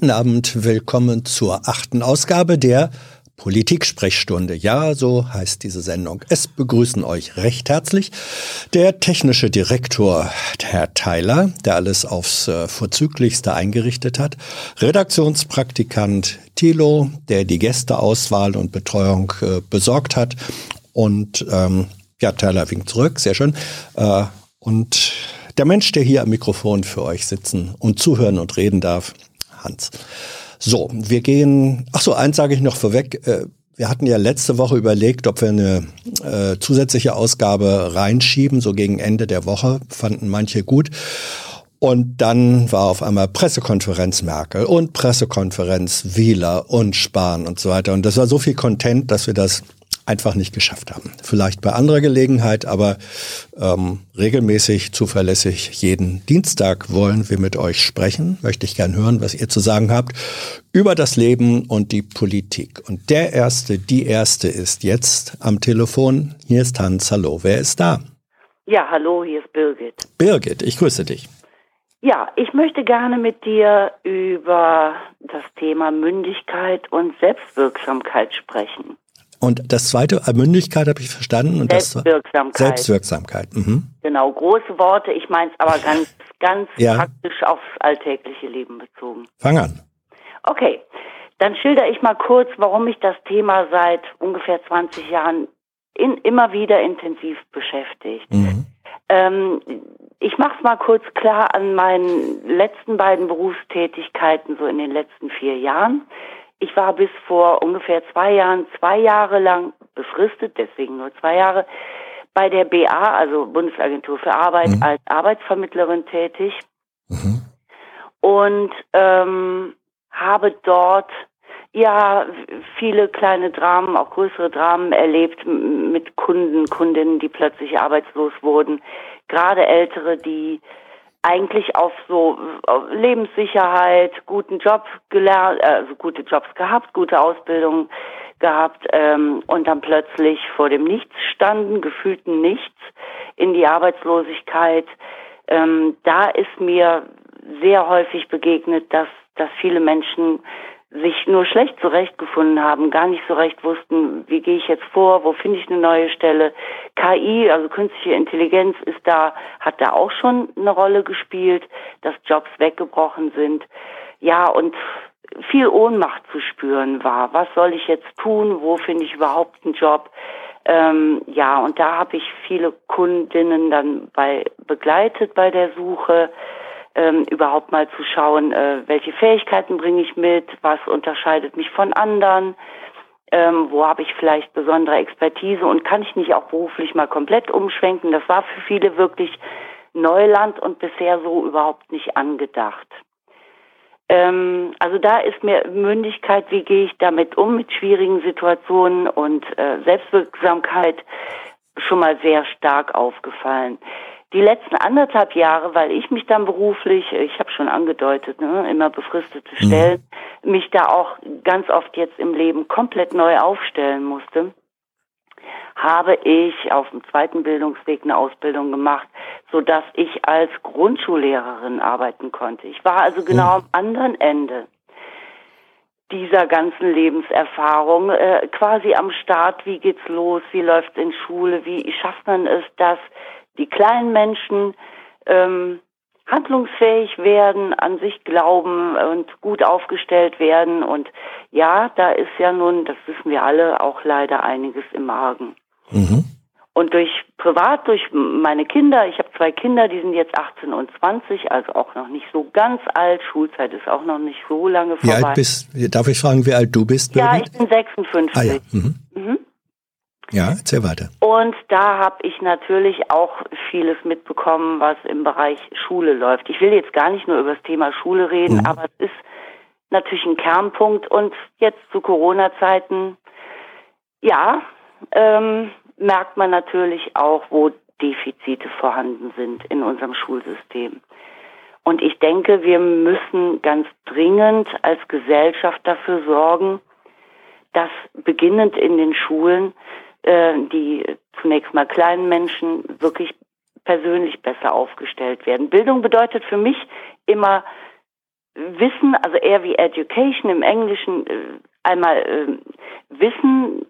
Guten Abend, willkommen zur achten Ausgabe der Politik-Sprechstunde. Ja, so heißt diese Sendung. Es begrüßen euch recht herzlich der technische Direktor, Herr Theiler, der alles aufs äh, Vorzüglichste eingerichtet hat, Redaktionspraktikant Thilo, der die Gästeauswahl und Betreuung äh, besorgt hat und ähm, ja, Theiler winkt zurück, sehr schön. Äh, und der Mensch, der hier am Mikrofon für euch sitzen und zuhören und reden darf, Hans. So, wir gehen, ach so, eins sage ich noch vorweg. Äh, wir hatten ja letzte Woche überlegt, ob wir eine äh, zusätzliche Ausgabe reinschieben, so gegen Ende der Woche, fanden manche gut. Und dann war auf einmal Pressekonferenz Merkel und Pressekonferenz Wieler und Spahn und so weiter. Und das war so viel Content, dass wir das einfach nicht geschafft haben. Vielleicht bei anderer Gelegenheit, aber ähm, regelmäßig, zuverlässig jeden Dienstag wollen wir mit euch sprechen. Möchte ich gern hören, was ihr zu sagen habt über das Leben und die Politik. Und der Erste, die Erste ist jetzt am Telefon. Hier ist Hans. Hallo, wer ist da? Ja, hallo, hier ist Birgit. Birgit, ich grüße dich. Ja, ich möchte gerne mit dir über das Thema Mündigkeit und Selbstwirksamkeit sprechen. Und das zweite, äh, Mündigkeit habe ich verstanden. Und Selbstwirksamkeit. Das, Selbstwirksamkeit. Mhm. Genau, große Worte. Ich meine es aber ganz, ganz ja. praktisch aufs alltägliche Leben bezogen. Fang an. Okay, dann schilder ich mal kurz, warum mich das Thema seit ungefähr 20 Jahren in, immer wieder intensiv beschäftigt. Mhm. Ähm, ich mache es mal kurz klar an meinen letzten beiden Berufstätigkeiten, so in den letzten vier Jahren. Ich war bis vor ungefähr zwei Jahren, zwei Jahre lang befristet, deswegen nur zwei Jahre, bei der BA, also Bundesagentur für Arbeit, mhm. als Arbeitsvermittlerin tätig. Mhm. Und ähm, habe dort ja viele kleine Dramen, auch größere Dramen erlebt mit Kunden, Kundinnen, die plötzlich arbeitslos wurden. Gerade ältere, die eigentlich auf so Lebenssicherheit, guten Job gelernt, also gute Jobs gehabt, gute Ausbildung gehabt ähm, und dann plötzlich vor dem Nichts standen, gefühlten Nichts in die Arbeitslosigkeit. Ähm, da ist mir sehr häufig begegnet, dass, dass viele Menschen sich nur schlecht zurechtgefunden haben, gar nicht so recht wussten, wie gehe ich jetzt vor, wo finde ich eine neue Stelle. KI, also künstliche Intelligenz, ist da, hat da auch schon eine Rolle gespielt, dass Jobs weggebrochen sind. Ja, und viel Ohnmacht zu spüren war. Was soll ich jetzt tun? Wo finde ich überhaupt einen Job? Ähm, ja, und da habe ich viele Kundinnen dann bei begleitet bei der Suche ähm, überhaupt mal zu schauen, äh, welche Fähigkeiten bringe ich mit, was unterscheidet mich von anderen, ähm, wo habe ich vielleicht besondere Expertise und kann ich nicht auch beruflich mal komplett umschwenken. Das war für viele wirklich Neuland und bisher so überhaupt nicht angedacht. Ähm, also da ist mir Mündigkeit, wie gehe ich damit um mit schwierigen Situationen und äh, Selbstwirksamkeit schon mal sehr stark aufgefallen die letzten anderthalb Jahre, weil ich mich dann beruflich, ich habe schon angedeutet, ne, immer befristete mhm. Stellen, mhm. mich da auch ganz oft jetzt im Leben komplett neu aufstellen musste, habe ich auf dem zweiten Bildungsweg eine Ausbildung gemacht, so dass ich als Grundschullehrerin arbeiten konnte. Ich war also genau mhm. am anderen Ende dieser ganzen Lebenserfahrung, äh, quasi am Start, wie geht's los, wie läuft's in Schule, wie schafft man es, dass die kleinen Menschen ähm, handlungsfähig werden, an sich glauben und gut aufgestellt werden. Und ja, da ist ja nun, das wissen wir alle, auch leider einiges im Magen. Mhm. Und durch privat, durch meine Kinder, ich habe zwei Kinder, die sind jetzt 18 und 20, also auch noch nicht so ganz alt. Schulzeit ist auch noch nicht so lange vorbei. Wie alt bist, darf ich fragen, wie alt du bist? Birgit? Ja, ich bin 56. Ah, ja. Mhm. Mhm. Ja, erzähl weiter. Und da habe ich natürlich auch vieles mitbekommen, was im Bereich Schule läuft. Ich will jetzt gar nicht nur über das Thema Schule reden, mhm. aber es ist natürlich ein Kernpunkt. Und jetzt zu Corona-Zeiten, ja, ähm, merkt man natürlich auch, wo Defizite vorhanden sind in unserem Schulsystem. Und ich denke, wir müssen ganz dringend als Gesellschaft dafür sorgen, dass beginnend in den Schulen äh, die zunächst mal kleinen Menschen wirklich persönlich besser aufgestellt werden. Bildung bedeutet für mich immer Wissen, also eher wie Education im Englischen, äh, einmal äh, Wissen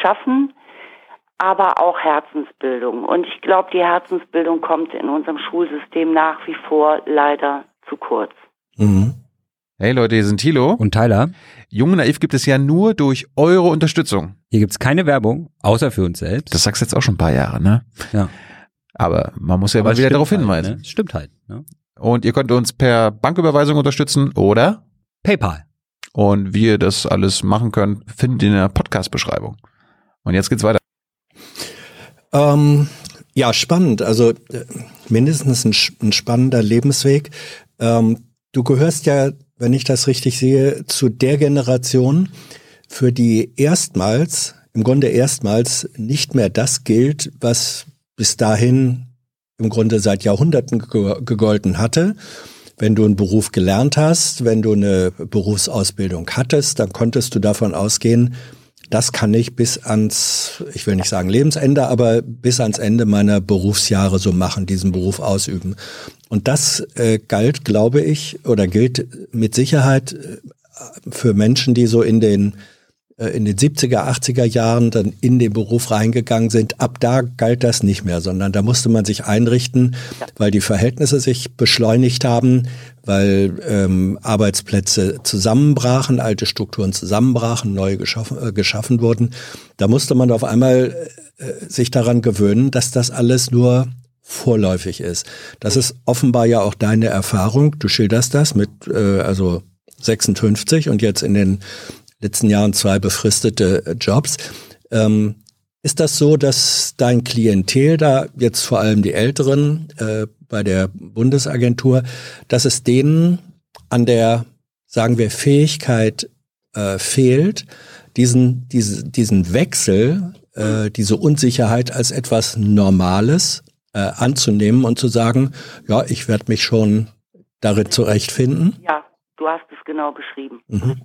schaffen, aber auch Herzensbildung. Und ich glaube, die Herzensbildung kommt in unserem Schulsystem nach wie vor leider zu kurz. Mhm. Hey Leute, hier sind Thilo und Tyler. Jung Naiv gibt es ja nur durch eure Unterstützung. Hier gibt's keine Werbung, außer für uns selbst. Das sagst du jetzt auch schon ein paar Jahre, ne? Ja. Aber man muss ja Aber mal wieder darauf halt, hinweisen. Ne? Stimmt halt. Ne? Und ihr könnt uns per Banküberweisung unterstützen oder PayPal. Und wie ihr das alles machen könnt, findet ihr in der Podcast-Beschreibung. Und jetzt geht's weiter. Ähm, ja, spannend. Also äh, mindestens ein, ein spannender Lebensweg. Ähm, du gehörst ja, wenn ich das richtig sehe, zu der Generation, für die erstmals, im Grunde erstmals nicht mehr das gilt, was bis dahin im Grunde seit Jahrhunderten gegolten hatte. Wenn du einen Beruf gelernt hast, wenn du eine Berufsausbildung hattest, dann konntest du davon ausgehen, das kann ich bis ans, ich will nicht sagen Lebensende, aber bis ans Ende meiner Berufsjahre so machen, diesen Beruf ausüben. Und das äh, galt, glaube ich, oder gilt mit Sicherheit äh, für Menschen, die so in den äh, in den 70er, 80er Jahren dann in den Beruf reingegangen sind, ab da galt das nicht mehr, sondern da musste man sich einrichten, weil die Verhältnisse sich beschleunigt haben, weil ähm, Arbeitsplätze zusammenbrachen, alte Strukturen zusammenbrachen, neue geschaffen, äh, geschaffen wurden. Da musste man auf einmal äh, sich daran gewöhnen, dass das alles nur vorläufig ist. Das ist offenbar ja auch deine Erfahrung. Du schilderst das mit äh, also 56 und jetzt in den letzten Jahren zwei befristete äh, Jobs. Ähm, ist das so, dass dein Klientel da, jetzt vor allem die Älteren äh, bei der Bundesagentur, dass es denen an der, sagen wir, Fähigkeit äh, fehlt, diesen, diese, diesen Wechsel, äh, diese Unsicherheit als etwas Normales äh, anzunehmen und zu sagen, ja, ich werde mich schon darin zurechtfinden? Ja, du hast es genau beschrieben. Mhm.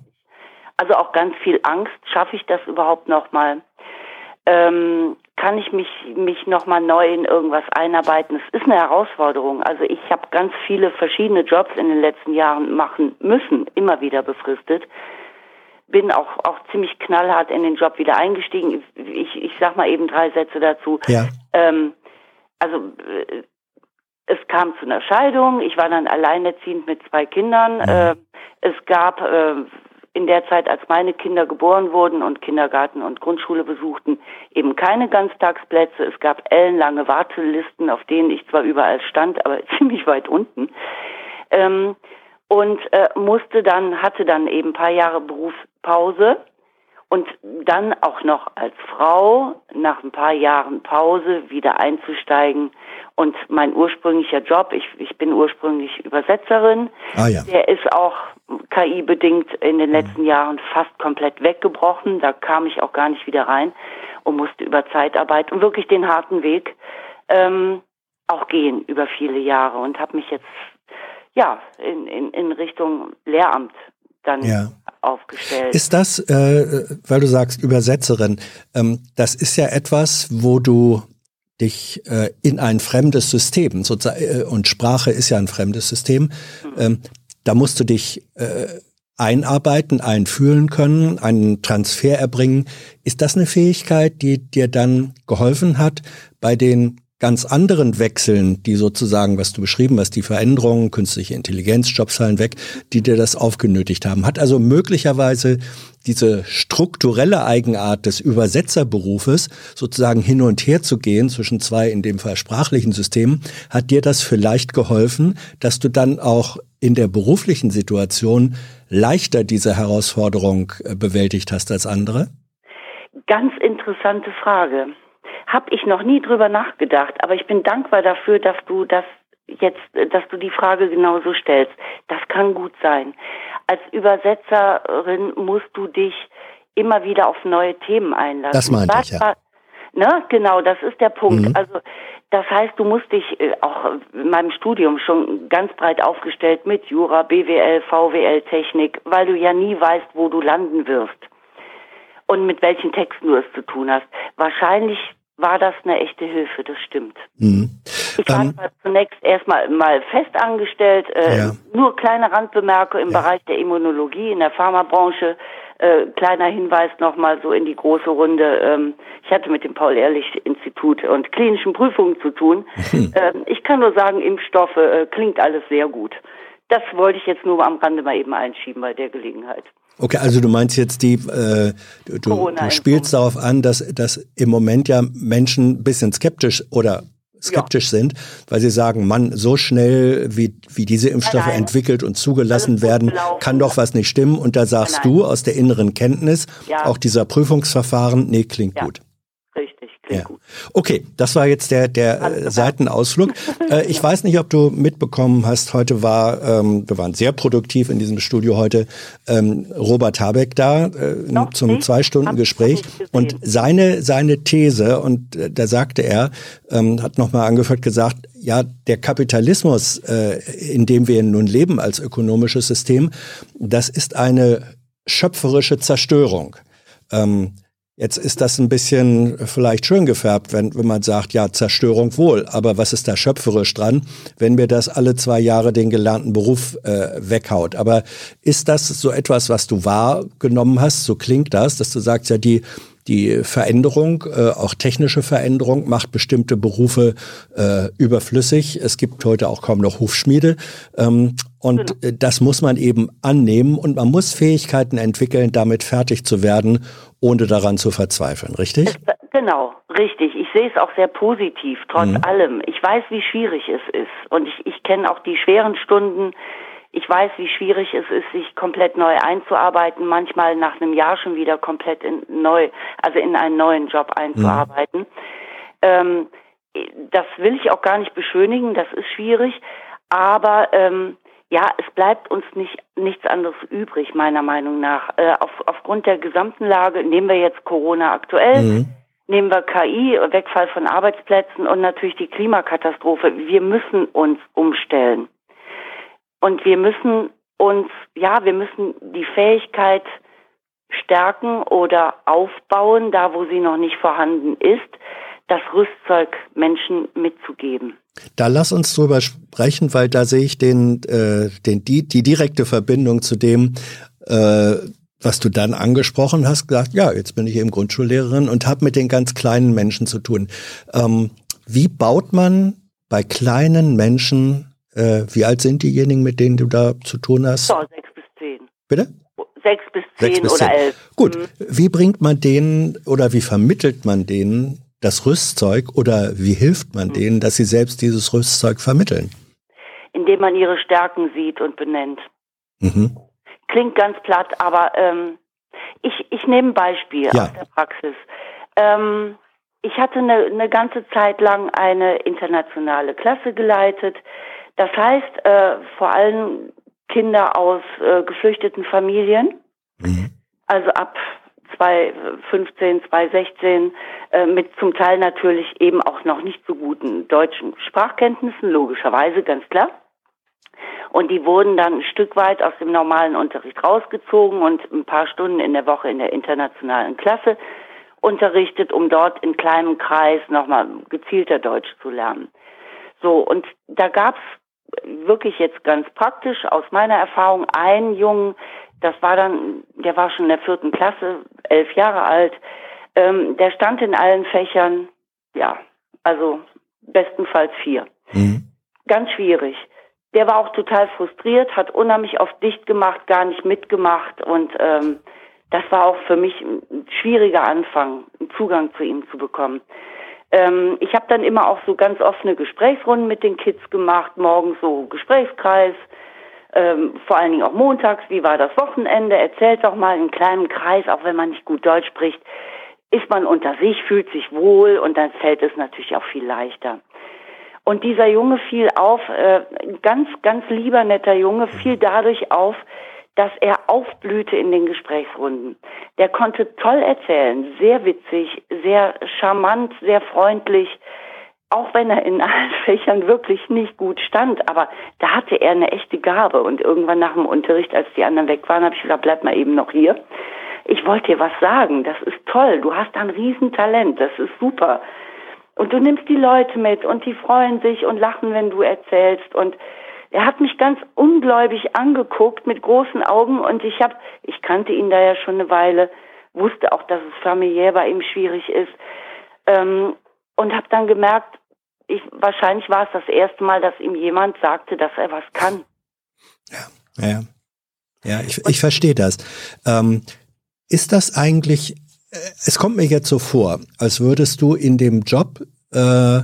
Also auch ganz viel Angst. Schaffe ich das überhaupt nochmal? Ähm, kann ich mich, mich nochmal neu in irgendwas einarbeiten? Es ist eine Herausforderung. Also ich habe ganz viele verschiedene Jobs in den letzten Jahren machen müssen, immer wieder befristet. Bin auch, auch ziemlich knallhart in den Job wieder eingestiegen. Ich, ich sag mal eben drei Sätze dazu. Ja. Ähm, also äh, es kam zu einer Scheidung. Ich war dann alleinerziehend mit zwei Kindern. Mhm. Äh, es gab äh, in der Zeit, als meine Kinder geboren wurden und Kindergarten und Grundschule besuchten, eben keine Ganztagsplätze. Es gab ellenlange Wartelisten, auf denen ich zwar überall stand, aber ziemlich weit unten. Ähm, und äh, musste dann, hatte dann eben ein paar Jahre Berufspause und dann auch noch als Frau nach ein paar Jahren Pause wieder einzusteigen. Und mein ursprünglicher Job, ich, ich bin ursprünglich Übersetzerin, ah, ja. der ist auch KI-bedingt in den letzten Jahren fast komplett weggebrochen. Da kam ich auch gar nicht wieder rein und musste über Zeitarbeit und wirklich den harten Weg ähm, auch gehen über viele Jahre und habe mich jetzt ja in, in, in Richtung Lehramt dann ja. aufgestellt. Ist das, äh, weil du sagst Übersetzerin, ähm, das ist ja etwas, wo du dich äh, in ein fremdes System, sozusagen, äh, und Sprache ist ja ein fremdes System, mhm. ähm, da musst du dich äh, einarbeiten, einfühlen können, einen Transfer erbringen. Ist das eine Fähigkeit, die dir dann geholfen hat bei den ganz anderen Wechseln, die sozusagen, was du beschrieben hast, die Veränderungen, künstliche Intelligenz, Jobs fallen weg, die dir das aufgenötigt haben. Hat also möglicherweise diese strukturelle Eigenart des Übersetzerberufes, sozusagen hin und her zu gehen zwischen zwei, in dem Fall sprachlichen Systemen, hat dir das vielleicht geholfen, dass du dann auch in der beruflichen Situation leichter diese Herausforderung äh, bewältigt hast als andere? Ganz interessante Frage. Hab ich noch nie drüber nachgedacht, aber ich bin dankbar dafür, dass du das jetzt, dass du die Frage genauso stellst. Das kann gut sein. Als Übersetzerin musst du dich immer wieder auf neue Themen einlassen. Das meinte ich, ja. Ne, genau, das ist der Punkt. Mhm. Also das heißt, du musst dich äh, auch in meinem Studium schon ganz breit aufgestellt mit Jura, BWL, VWL, Technik, weil du ja nie weißt, wo du landen wirst und mit welchen Texten du es zu tun hast. Wahrscheinlich war das eine echte Hilfe, das stimmt. Mhm. Ich war Ähm, zunächst erstmal mal fest angestellt, äh, Ja. nur kleine Randbemerkung im Bereich der Immunologie in der Pharmabranche. Äh, kleiner Hinweis nochmal so in die große Runde. Ähm, ich hatte mit dem Paul-Ehrlich-Institut und klinischen Prüfungen zu tun. Hm. Ähm, ich kann nur sagen, Impfstoffe äh, klingt alles sehr gut. Das wollte ich jetzt nur am Rande mal eben einschieben bei der Gelegenheit. Okay, also du meinst jetzt die, äh, du, du, spielst darauf an, dass, dass im Moment ja Menschen ein bisschen skeptisch oder skeptisch sind, weil sie sagen, Mann, so schnell wie, wie diese Impfstoffe Nein, nein. entwickelt und zugelassen gut werden, kann doch was nicht stimmen. Und da sagst Nein, du aus der inneren Kenntnis, Ja. auch dieser Prüfungsverfahren, nee, klingt Ja. gut. Klingt Ja. gut. Okay, das war jetzt der, der Alles äh. Seitenausflug. äh, ich weiß nicht, ob du mitbekommen hast, heute war, ähm, wir waren sehr produktiv in diesem Studio heute, ähm, Robert Habeck da äh, Noch zum nicht? zwei Stunden Hab ich Gespräch. noch nicht Und seine, seine These, und äh, da sagte er, ähm, hat nochmal angeführt gesagt, ja, der Kapitalismus, äh, in dem wir nun leben als ökonomisches System, das ist eine schöpferische Zerstörung. Ähm, Jetzt ist das ein bisschen vielleicht schön gefärbt, wenn, wenn man sagt, ja, Zerstörung wohl. Aber was ist da schöpferisch dran, wenn mir das alle zwei Jahre den gelernten Beruf äh, weghaut? Aber ist das so etwas, was du wahrgenommen hast? So klingt das, dass du sagst, ja, die, die Veränderung, äh, auch technische Veränderung, macht bestimmte Berufe äh, überflüssig. Es gibt heute auch kaum noch Hufschmiede. Ähm, und äh, das muss man eben annehmen und man muss Fähigkeiten entwickeln, damit fertig zu werden, ohne daran zu verzweifeln, richtig? Genau, richtig. Ich sehe es auch sehr positiv, trotz allem. Ich weiß, wie schwierig es ist. Und ich, ich kenne auch die schweren Stunden. Ich weiß, wie schwierig es ist, sich komplett neu einzuarbeiten, manchmal nach einem Jahr schon wieder komplett in neu, also in einen neuen Job einzuarbeiten. Ähm, das will ich auch gar nicht beschönigen, das ist schwierig, aber ähm, ja, es bleibt uns nicht nichts anderes übrig, meiner Meinung nach. Äh, auf, aufgrund der gesamten Lage, nehmen wir jetzt Corona aktuell, nehmen wir KI, Wegfall von Arbeitsplätzen und natürlich die Klimakatastrophe. Wir müssen uns umstellen. Und wir müssen uns, ja, wir müssen die Fähigkeit stärken oder aufbauen, da wo sie noch nicht vorhanden ist, das Rüstzeug Menschen mitzugeben. Da lass uns drüber sprechen, weil da sehe ich den, äh, den, die, die direkte Verbindung zu dem, äh, was du dann angesprochen hast, gesagt, ja, jetzt bin ich eben Grundschullehrerin und habe mit den ganz kleinen Menschen zu tun. Ähm, wie baut man bei kleinen Menschen, äh, wie alt sind diejenigen, mit denen du da zu tun hast? So, sechs bis zehn. Bitte? Sechs bis Sechs zehn bis oder zehn. elf. Gut. Mhm. Wie bringt man denen oder wie vermittelt man denen das Rüstzeug oder wie hilft Mhm. man denen, dass sie selbst dieses Rüstzeug vermitteln? Indem man ihre Stärken sieht und benennt. Mhm. Klingt ganz platt, aber ähm, ich, ich nehme ein Beispiel Ja. aus der Praxis. Ähm, ich hatte eine, eine ganze Zeit lang eine internationale Klasse geleitet. Das heißt, äh, vor allem Kinder aus äh, geflüchteten Familien, Mhm. also ab 2015, 2016, äh, mit zum Teil natürlich eben auch noch nicht so guten deutschen Sprachkenntnissen, logischerweise, ganz klar. Und die wurden dann ein Stück weit aus dem normalen Unterricht rausgezogen und ein paar Stunden in der Woche in der internationalen Klasse unterrichtet, um dort in kleinem Kreis nochmal gezielter Deutsch zu lernen. So, und da gab's wirklich jetzt ganz praktisch aus meiner Erfahrung einen Jungen, das war dann, der war schon in der vierten Klasse, elf Jahre alt, ähm, der stand in allen Fächern, ja, also bestenfalls vier. Mhm. Ganz schwierig. Der war auch total frustriert, hat unheimlich oft dicht gemacht, gar nicht mitgemacht und ähm, das war auch für mich ein schwieriger Anfang, einen Zugang zu ihm zu bekommen. Ähm, ich habe dann immer auch so ganz offene Gesprächsrunden mit den Kids gemacht, morgens so Gesprächskreis, ähm, vor allen Dingen auch montags, wie war das Wochenende, erzählt doch mal in einem kleinen Kreis, auch wenn man nicht gut Deutsch spricht, ist man unter sich, fühlt sich wohl und dann fällt es natürlich auch viel leichter. Und dieser Junge fiel auf, äh, ganz, ganz lieber, netter Junge, fiel dadurch auf, dass er aufblühte in den Gesprächsrunden. Der konnte toll erzählen, sehr witzig, sehr charmant, sehr freundlich, auch wenn er in allen Fächern wirklich nicht gut stand, aber da hatte er eine echte Gabe. Und irgendwann nach dem Unterricht, als die anderen weg waren, habe ich gesagt, bleib mal eben noch hier. Ich wollte dir was sagen, das ist toll, du hast ein Riesentalent, das ist super. Und du nimmst die Leute mit und die freuen sich und lachen, wenn du erzählst. Und er hat mich ganz ungläubig angeguckt mit großen Augen und ich habe, ich kannte ihn da ja schon eine Weile, wusste auch, dass es familiär bei ihm schwierig ist ähm, und habe dann gemerkt, ich, wahrscheinlich war es das erste Mal, dass ihm jemand sagte, dass er was kann. Ja, ja, ja, ich, ich verstehe das. Ähm, ist das eigentlich, äh, es kommt mir jetzt so vor, als würdest du in dem Job, äh,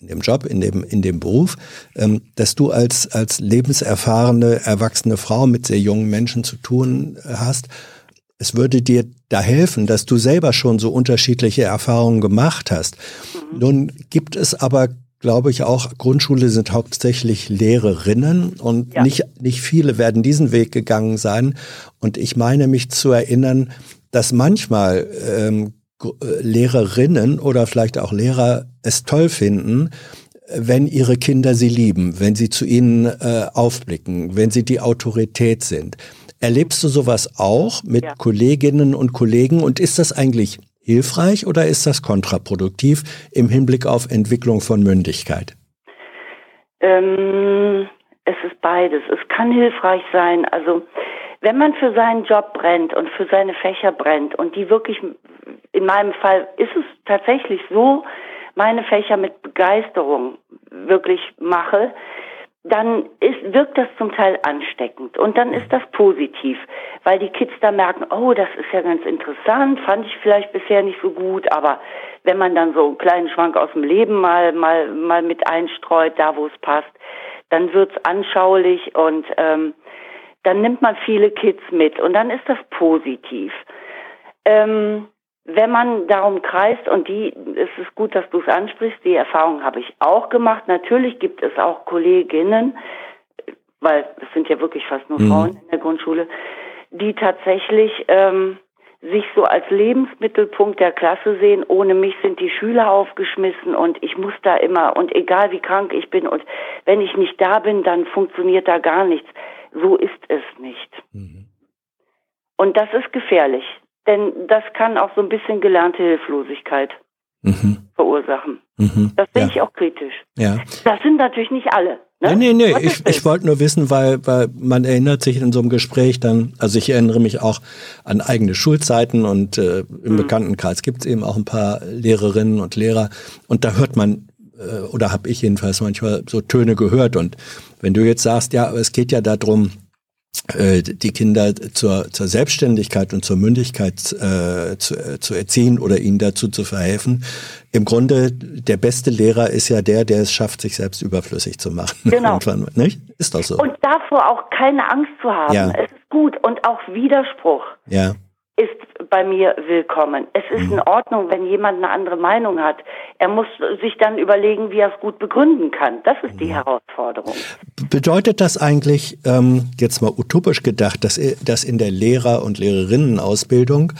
in dem Job, in dem, in dem Beruf, ähm, dass du als, als lebenserfahrene, erwachsene Frau mit sehr jungen Menschen zu tun hast, es würde dir da helfen, dass du selber schon so unterschiedliche Erfahrungen gemacht hast. Mhm. Nun gibt es aber, glaube ich, auch, Grundschule sind hauptsächlich Lehrerinnen und ja. nicht, nicht viele werden diesen Weg gegangen sein. Und ich meine mich zu erinnern, dass manchmal ähm, Lehrerinnen oder vielleicht auch Lehrer es toll finden, wenn ihre Kinder sie lieben, wenn sie zu ihnen äh, aufblicken, wenn sie die Autorität sind. Erlebst du sowas auch mit ja. Kolleginnen und Kollegen und ist das eigentlich hilfreich oder ist das kontraproduktiv im Hinblick auf Entwicklung von Mündigkeit? Ähm, es ist beides. Es kann hilfreich sein. Also wenn man für seinen Job brennt und für seine Fächer brennt und die wirklich, in meinem Fall ist es tatsächlich so, meine Fächer mit Begeisterung wirklich mache, dann ist, wirkt das zum Teil ansteckend und dann ist das positiv, weil die Kids da merken, oh, das ist ja ganz interessant, fand ich vielleicht bisher nicht so gut, aber wenn man dann so einen kleinen Schwank aus dem Leben mal mal mal mit einstreut, da wo es passt, dann wird's anschaulich und ähm, dann nimmt man viele Kids mit und dann ist das positiv. Ähm, wenn man darum kreist, und die, es ist gut, dass du es ansprichst, die Erfahrung habe ich auch gemacht. Natürlich gibt es auch Kolleginnen, weil es sind ja wirklich fast nur mhm. Frauen in der Grundschule, die tatsächlich ähm, sich so als Lebensmittelpunkt der Klasse sehen. Ohne mich sind die Schüler aufgeschmissen und ich muss da immer und egal wie krank ich bin und wenn ich nicht da bin, dann funktioniert da gar nichts. So ist es nicht. Mhm. Und das ist gefährlich. Denn das kann auch so ein bisschen gelernte Hilflosigkeit mhm. verursachen. Mhm. Das sehe ja. ich auch kritisch. Ja. Das sind natürlich nicht alle. Ne? Nee, nee, nee. Ich, ich wollte nur wissen, weil, weil man erinnert sich in so einem Gespräch dann, also ich erinnere mich auch an eigene Schulzeiten und äh, im mhm. Bekanntenkreis gibt es eben auch ein paar Lehrerinnen und Lehrer und da hört man oder habe ich jedenfalls manchmal so Töne gehört und wenn du jetzt sagst, ja, es geht ja darum, äh, die Kinder zur, zur Selbstständigkeit und zur Mündigkeit äh, zu, äh, zu erziehen oder ihnen dazu zu verhelfen. Im Grunde, der beste Lehrer ist ja der, der es schafft, sich selbst überflüssig zu machen. Genau. nicht? Ist doch so. Und davor auch keine Angst zu haben. Ja. Es ist gut. Und auch Widerspruch. Ja ist bei mir willkommen. Es ist mhm. in Ordnung, wenn jemand eine andere Meinung hat. Er muss sich dann überlegen, wie er es gut begründen kann. Das ist die. Herausforderung. Bedeutet das eigentlich, ähm, jetzt mal utopisch gedacht, dass, dass in der Lehrer- und Lehrerinnenausbildung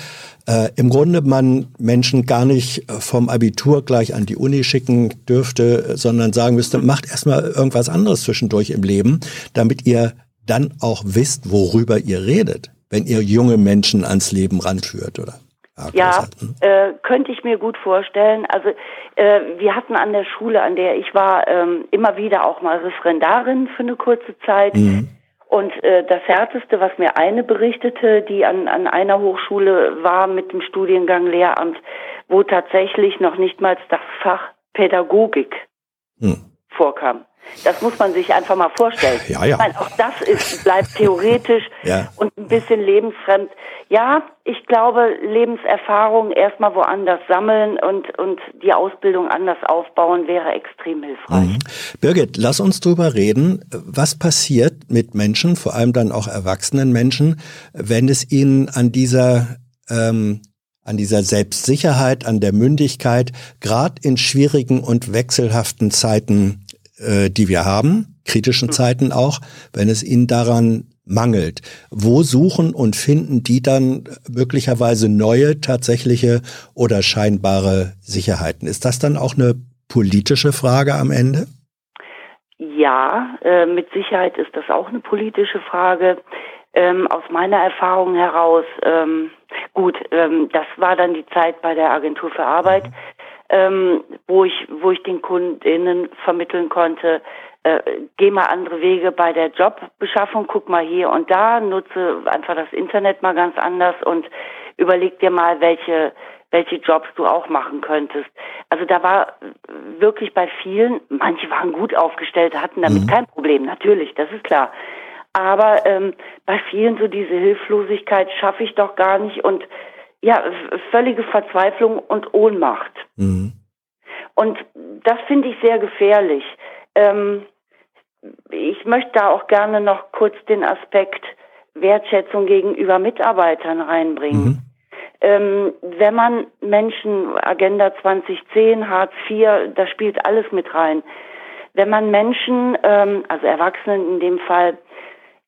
äh, im Grunde man Menschen gar nicht vom Abitur gleich an die Uni schicken dürfte, sondern sagen müsste, macht erstmal irgendwas anderes zwischendurch im Leben, damit ihr dann auch wisst, worüber ihr redet? Wenn ihr junge Menschen ans Leben ranführt, oder? Ja, äh, könnte ich mir gut vorstellen. Also äh, wir hatten an der Schule, an der ich war, ähm, immer wieder auch mal Referendarin für eine kurze Zeit. Mhm. Und äh, das Härteste, was mir eine berichtete, die an, an einer Hochschule war mit dem Studiengang Lehramt, wo tatsächlich noch nicht mal das Fach Pädagogik mhm. vorkam. Das muss man sich einfach mal vorstellen. Ja, ja. Ich meine, auch das ist, bleibt theoretisch ja. und ein bisschen lebensfremd. Ja, ich glaube, Lebenserfahrung erstmal woanders sammeln und, und die Ausbildung anders aufbauen wäre extrem hilfreich. Mhm. Birgit, lass uns drüber reden. Was passiert mit Menschen, vor allem dann auch erwachsenen Menschen, wenn es ihnen an dieser ähm, an dieser Selbstsicherheit, an der Mündigkeit, gerade in schwierigen und wechselhaften Zeiten äh, die wir haben, kritischen hm. Zeiten auch, wenn es ihnen daran mangelt. Wo suchen und finden die dann möglicherweise neue, tatsächliche oder scheinbare Sicherheiten? Ist das dann auch eine politische Frage am Ende? Ja, äh, mit Sicherheit ist das auch eine politische Frage. Ähm, aus meiner Erfahrung heraus, ähm, gut, ähm, das war dann die Zeit bei der Agentur für Arbeit. Mhm ähm, wo ich, wo ich den KundInnen vermitteln konnte, äh, geh mal andere Wege bei der Jobbeschaffung, guck mal hier und da, nutze einfach das Internet mal ganz anders und überleg dir mal, welche welche Jobs du auch machen könntest. Also da war wirklich bei vielen, manche waren gut aufgestellt, hatten damit mhm. kein Problem, natürlich, das ist klar. Aber ähm, bei vielen so diese Hilflosigkeit schaffe ich doch gar nicht und ja, völlige Verzweiflung und Ohnmacht. Mhm. Und das finde ich sehr gefährlich. Ähm, ich möchte da auch gerne noch kurz den Aspekt Wertschätzung gegenüber Mitarbeitern reinbringen. Mhm. Ähm, wenn man Menschen, Agenda 2010, Hartz IV, da spielt alles mit rein. Wenn man Menschen, ähm, also Erwachsenen in dem Fall,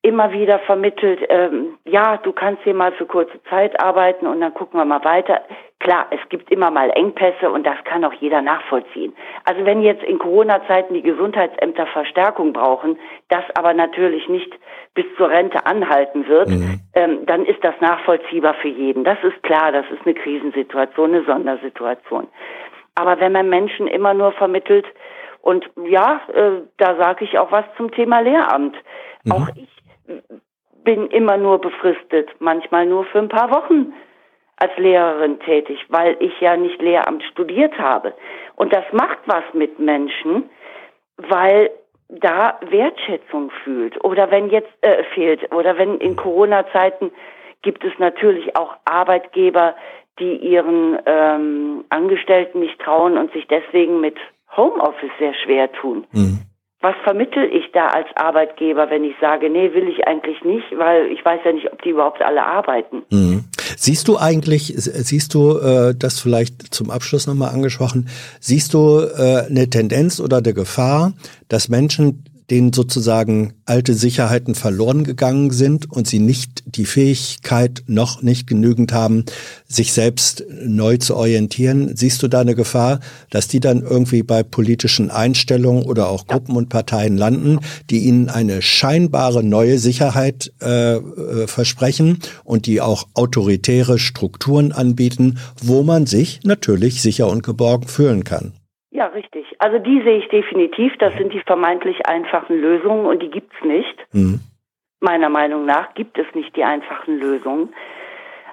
immer wieder vermittelt, ähm, ja, du kannst hier mal für kurze Zeit arbeiten und dann gucken wir mal weiter. Klar, es gibt immer mal Engpässe und das kann auch jeder nachvollziehen. Also wenn jetzt in Corona-Zeiten die Gesundheitsämter Verstärkung brauchen, das aber natürlich nicht bis zur Rente anhalten wird, mhm. ähm, dann ist das nachvollziehbar für jeden. Das ist klar, das ist eine Krisensituation, eine Sondersituation. Aber wenn man Menschen immer nur vermittelt, und ja, äh, da sage ich auch was zum Thema Lehramt. Mhm. Auch ich bin immer nur befristet, manchmal nur für ein paar Wochen als Lehrerin tätig, weil ich ja nicht Lehramt studiert habe. Und das macht was mit Menschen, weil da Wertschätzung fühlt oder wenn jetzt äh, fehlt oder wenn in Corona-Zeiten gibt es natürlich auch Arbeitgeber, die ihren ähm, Angestellten nicht trauen und sich deswegen mit Homeoffice sehr schwer tun. Mhm was vermittel ich da als Arbeitgeber, wenn ich sage, nee, will ich eigentlich nicht, weil ich weiß ja nicht, ob die überhaupt alle arbeiten. Mhm. Siehst du eigentlich, siehst du äh, das vielleicht zum Abschluss nochmal angesprochen, siehst du äh, eine Tendenz oder eine Gefahr, dass Menschen denen sozusagen alte Sicherheiten verloren gegangen sind und sie nicht die Fähigkeit noch nicht genügend haben, sich selbst neu zu orientieren. Siehst du da eine Gefahr, dass die dann irgendwie bei politischen Einstellungen oder auch Gruppen und Parteien landen, die ihnen eine scheinbare neue Sicherheit äh, äh, versprechen und die auch autoritäre Strukturen anbieten, wo man sich natürlich sicher und geborgen fühlen kann? Ja, richtig. Also die sehe ich definitiv. Das sind die vermeintlich einfachen Lösungen und die gibt's nicht. Mhm. Meiner Meinung nach gibt es nicht die einfachen Lösungen.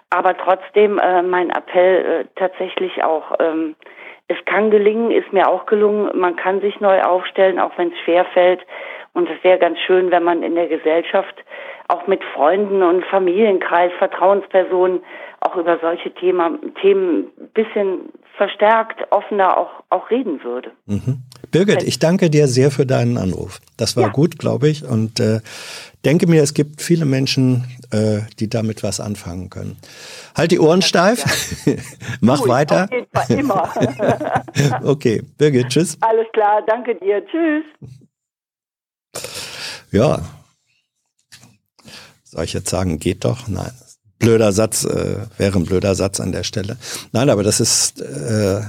Aber trotzdem äh, mein Appell äh, tatsächlich auch, ähm, es kann gelingen, ist mir auch gelungen. Man kann sich neu aufstellen, auch wenn es schwer fällt. Und es wäre ganz schön, wenn man in der Gesellschaft auch mit Freunden und Familienkreis, Vertrauenspersonen auch über solche Thema, Themen ein bisschen verstärkt, offener auch, auch reden würde. Mhm. Birgit, ich danke dir sehr für deinen Anruf. Das war ja. gut, glaube ich, und äh, denke mir, es gibt viele Menschen, äh, die damit was anfangen können. Halt die Ohren steif, ja. mach Ui, weiter. Auf jeden Fall immer. okay, Birgit, tschüss. Alles klar, danke dir, tschüss. Ja, soll ich jetzt sagen, geht doch? Nein. Blöder Satz, äh, wäre ein blöder Satz an der Stelle. Nein, aber das ist, äh,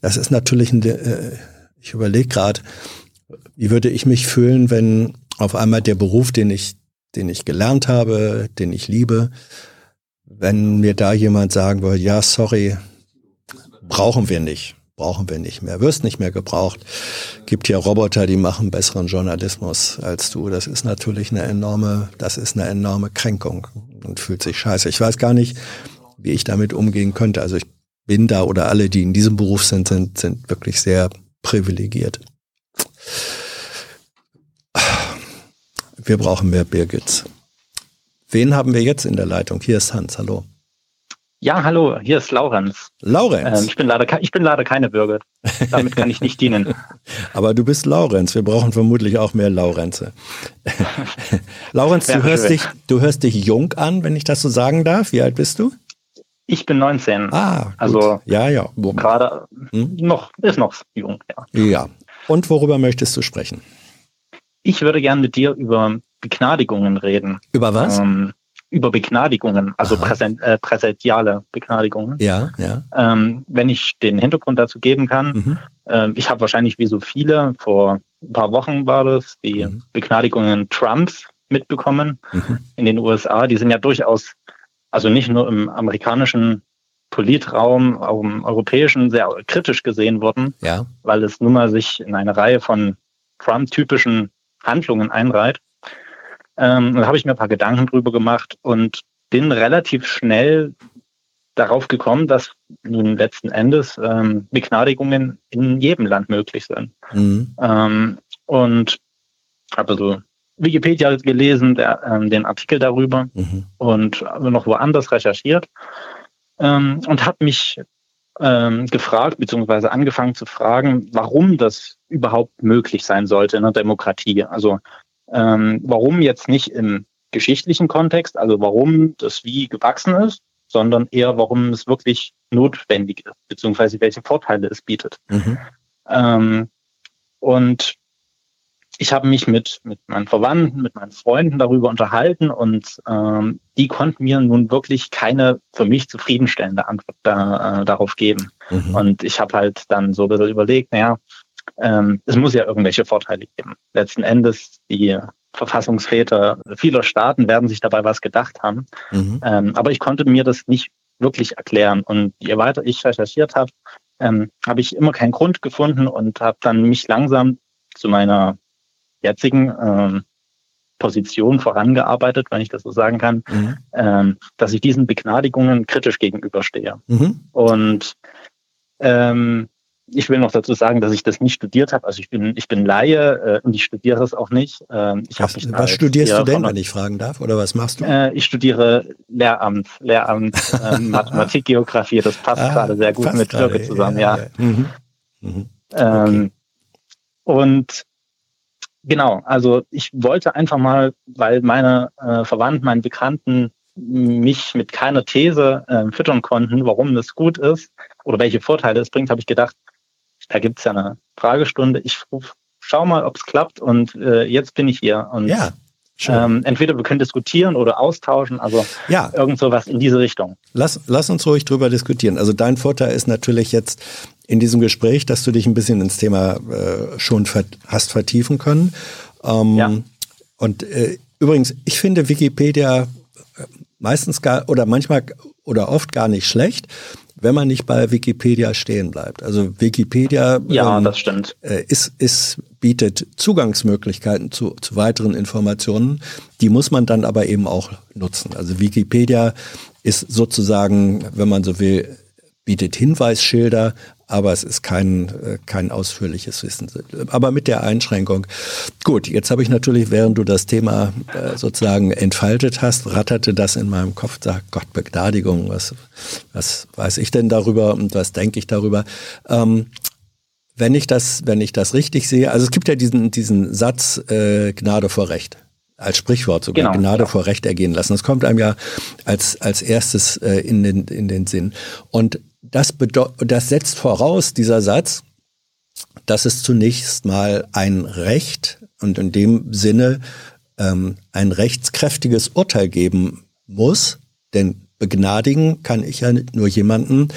das ist natürlich, ein, äh, ich überlege gerade, wie würde ich mich fühlen, wenn auf einmal der Beruf, den ich, den ich gelernt habe, den ich liebe, wenn mir da jemand sagen würde, ja, sorry, brauchen wir nicht brauchen wir nicht mehr, wirst nicht mehr gebraucht. Gibt ja Roboter, die machen besseren Journalismus als du. Das ist natürlich eine enorme, das ist eine enorme Kränkung und fühlt sich scheiße. Ich weiß gar nicht, wie ich damit umgehen könnte. Also ich bin da oder alle, die in diesem Beruf sind, sind, sind wirklich sehr privilegiert. Wir brauchen mehr Birgits. Wen haben wir jetzt in der Leitung? Hier ist Hans, hallo. Ja, hallo, hier ist Laurenz. Laurenz. Ähm, ich, bin leider, ich bin leider keine Bürger. Damit kann ich nicht dienen. Aber du bist Laurenz. Wir brauchen vermutlich auch mehr Laurenze. Laurenz, du hörst, dich, du hörst dich jung an, wenn ich das so sagen darf. Wie alt bist du? Ich bin 19. Ah, gut. also ja, ja. Gerade hm? noch, ist noch jung, ja. Ja. Und worüber möchtest du sprechen? Ich würde gern mit dir über Begnadigungen reden. Über was? Ähm, über Begnadigungen, also präsent, äh, präsentiale Begnadigungen. Ja, ja. Ähm, wenn ich den Hintergrund dazu geben kann, mhm. äh, ich habe wahrscheinlich wie so viele, vor ein paar Wochen war das, die mhm. Begnadigungen Trumps mitbekommen mhm. in den USA. Die sind ja durchaus, also nicht nur im amerikanischen Politraum, auch im europäischen, sehr kritisch gesehen worden, ja. weil es nun mal sich in eine Reihe von Trump-typischen Handlungen einreiht. Ähm, da habe ich mir ein paar Gedanken drüber gemacht und bin relativ schnell darauf gekommen, dass nun letzten Endes ähm, Begnadigungen in jedem Land möglich sind. Mhm. Ähm, und habe so Wikipedia gelesen, der, ähm, den Artikel darüber mhm. und noch woanders recherchiert ähm, und habe mich ähm, gefragt, beziehungsweise angefangen zu fragen, warum das überhaupt möglich sein sollte in einer Demokratie. Also ähm, warum jetzt nicht im geschichtlichen Kontext, also warum das wie gewachsen ist, sondern eher, warum es wirklich notwendig ist, beziehungsweise welche Vorteile es bietet. Mhm. Ähm, und ich habe mich mit, mit meinen Verwandten, mit meinen Freunden darüber unterhalten und ähm, die konnten mir nun wirklich keine für mich zufriedenstellende Antwort da, äh, darauf geben. Mhm. Und ich habe halt dann so ein bisschen überlegt, naja, ähm, es muss ja irgendwelche Vorteile geben. Letzten Endes, die Verfassungsväter vieler Staaten werden sich dabei was gedacht haben. Mhm. Ähm, aber ich konnte mir das nicht wirklich erklären. Und je weiter ich recherchiert habe, ähm, habe ich immer keinen Grund gefunden und habe dann mich langsam zu meiner jetzigen ähm, Position vorangearbeitet, wenn ich das so sagen kann, mhm. ähm, dass ich diesen Begnadigungen kritisch gegenüberstehe. Mhm. Und ähm, ich will noch dazu sagen, dass ich das nicht studiert habe. Also ich bin, ich bin Laie äh, und ich studiere es auch nicht. Ähm, ich was, was studierst du denn, wenn ich fragen darf? Oder was machst du? Äh, ich studiere Lehramt, Lehramt, äh, Mathematik, Geografie. Das passt ah, gerade sehr gut mit Türke zusammen, ja. ja. ja. Mhm. Mhm. Ähm, okay. Und genau, also ich wollte einfach mal, weil meine äh, Verwandten, meine Bekannten mich mit keiner These äh, füttern konnten, warum das gut ist oder welche Vorteile es bringt, habe ich gedacht, da gibt es ja eine Fragestunde. Ich ruf, schau mal, ob es klappt und äh, jetzt bin ich hier. Und ja. Ähm, entweder wir können diskutieren oder austauschen, also ja. irgend sowas in diese Richtung. Lass, lass uns ruhig drüber diskutieren. Also dein Vorteil ist natürlich jetzt in diesem Gespräch, dass du dich ein bisschen ins Thema äh, schon ver hast vertiefen können. Ähm, ja. Und äh, übrigens, ich finde Wikipedia äh, meistens gar oder manchmal oder oft gar nicht schlecht wenn man nicht bei Wikipedia stehen bleibt. Also Wikipedia ja, ähm, das stimmt. Äh, ist, ist, bietet Zugangsmöglichkeiten zu, zu weiteren Informationen. Die muss man dann aber eben auch nutzen. Also Wikipedia ist sozusagen, wenn man so will, bietet Hinweisschilder, aber es ist kein, äh, kein ausführliches Wissen. Aber mit der Einschränkung. Gut, jetzt habe ich natürlich, während du das Thema äh, sozusagen entfaltet hast, ratterte das in meinem Kopf, sagt Gott, Begnadigung, was, was weiß ich denn darüber und was denke ich darüber? Ähm, wenn ich das, wenn ich das richtig sehe, also es gibt ja diesen, diesen Satz, äh, Gnade vor Recht als Sprichwort sogar genau, Gnade ja. vor Recht ergehen lassen. Das kommt einem ja als, als erstes äh, in, den, in den Sinn. Und das, das setzt voraus, dieser Satz, dass es zunächst mal ein Recht und in dem Sinne ähm, ein rechtskräftiges Urteil geben muss. Denn begnadigen kann ich ja nur jemanden,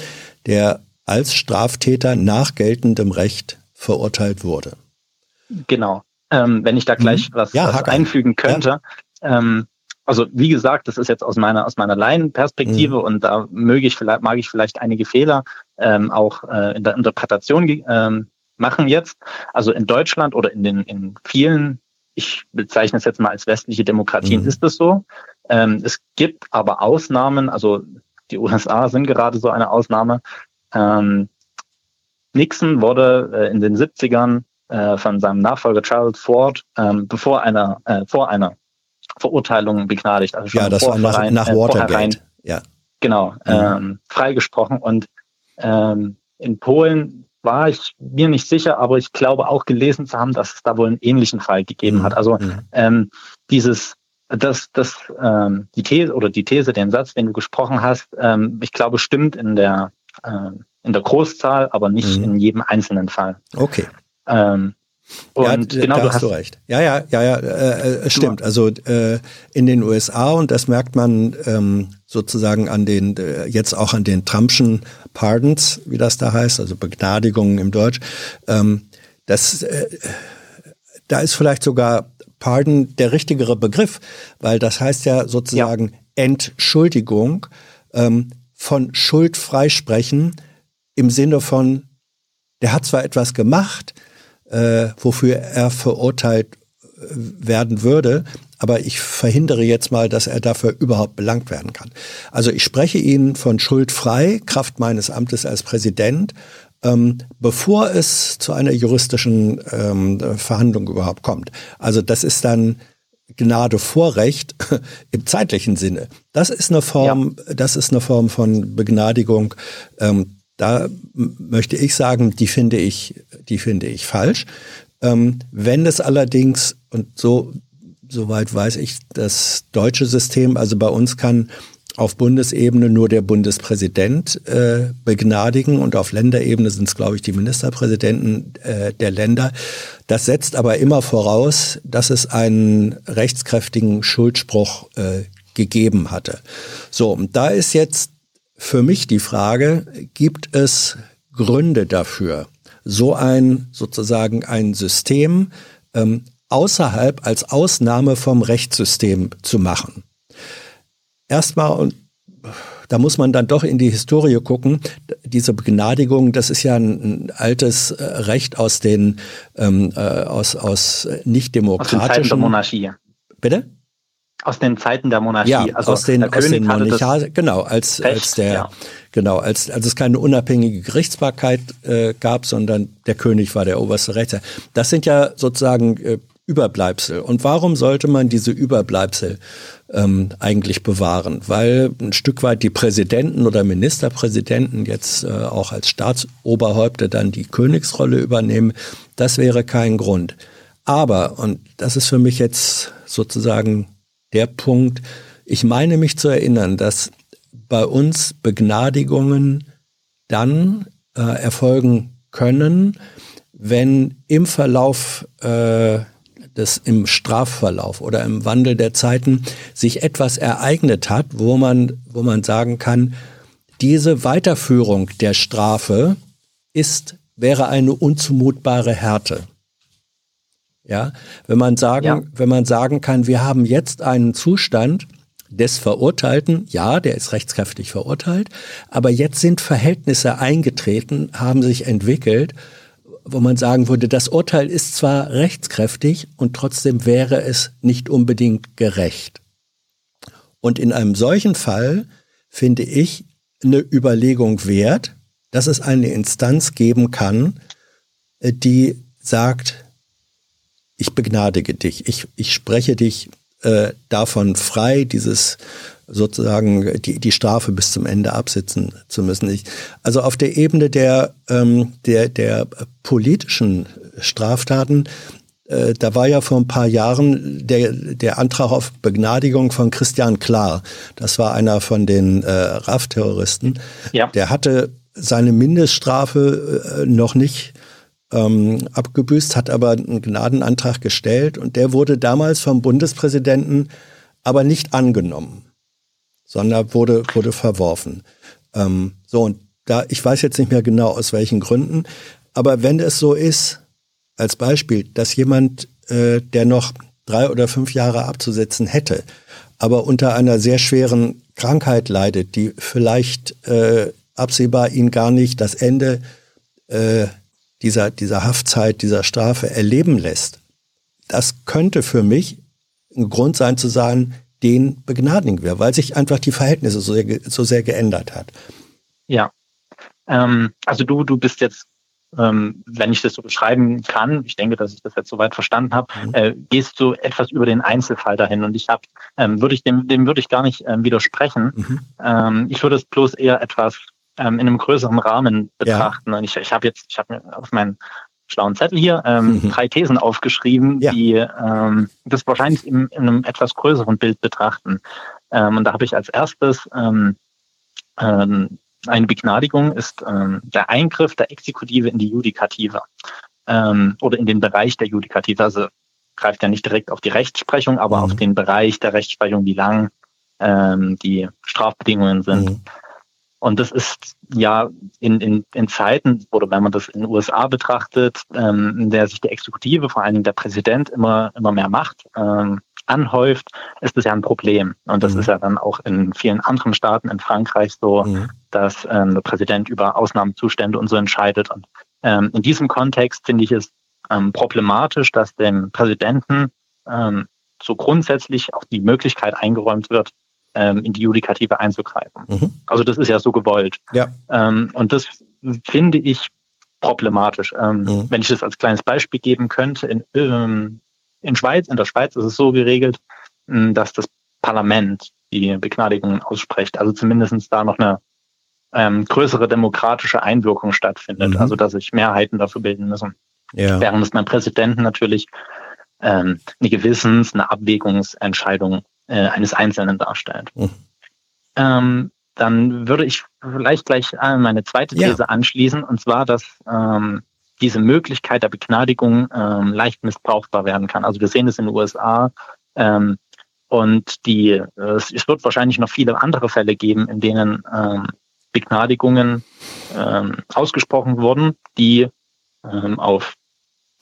der als Straftäter nach geltendem Recht verurteilt wurde. Genau. Ähm, wenn ich da gleich mhm. was, ja, was einfügen könnte. Ja. Ähm, also wie gesagt, das ist jetzt aus meiner aus meiner Laienperspektive mhm. und da möge ich vielleicht mag ich vielleicht einige Fehler ähm, auch äh, in der Interpretation ähm, machen jetzt. Also in Deutschland oder in den in vielen, ich bezeichne es jetzt mal als westliche Demokratien, mhm. ist es so. Ähm, es gibt aber Ausnahmen. Also die USA sind gerade so eine Ausnahme. Ähm, Nixon wurde äh, in den 70ern äh, von seinem Nachfolger Charles Ford ähm, bevor einer äh, vor einer Verurteilungen begnadigt. Also schon ja, das war nach, nach äh, Watergate. ja. Genau, mhm. ähm, freigesprochen. Und ähm, in Polen war ich mir nicht sicher, aber ich glaube auch gelesen zu haben, dass es da wohl einen ähnlichen Fall gegeben mhm. hat. Also mhm. ähm, dieses das, das, ähm, die These oder die These, den Satz, den du gesprochen hast, ähm, ich glaube, stimmt in der äh, in der Großzahl, aber nicht mhm. in jedem einzelnen Fall. Okay. Ähm, und ja, genau, da du hast du recht. Ja, ja, ja, ja, äh, äh stimmt. Also äh, in den USA und das merkt man ähm, sozusagen an den äh, jetzt auch an den Trumpschen Pardons, wie das da heißt, also Begnadigungen im Deutsch. Ähm, das, äh, da ist vielleicht sogar Pardon der richtigere Begriff, weil das heißt ja sozusagen ja. Entschuldigung. Ähm, von Schuld freisprechen im Sinne von, der hat zwar etwas gemacht, äh, wofür er verurteilt äh, werden würde, aber ich verhindere jetzt mal, dass er dafür überhaupt belangt werden kann. Also ich spreche Ihnen von Schuld frei, Kraft meines Amtes als Präsident, ähm, bevor es zu einer juristischen ähm, Verhandlung überhaupt kommt. Also das ist dann Gnade Vorrecht im zeitlichen Sinne. Das ist eine Form, ja. das ist eine Form von Begnadigung. Ähm, da möchte ich sagen, die finde ich, die finde ich falsch. Ähm, wenn es allerdings und so soweit weiß ich, das deutsche System, also bei uns kann auf Bundesebene nur der Bundespräsident äh, begnadigen und auf Länderebene sind es, glaube ich, die Ministerpräsidenten äh, der Länder. Das setzt aber immer voraus, dass es einen rechtskräftigen Schuldspruch äh, gegeben hatte. So, und da ist jetzt für mich die Frage, gibt es Gründe dafür, so ein sozusagen ein System ähm, außerhalb als Ausnahme vom Rechtssystem zu machen? erstmal, und da muss man dann doch in die Historie gucken. Diese Begnadigung, das ist ja ein, altes äh, Recht aus den ähm, äh, aus, aus nicht demokratischen. Aus den Zeiten der Monarchie. Bitte? Aus den Zeiten der Monarchie. Ja, also aus den, aus den Monarchien, genau, als, Recht, als der, ja. genau, als, als es keine unabhängige Gerichtsbarkeit äh, gab, sondern der König war der oberste Rechter. Das sind ja sozusagen äh, Überbleibsel. Und warum sollte man diese Überbleibsel ähm, eigentlich bewahren? Weil ein Stück weit die Präsidenten oder Ministerpräsidenten jetzt äh, auch als Staatsoberhäupter dann die Königsrolle übernehmen, das wäre kein Grund. Aber, und das ist für mich jetzt sozusagen Punkt, ich meine mich zu erinnern, dass bei uns Begnadigungen dann äh, erfolgen können, wenn im Verlauf äh, dass im Strafverlauf oder im Wandel der Zeiten sich etwas ereignet hat, wo man, wo man sagen kann, diese Weiterführung der Strafe ist, wäre eine unzumutbare Härte. Ja, wenn man sagen, ja. wenn man sagen kann, wir haben jetzt einen Zustand des Verurteilten, ja, der ist rechtskräftig verurteilt, aber jetzt sind Verhältnisse eingetreten, haben sich entwickelt, wo man sagen würde, das Urteil ist zwar rechtskräftig und trotzdem wäre es nicht unbedingt gerecht. Und in einem solchen Fall finde ich eine Überlegung wert, dass es eine Instanz geben kann, äh, die sagt, ich begnadige dich, ich, ich spreche dich äh, davon frei, dieses sozusagen die, die Strafe bis zum Ende absitzen zu müssen. Ich, also auf der Ebene der, ähm, der, der politischen Straftaten, äh, da war ja vor ein paar Jahren der, der Antrag auf Begnadigung von Christian Klar. Das war einer von den äh, RAF-Terroristen. Ja. Der hatte seine Mindeststrafe äh, noch nicht ähm, abgebüßt, hat aber einen Gnadenantrag gestellt und der wurde damals vom Bundespräsidenten aber nicht angenommen sondern wurde, wurde verworfen. Ähm, so, und da, ich weiß jetzt nicht mehr genau aus welchen Gründen, aber wenn es so ist, als Beispiel, dass jemand, äh, der noch drei oder fünf Jahre abzusetzen hätte, aber unter einer sehr schweren Krankheit leidet, die vielleicht äh, absehbar ihn gar nicht das Ende äh, dieser, dieser Haftzeit, dieser Strafe erleben lässt, das könnte für mich ein Grund sein zu sagen, den begnadigen wir, weil sich einfach die Verhältnisse so sehr, so sehr geändert hat. Ja. Ähm, also du, du bist jetzt, ähm, wenn ich das so beschreiben kann, ich denke, dass ich das jetzt soweit verstanden habe, mhm. äh, gehst du etwas über den Einzelfall dahin und ich habe, ähm, würde ich dem, dem würde ich gar nicht ähm, widersprechen. Mhm. Ähm, ich würde es bloß eher etwas ähm, in einem größeren Rahmen betrachten. Ja. Und ich, ich habe jetzt, ich habe mir auf meinen schlauen Zettel hier, ähm, mhm. drei Thesen aufgeschrieben, ja. die ähm, das wahrscheinlich in, in, einem etwas größeren Bild betrachten. Ähm, und da habe ich als erstes ähm, ähm, eine Begnadigung ist ähm, der Eingriff der Exekutive in die Judikative ähm, oder in den Bereich der Judikative. Also greift ja nicht direkt auf die Rechtsprechung, aber mhm. auf den Bereich der Rechtsprechung, wie lang ähm, die Strafbedingungen sind. Mhm. Und das ist ja in, in, in Zeiten, oder wenn man das in den USA betrachtet, ähm, in der sich die Exekutive, vor allen Dingen der Präsident, immer, immer mehr macht. Ähm, anhäuft, ist das ja ein Problem. Und das Mhm. ist ja dann auch in vielen anderen Staaten, in Frankreich so, Mhm. dass ähm, der Präsident über Ausnahmezustände und so entscheidet. Und ähm, in diesem Kontext finde ich es ähm, problematisch, dass dem Präsidenten ähm, so grundsätzlich auch die Möglichkeit eingeräumt wird, ähm, in die Judikative einzugreifen. Mhm. Also das ist ja so gewollt. Ja. Ähm, und das finde ich problematisch. Ähm, Mhm. Wenn ich das als kleines Beispiel geben könnte, in, ähm, in Schweiz, in der Schweiz ist es so geregelt, dass das Parlament die Begnadigungen ausspricht. Also zumindest da noch eine ähm, größere demokratische Einwirkung stattfindet. Mhm. Also dass sich Mehrheiten dafür bilden müssen. Ja. Während es beim Präsidenten natürlich ähm, eine Gewissens-, eine Abwägungsentscheidung äh, eines Einzelnen darstellt. Mhm. Ähm, dann würde ich vielleicht gleich an meine zweite Ja. These anschließen, und zwar, dass ähm, diese Möglichkeit der Begnadigung ähm, leicht missbrauchbar werden kann. Also wir sehen es in den USA ähm, und die, äh, es es wird wahrscheinlich noch viele andere Fälle geben, in denen ähm, Begnadigungen ähm, ausgesprochen wurden, die ähm, auf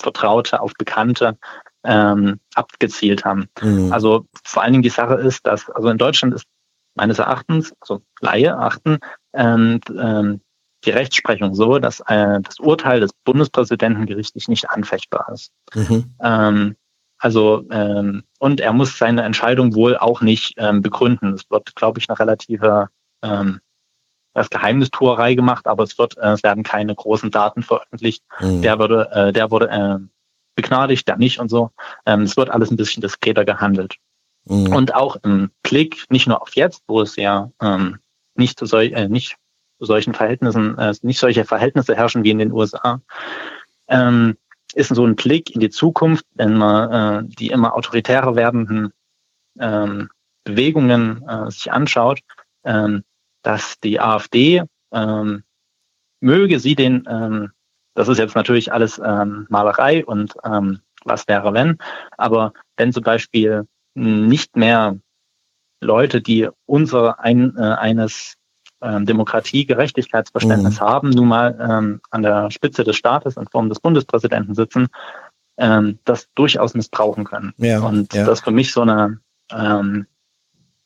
Vertraute, auf Bekannte ähm, abgezielt haben. Mhm. Also vor allen Dingen die Sache ist, dass, also in Deutschland ist meines Erachtens, also Laie erachten, ähm, ähm, die Rechtsprechung so, dass äh, das Urteil des Bundespräsidenten gerichtlich nicht anfechtbar ist. Mhm. Ähm, also ähm, und er muss seine Entscheidung wohl auch nicht ähm, begründen. Es wird, glaube ich, eine relative ähm, das Geheimnistuerei gemacht, aber es wird, äh, es werden keine großen Daten veröffentlicht. Mhm. Der wurde, äh, der wurde äh, begnadigt, der nicht und so. Ähm, es wird alles ein bisschen diskreter gehandelt. Mhm. Und auch im Blick, nicht nur auf jetzt, wo es ja ähm, nicht zu sol äh, nicht zu solchen Verhältnissen, äh, nicht solche Verhältnisse herrschen wie in den USA, ähm, ist so ein Blick in die Zukunft, wenn man äh, die immer autoritärer werdenden ähm, Bewegungen äh, sich anschaut, ähm, dass die AfD ähm, möge sie den, ähm, das ist jetzt natürlich alles ähm, Malerei und ähm, was wäre wenn, aber wenn zum Beispiel nicht mehr Leute, die unser ein, äh, eines ähm, Demokratie-Gerechtigkeitsverständnis Mhm. haben, nun mal ähm, an der Spitze des Staates in Form des Bundespräsidenten sitzen, ähm, das durchaus missbrauchen können. Ja, Und ja. das für mich so eine ähm,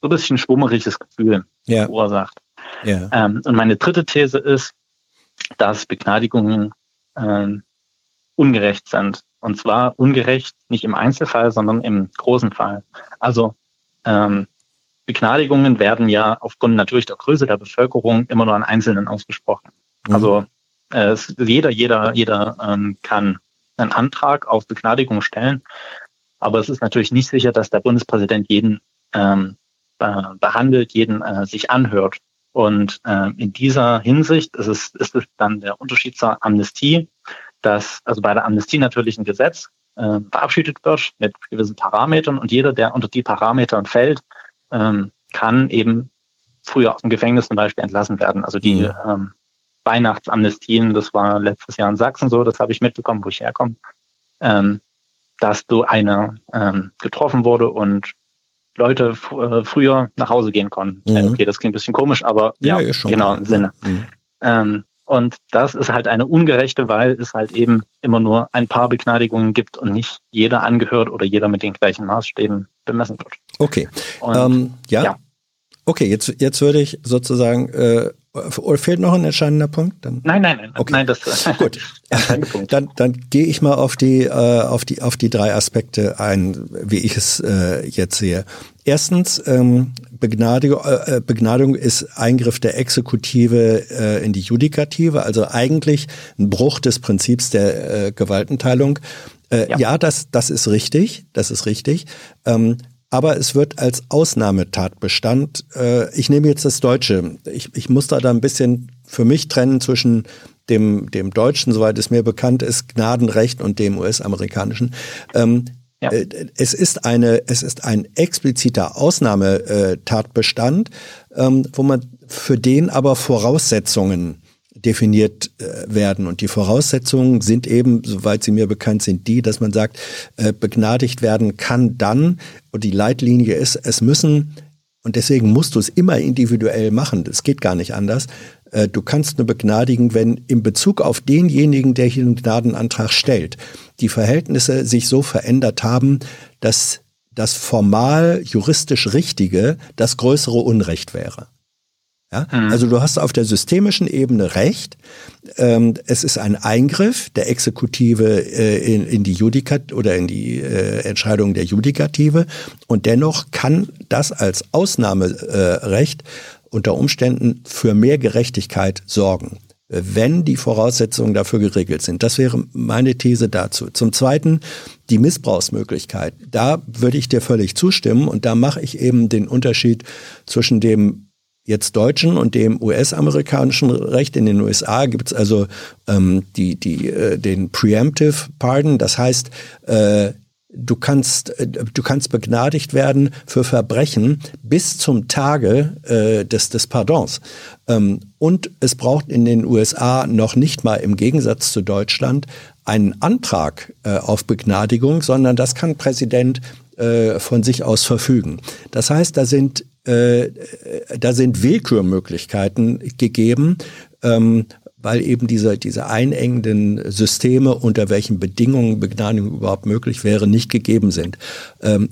so ein bisschen schwummeriges Gefühl Ja, verursacht. ja. Ähm, und meine dritte These ist, dass Begnadigungen ähm, ungerecht sind. Und zwar ungerecht nicht im Einzelfall, sondern im großen Fall. Also ähm, Begnadigungen werden ja aufgrund natürlich der Größe der Bevölkerung immer nur an Einzelnen ausgesprochen. Mhm. Also äh, jeder, jeder, jeder ähm, kann einen Antrag auf Begnadigung stellen, aber es ist natürlich nicht sicher, dass der Bundespräsident jeden ähm, be- behandelt, jeden äh, sich anhört. Und äh, in dieser Hinsicht ist es, ist es dann der Unterschied zur Amnestie, dass also bei der Amnestie natürlich ein Gesetz äh, verabschiedet wird mit gewissen Parametern und jeder, der unter die Parameter fällt, ähm, kann eben früher aus dem Gefängnis zum Beispiel entlassen werden. Also die Mhm. ähm, Weihnachtsamnestien, das war letztes Jahr in Sachsen so, das habe ich mitbekommen, wo ich herkomme, ähm, dass du eine ähm, getroffen wurde und Leute f- äh, früher nach Hause gehen konnten. Mhm. Äh, Okay, das klingt ein bisschen komisch, aber Ja, ja, genau im Sinne. Mhm. Ähm, und das ist halt eine ungerechte, weil es halt eben immer nur ein paar Begnadigungen gibt und nicht jeder angehört oder jeder mit den gleichen Maßstäben bemessen wird. Okay. Und ähm, ja? ja. Okay, jetzt, jetzt würde ich sozusagen, äh, fehlt noch ein entscheidender Punkt? Dann, nein, nein, nein, Okay. nein, das Gut. dann, dann gehe ich mal auf die, äh, auf die, auf die drei Aspekte ein, wie ich es äh, jetzt sehe. Erstens, ähm, Begnadigung, äh, Begnadigung ist Eingriff der Exekutive äh, in die Judikative, also eigentlich ein Bruch des Prinzips der äh, Gewaltenteilung. Äh, ja. Ja. das, das ist richtig, das ist richtig. Ähm, aber es wird als Ausnahmetatbestand, äh, ich nehme jetzt das Deutsche, ich, ich muss da, da ein bisschen für mich trennen zwischen dem, dem Deutschen, soweit es mir bekannt ist, Gnadenrecht und dem US-amerikanischen. Ähm, Ja. äh, Es ist eine, es ist ein expliziter Ausnahmetatbestand, ähm, wo man für den aber Voraussetzungen definiert äh, werden. Und die Voraussetzungen sind eben, soweit sie mir bekannt sind, die, dass man sagt, äh, begnadigt werden kann dann, und die Leitlinie ist, es müssen, und deswegen musst du es immer individuell machen, das geht gar nicht anders, äh, du kannst nur begnadigen, wenn in Bezug auf denjenigen, der hier einen Gnadenantrag stellt, die Verhältnisse sich so verändert haben, dass das formal juristisch Richtige das größere Unrecht wäre. Ja? Mhm. Also du hast auf der systemischen Ebene recht. Ähm, es ist ein Eingriff der Exekutive äh, in, in, die Judikat oder in die äh, Entscheidung der Judikative und dennoch kann das als Ausnahmerecht unter Umständen für mehr Gerechtigkeit sorgen wenn die Voraussetzungen dafür geregelt sind. Das wäre meine These dazu. Zum Zweiten die Missbrauchsmöglichkeit. Da würde ich dir völlig zustimmen und da mache ich eben den Unterschied zwischen dem jetzt deutschen und dem US-amerikanischen Recht. In den USA gibt es also ähm, die, die, äh, den Preemptive Pardon, das heißt, äh, du kannst, äh, du kannst begnadigt werden für Verbrechen bis zum Tage äh, des, des Pardons. Ähm, und es braucht in den USA noch nicht mal im Gegensatz zu Deutschland einen Antrag äh, auf Begnadigung, sondern das kann Präsident äh, von sich aus verfügen. Das heißt, da sind äh, da sind Willkürmöglichkeiten gegeben, ähm, weil eben diese, diese einengenden Systeme, unter welchen Bedingungen Begnadigung überhaupt möglich wäre, nicht gegeben sind. Ähm,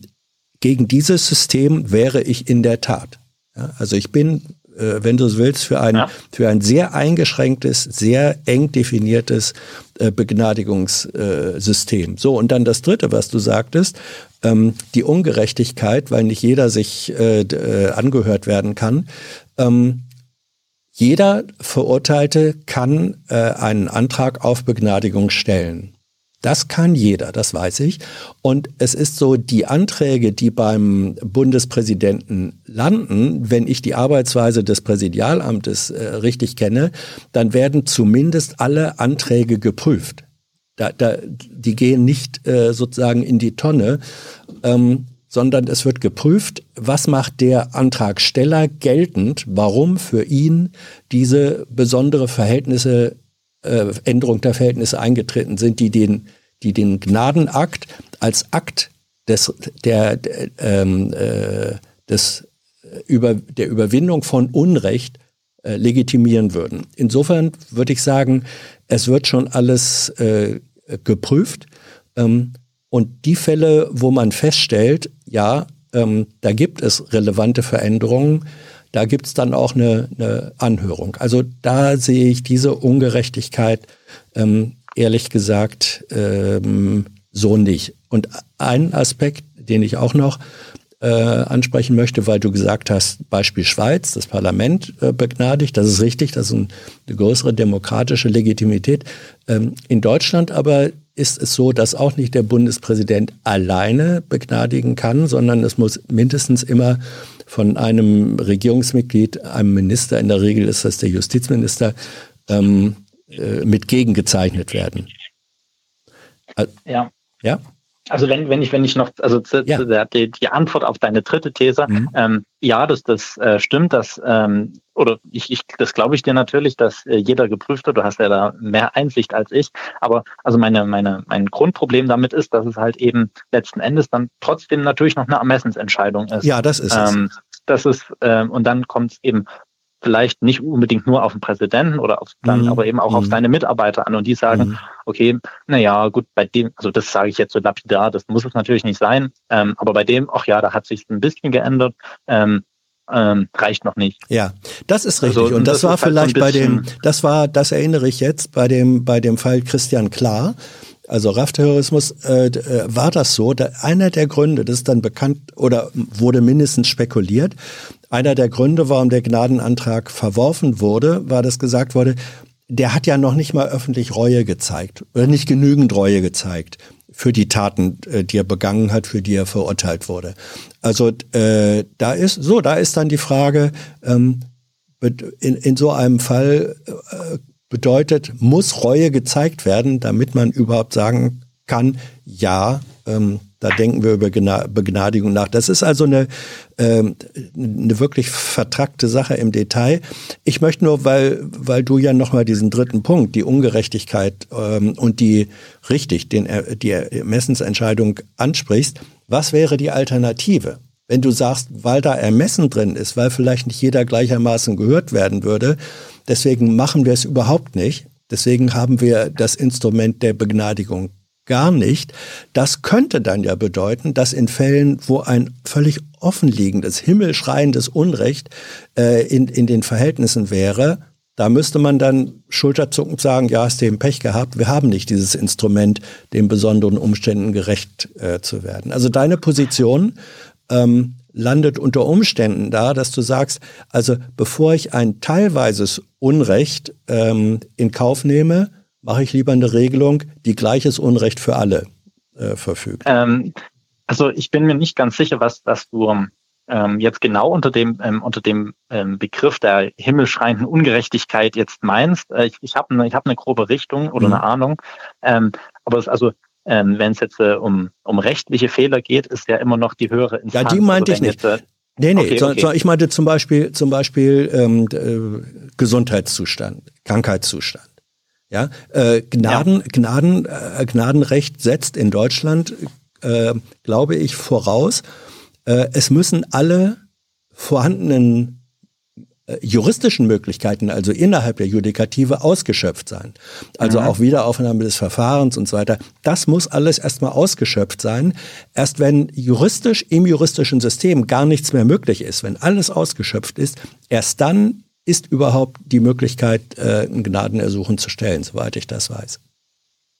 gegen dieses System wäre ich in der Tat. Ja, also ich bin, äh, wenn du es willst, für ein, ja. für ein sehr eingeschränktes, sehr eng definiertes äh, Begnadigungssystem. so, und dann das Dritte, was du sagtest, ähm, die Ungerechtigkeit, weil nicht jeder sich äh, äh, angehört werden kann. Ähm, jeder Verurteilte kann äh, einen Antrag auf Begnadigung stellen. Das kann jeder, das weiß ich. Und es ist so, die Anträge, die beim Bundespräsidenten landen, wenn ich die Arbeitsweise des Präsidialamtes äh, richtig kenne, dann werden zumindest alle Anträge geprüft. Da, da, die gehen nicht äh, sozusagen in die Tonne, ähm, sondern es wird geprüft, was macht der Antragsteller geltend, warum für ihn diese besondere Verhältnisse, äh, Änderung der Verhältnisse eingetreten sind, die den, die den Gnadenakt als Akt des, der, der, ähm, äh, des über, der Überwindung von Unrecht äh, legitimieren würden. Insofern würde ich sagen, es wird schon alles äh, geprüft. Ähm, und die Fälle, wo man feststellt, ja, ähm, da gibt es relevante Veränderungen, da gibt es dann auch eine, eine, Anhörung. Also da sehe ich diese Ungerechtigkeit ähm, ehrlich gesagt ähm, so nicht. Und ein Aspekt, den ich auch noch äh, ansprechen möchte, weil du gesagt hast, Beispiel Schweiz, das Parlament äh, begnadigt, das ist richtig, das ist ein, eine größere demokratische Legitimität. Ähm, in Deutschland aber ist es so, dass auch nicht der Bundespräsident alleine begnadigen kann, sondern es muss mindestens immer von einem Regierungsmitglied, einem Minister, in der Regel ist das der Justizminister, ähm, äh, mit gegengezeichnet werden. Ja. Ja? Also wenn, wenn ich, wenn ich noch, also zu, ja. zu der, die, die Antwort auf deine dritte These, mhm. ähm, ja, das, das äh, stimmt, dass ähm, oder ich, ich das glaube ich dir natürlich, dass äh, jeder Geprüfte, du hast ja da mehr Einsicht als ich, aber also meine, meine, mein Grundproblem damit ist, dass es halt eben letzten Endes dann trotzdem natürlich noch eine Ermessensentscheidung ist. Ja, das ist ähm, es. Das ist, ähm, und dann kommt es eben vielleicht nicht unbedingt nur auf den Präsidenten oder auf dann, mhm. aber eben auch mhm. auf seine Mitarbeiter an und die sagen, mhm. okay, naja, gut, bei dem, also das sage ich jetzt so lapidar, das muss es natürlich nicht sein, ähm, aber bei dem, ach ja, da hat sich ein bisschen geändert, ähm, ähm, reicht noch nicht. Ja, das ist richtig. Also, und das, das war halt vielleicht bei dem, das war, das erinnere ich jetzt bei dem, bei dem Fall Christian Klar. Also Raffterrorismus äh, äh, war das so. Da, einer der Gründe, das ist dann bekannt oder wurde mindestens spekuliert, einer der Gründe, warum der Gnadenantrag verworfen wurde, war, dass gesagt wurde, der hat ja noch nicht mal öffentlich Reue gezeigt oder nicht genügend Reue gezeigt für die Taten, äh, die er begangen hat, für die er verurteilt wurde. Also äh, da ist so, da ist dann die Frage, ähm, in, in so einem Fall äh, bedeutet, muss Reue gezeigt werden, damit man überhaupt sagen kann, ja, ähm, da denken wir über Begnadigung nach. Das ist also eine, ähm, eine wirklich vertrackte Sache im Detail. Ich möchte nur, weil, weil du ja nochmal diesen dritten Punkt, die Ungerechtigkeit ähm, und die richtig, den, die Ermessensentscheidung ansprichst. Was wäre die Alternative? Wenn du sagst, weil da Ermessen drin ist, weil vielleicht nicht jeder gleichermaßen gehört werden würde, deswegen machen wir es überhaupt nicht. Deswegen haben wir das Instrument der Begnadigung gar nicht. Das könnte dann ja bedeuten, dass in Fällen, wo ein völlig offenliegendes, himmelschreiendes Unrecht äh, in, in den Verhältnissen wäre, da müsste man dann schulterzuckend sagen, ja, hast du eben Pech gehabt, wir haben nicht dieses Instrument, den besonderen Umständen gerecht äh, zu werden. Also deine Position ähm, landet unter Umständen da, dass du sagst, also bevor ich ein teilweises Unrecht ähm, in Kauf nehme, mache ich lieber eine Regelung, die gleiches Unrecht für alle äh, verfügt. Ähm, also ich bin mir nicht ganz sicher, was, was du ähm, jetzt genau unter dem ähm, unter dem ähm, Begriff der himmelschreienden Ungerechtigkeit jetzt meinst. Äh, ich ich habe eine hab eine grobe Richtung oder mhm. eine Ahnung, ähm, aber es also ähm, wenn es jetzt äh, um um rechtliche Fehler geht, ist ja immer noch die höhere Instanz. Ja, die meinte also, ich nicht. Jetzt, äh, Nee, nee, okay, so, okay. So, ich meinte zum Beispiel, zum Beispiel ähm, äh, Gesundheitszustand, Krankheitszustand. Ja, äh, Gnaden, ja. Gnaden, äh, Gnadenrecht setzt in Deutschland, äh, glaube ich, voraus, äh, es müssen alle vorhandenen äh, juristischen Möglichkeiten, also innerhalb der Judikative, ausgeschöpft sein. Also mhm. auch Wiederaufnahme des Verfahrens und so weiter. Das muss alles erstmal ausgeschöpft sein. Erst wenn juristisch im juristischen System gar nichts mehr möglich ist, wenn alles ausgeschöpft ist, erst dann ist überhaupt die Möglichkeit, äh, ein Gnadenersuchen zu stellen, soweit ich das weiß.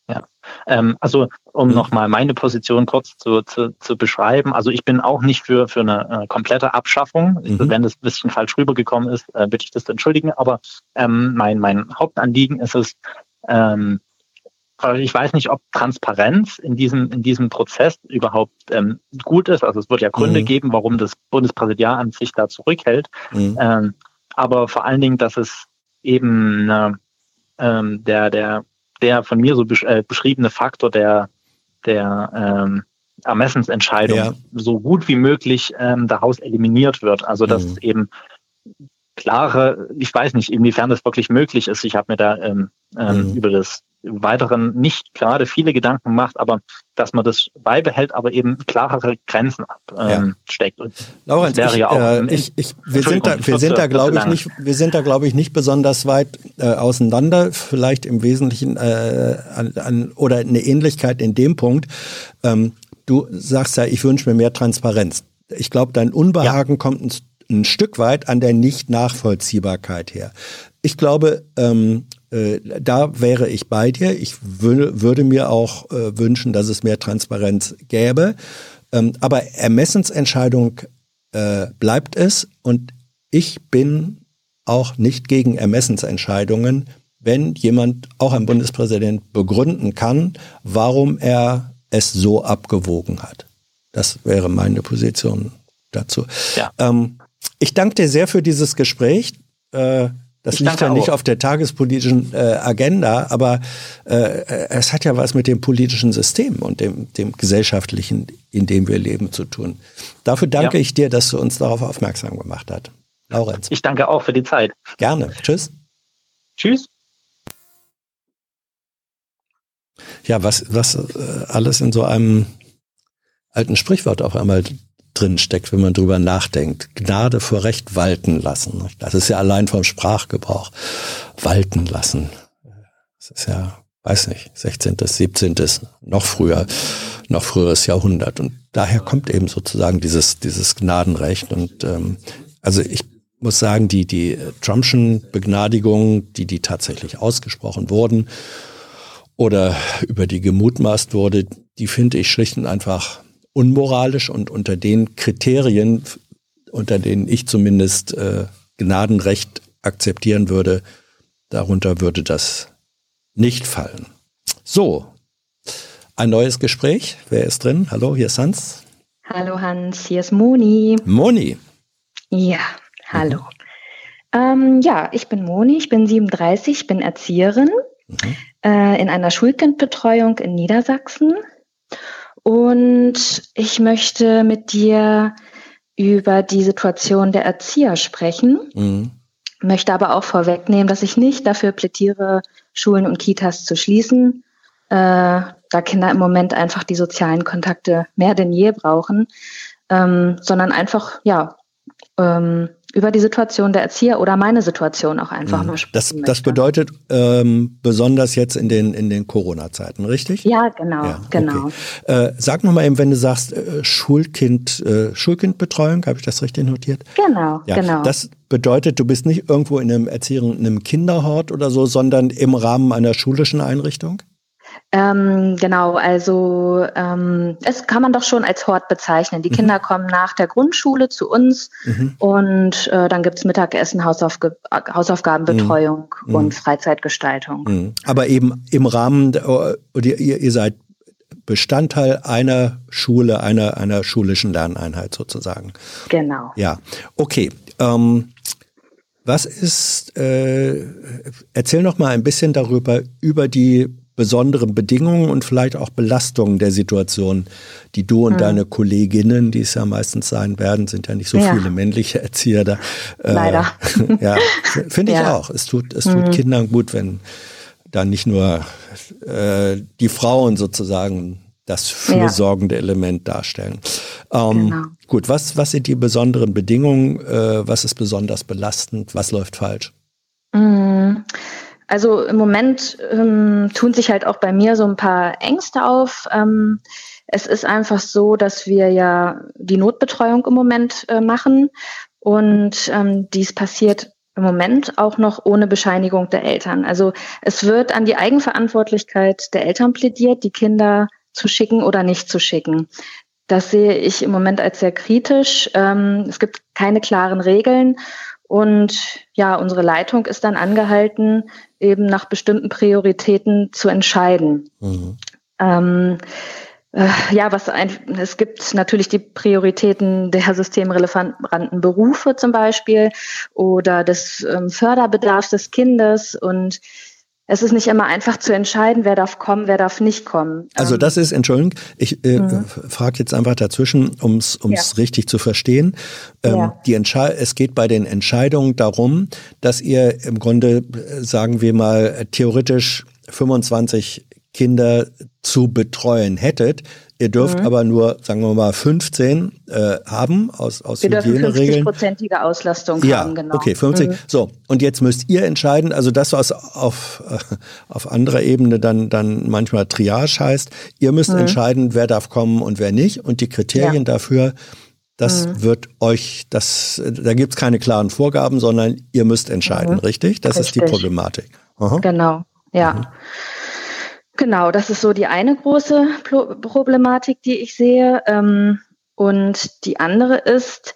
Ja, ähm, also um mhm. nochmal meine Position kurz zu, zu, zu beschreiben. Also ich bin auch nicht für, für eine äh, komplette Abschaffung. Mhm. Wenn das ein bisschen falsch rübergekommen ist, äh, bitte ich das zu entschuldigen. Aber ähm, mein, mein Hauptanliegen ist es, ähm, ich weiß nicht, ob Transparenz in diesem, in diesem Prozess überhaupt ähm, gut ist. Also es wird ja Gründe mhm. geben, warum das Bundespräsidialamt sich da zurückhält. Mhm. Ähm, aber vor allen Dingen, dass es eben äh, ähm, der, der, der von mir so besch äh, beschriebene Faktor der, der ähm, Ermessensentscheidung ja. so gut wie möglich ähm, daraus eliminiert wird. Also dass mhm. eben klare, ich weiß nicht, inwiefern das wirklich möglich ist. Ich habe mir da ähm, ähm, mhm. über das Weiteren nicht gerade viele Gedanken macht, aber dass man das beibehält, aber eben klarere Grenzen absteckt. Ähm, ja. Laurenz, ich, ja äh, ich, ich, wir sind da, wir sind da, glaube ich, nicht, wir sind da, glaube ich, nicht besonders weit äh, auseinander. Vielleicht im Wesentlichen äh, an, an, oder eine Ähnlichkeit in dem Punkt. Ähm, du sagst ja, ich wünsche mir mehr Transparenz. Ich glaube, dein Unbehagen ja. kommt ein, ein Stück weit an der Nicht-Nachvollziehbarkeit her. Ich glaube, ähm, äh, da wäre ich bei dir. Ich würde mir auch äh, wünschen, dass es mehr Transparenz gäbe. Ähm, aber Ermessensentscheidung äh, bleibt es und ich bin auch nicht gegen Ermessensentscheidungen, wenn jemand, auch ein Bundespräsident, begründen kann, warum er es so abgewogen hat. Das wäre meine Position dazu. Ja. Ähm, ich danke dir sehr für dieses Gespräch. Äh, das ich liegt ja nicht auf der tagespolitischen äh, Agenda, aber äh, es hat ja was mit dem politischen System und dem, dem gesellschaftlichen, in dem wir leben, zu tun. Dafür danke ja. ich dir, dass du uns darauf aufmerksam gemacht hast. Laurenz. Ich danke auch für die Zeit. Gerne. Tschüss. Tschüss. Ja, was, was äh, alles in so einem alten Sprichwort auf einmal drin steckt, wenn man drüber nachdenkt. Gnade vor Recht walten lassen. Das ist ja allein vom Sprachgebrauch. Walten lassen. Das ist ja, weiß nicht, 16., 17., noch früher, noch früheres Jahrhundert. Und daher kommt eben sozusagen dieses, dieses Gnadenrecht. Und ähm, also ich muss sagen, die, die Trumpschen Begnadigungen, die, die tatsächlich ausgesprochen wurden oder über die gemutmaßt wurde, die finde ich schlicht und einfach unmoralisch und unter den Kriterien, unter denen ich zumindest äh, Gnadenrecht akzeptieren würde, darunter würde das nicht fallen. So, ein neues Gespräch. Wer ist drin? Hallo, hier ist Hans. Hallo Hans, hier ist Moni. Moni. Ja, hallo. Mhm. Ähm, ja, ich bin Moni, ich bin 37, bin Erzieherin mhm. äh, in einer Schulkindbetreuung in Niedersachsen. Und ich möchte mit dir über die Situation der Erzieher sprechen. Mhm. Möchte aber auch vorwegnehmen, dass ich nicht dafür plädiere, Schulen und Kitas zu schließen, äh, da Kinder im Moment einfach die sozialen Kontakte mehr denn je brauchen, ähm, sondern einfach ja ähm, über die Situation der Erzieher oder meine Situation auch einfach mhm. mal sprechen das, das bedeutet ähm, besonders jetzt in den, in den Corona-Zeiten, richtig? Ja, genau, ja, genau. Okay. Äh, sag nochmal eben, wenn du sagst äh, Schulkind, äh, Schulkindbetreuung, habe ich das richtig notiert? Genau, ja, genau. Das bedeutet, du bist nicht irgendwo in einem Erziehung, in einem Kinderhort oder so, sondern im Rahmen einer schulischen Einrichtung? Ähm, genau, also ähm, es kann man doch schon als Hort bezeichnen. Die mhm. Kinder kommen nach der Grundschule zu uns mhm. und äh, dann gibt's Mittagessen, Hausaufge Hausaufgabenbetreuung mhm. und Freizeitgestaltung. Mhm. Aber eben im Rahmen, der, ihr, ihr seid Bestandteil einer Schule, einer, einer schulischen Lerneinheit sozusagen. Genau. Ja, okay. Ähm, was ist, äh, erzähl noch mal ein bisschen darüber, über die besonderen Bedingungen und vielleicht auch Belastungen der Situation, die du und hm. deine Kolleginnen, die es ja meistens sein werden, sind ja nicht so ja. viele männliche Erzieher da. Äh, Leider. ja, finde ich ja. auch. Es tut, es tut hm. Kindern gut, wenn da nicht nur äh, die Frauen sozusagen das fürsorgende ja. Element darstellen. Ähm, genau. Gut, was, was sind die besonderen Bedingungen? Äh, was ist besonders belastend? Was läuft falsch? Mhm. Also im Moment ähm, tun sich halt auch bei mir so ein paar Ängste auf. Ähm, es ist einfach so, dass wir ja die Notbetreuung im Moment äh, machen und ähm, dies passiert im Moment auch noch ohne Bescheinigung der Eltern. Also es wird an die Eigenverantwortlichkeit der Eltern plädiert, die Kinder zu schicken oder nicht zu schicken. Das sehe ich im Moment als sehr kritisch. Ähm, es gibt keine klaren Regeln und ja, unsere Leitung ist dann angehalten, eben nach bestimmten Prioritäten zu entscheiden. Mhm. Ähm, äh, ja, was ein, es gibt natürlich die Prioritäten der systemrelevanten Berufe zum Beispiel oder des ähm, Förderbedarfs des Kindes und es ist nicht immer einfach zu entscheiden, wer darf kommen, wer darf nicht kommen. Also ähm, das ist, Entschuldigung, ich äh, mhm. frage jetzt einfach dazwischen, um es ja. richtig zu verstehen. Ähm, ja. die es geht bei den Entscheidungen darum, dass ihr im Grunde, äh, sagen wir mal, theoretisch 25 Kinder zu betreuen hättet. Ihr dürft mhm. aber nur, sagen wir mal, 15 äh, haben aus, aus Wir dürfen 50-prozentige Auslastung ja, haben, genau. Okay, 50. Mhm. So, und jetzt müsst ihr entscheiden, also das, was auf, äh, auf anderer Ebene dann, dann manchmal Triage heißt, ihr müsst mhm. entscheiden, wer darf kommen und wer nicht. Und die Kriterien ja. dafür, das mhm. wird euch, das, da gibt's keine klaren Vorgaben, sondern ihr müsst entscheiden, mhm. richtig? Das richtig. ist die Problematik. Aha. Genau, ja. Genau, das ist so die eine große Problematik, die ich sehe. Ähm, und die andere ist,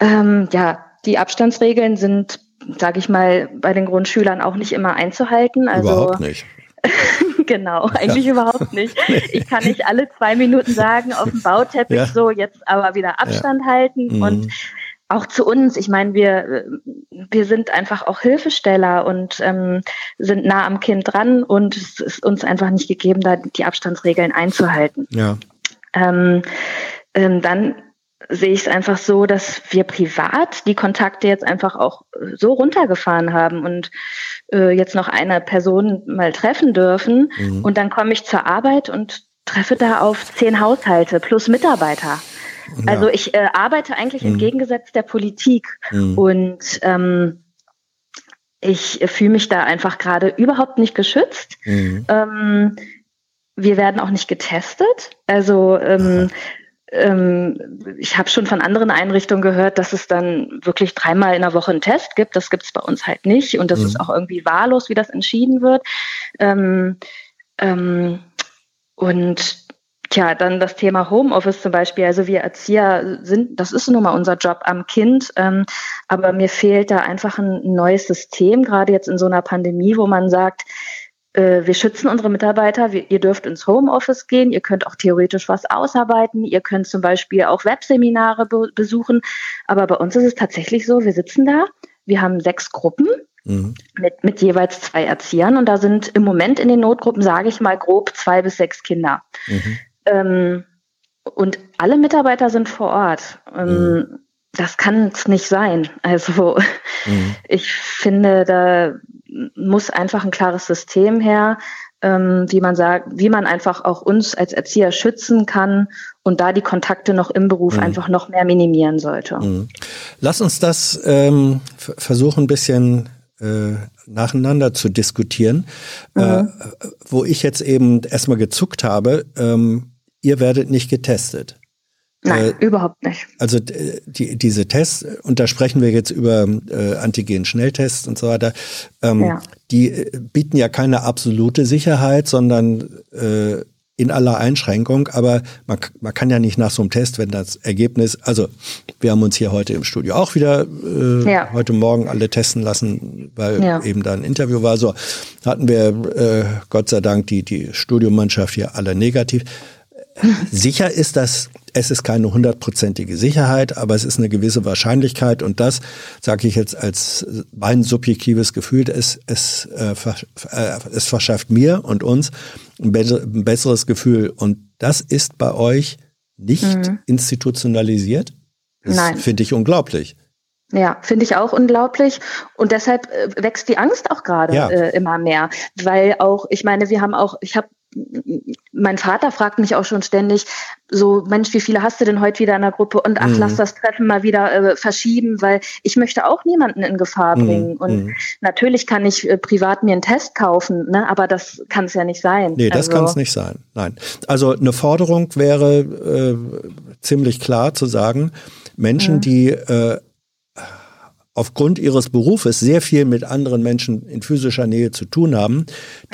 ähm, ja, die Abstandsregeln sind, sage ich mal, bei den Grundschülern auch nicht immer einzuhalten. Also, überhaupt nicht. genau, eigentlich ja. überhaupt nicht. Ich kann nicht alle zwei Minuten sagen auf dem Bauteppich ja. so, jetzt aber wieder Abstand ja. halten. Mhm. Und auch zu uns. Ich meine, wir, wir sind einfach auch Hilfesteller und ähm, sind nah am Kind dran und es ist uns einfach nicht gegeben, da die Abstandsregeln einzuhalten. Ja. Ähm, ähm, dann sehe ich es einfach so, dass wir privat die Kontakte jetzt einfach auch so runtergefahren haben und äh, jetzt noch eine Person mal treffen dürfen. Mhm. Und dann komme ich zur Arbeit und treffe da auf zehn Haushalte plus Mitarbeiter. Also ich äh, arbeite eigentlich mhm. entgegengesetzt der Politik mhm. und ähm, ich fühle mich da einfach gerade überhaupt nicht geschützt. Mhm. Ähm, wir werden auch nicht getestet. Also ähm, ähm, ich habe schon von anderen Einrichtungen gehört, dass es dann wirklich dreimal in der Woche einen Test gibt. Das gibt es bei uns halt nicht und das mhm. ist auch irgendwie wahllos, wie das entschieden wird. Ähm, ähm, und Tja, dann das Thema Homeoffice zum Beispiel. Also wir Erzieher sind, das ist nun mal unser Job am Kind, ähm, aber mir fehlt da einfach ein neues System, gerade jetzt in so einer Pandemie, wo man sagt, äh, wir schützen unsere Mitarbeiter, wir, ihr dürft ins Homeoffice gehen, ihr könnt auch theoretisch was ausarbeiten, ihr könnt zum Beispiel auch Webseminare be besuchen, aber bei uns ist es tatsächlich so, wir sitzen da, wir haben sechs Gruppen, Mhm. Mit, mit jeweils zwei Erziehern. Und da sind im Moment in den Notgruppen, sage ich mal, grob zwei bis sechs Kinder. Mhm. Ähm, und alle Mitarbeiter sind vor Ort. Ähm, mhm. Das kann es nicht sein. Also mhm. ich finde, da muss einfach ein klares System her. ähm, wie man sagt, wie man einfach auch uns als Erzieher schützen kann und da die Kontakte noch im Beruf mhm. einfach noch mehr minimieren sollte. Mhm. Lass uns das ähm, versuchen, ein bisschen äh, nacheinander zu diskutieren, mhm. äh, wo ich jetzt eben erstmal gezuckt habe, ähm, ihr werdet nicht getestet. Nein, äh, überhaupt nicht. Also die, diese Tests, und da sprechen wir jetzt über äh, Antigen-Schnelltests und so weiter, ähm, ja. die äh, bieten ja keine absolute Sicherheit, sondern äh, in aller Einschränkung, aber man, man kann ja nicht nach so einem Test, wenn das Ergebnis, also wir haben uns hier heute im Studio auch wieder äh, ja. heute Morgen alle testen lassen, weil ja. eben da ein Interview war. So hatten wir äh, Gott sei Dank die, die Studiomannschaft hier alle negativ. Sicher ist das, es ist keine hundertprozentige Sicherheit, aber es ist eine gewisse Wahrscheinlichkeit und das sage ich jetzt als mein subjektives Gefühl, es, es, äh, äh, es verschafft mir und uns ein, besseres Gefühl und das ist bei euch nicht mhm. institutionalisiert. Das Nein. finde ich unglaublich. Ja, finde ich auch unglaublich. Und deshalb äh, wächst die Angst auch gerade ja. äh, immer mehr. Weil auch, ich meine, wir haben auch, ich habe mein Vater fragt mich auch schon ständig, so Mensch, wie viele hast du denn heute wieder in der Gruppe? Und ach, mhm. lass das Treffen mal wieder äh, verschieben, weil ich möchte auch niemanden in Gefahr mhm. bringen. Mhm. Und natürlich kann ich äh, privat mir einen Test kaufen, ne? aber das kann es ja nicht sein. Nee, das also. kann es nicht sein. Nein. Also eine Forderung wäre äh, ziemlich klar zu sagen, Menschen, mhm. die äh, aufgrund ihres Berufes sehr viel mit anderen Menschen in physischer Nähe zu tun haben,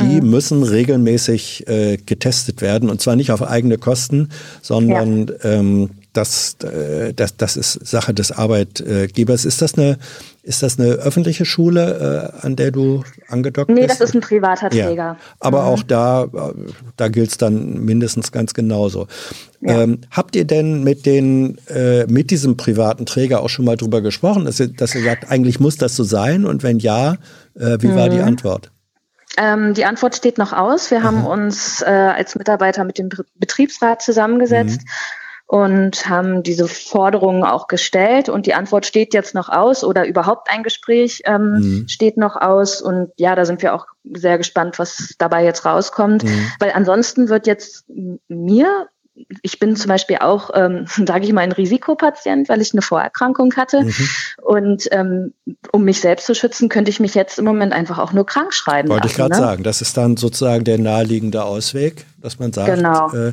die mhm. müssen regelmäßig äh, getestet werden und zwar nicht auf eigene Kosten, sondern ja. ähm, das, äh, das, das ist Sache des Arbeitgebers. Ist das eine, ist das eine öffentliche Schule, äh, an der du angedockt nee, bist? Nee, das ist ein privater Träger. Ja. Aber mhm. auch da, da gilt es dann mindestens ganz genauso. Ja. Ähm, habt ihr denn mit den, äh, mit diesem privaten Träger auch schon mal drüber gesprochen, dass ihr, dass ihr sagt, eigentlich muss das so sein? Und wenn ja, äh, wie mhm. war die mhm. Antwort? Ähm, die Antwort steht noch aus. Wir Aha. haben uns äh, als Mitarbeiter mit dem Betriebsrat zusammengesetzt. Mhm und haben diese Forderungen auch gestellt und die Antwort steht jetzt noch aus oder überhaupt ein Gespräch ähm, mhm. steht noch aus und ja, da sind wir auch sehr gespannt, was dabei jetzt rauskommt, mhm. weil ansonsten wird jetzt mir ich bin zum Beispiel auch, ähm, sage ich mal, ein Risikopatient, weil ich eine Vorerkrankung hatte. Mhm. Und ähm, um mich selbst zu schützen, könnte ich mich jetzt im Moment einfach auch nur krank schreiben. Wollte lassen, ich gerade ne? sagen, das ist dann sozusagen der naheliegende Ausweg, dass man sagt, genau. äh,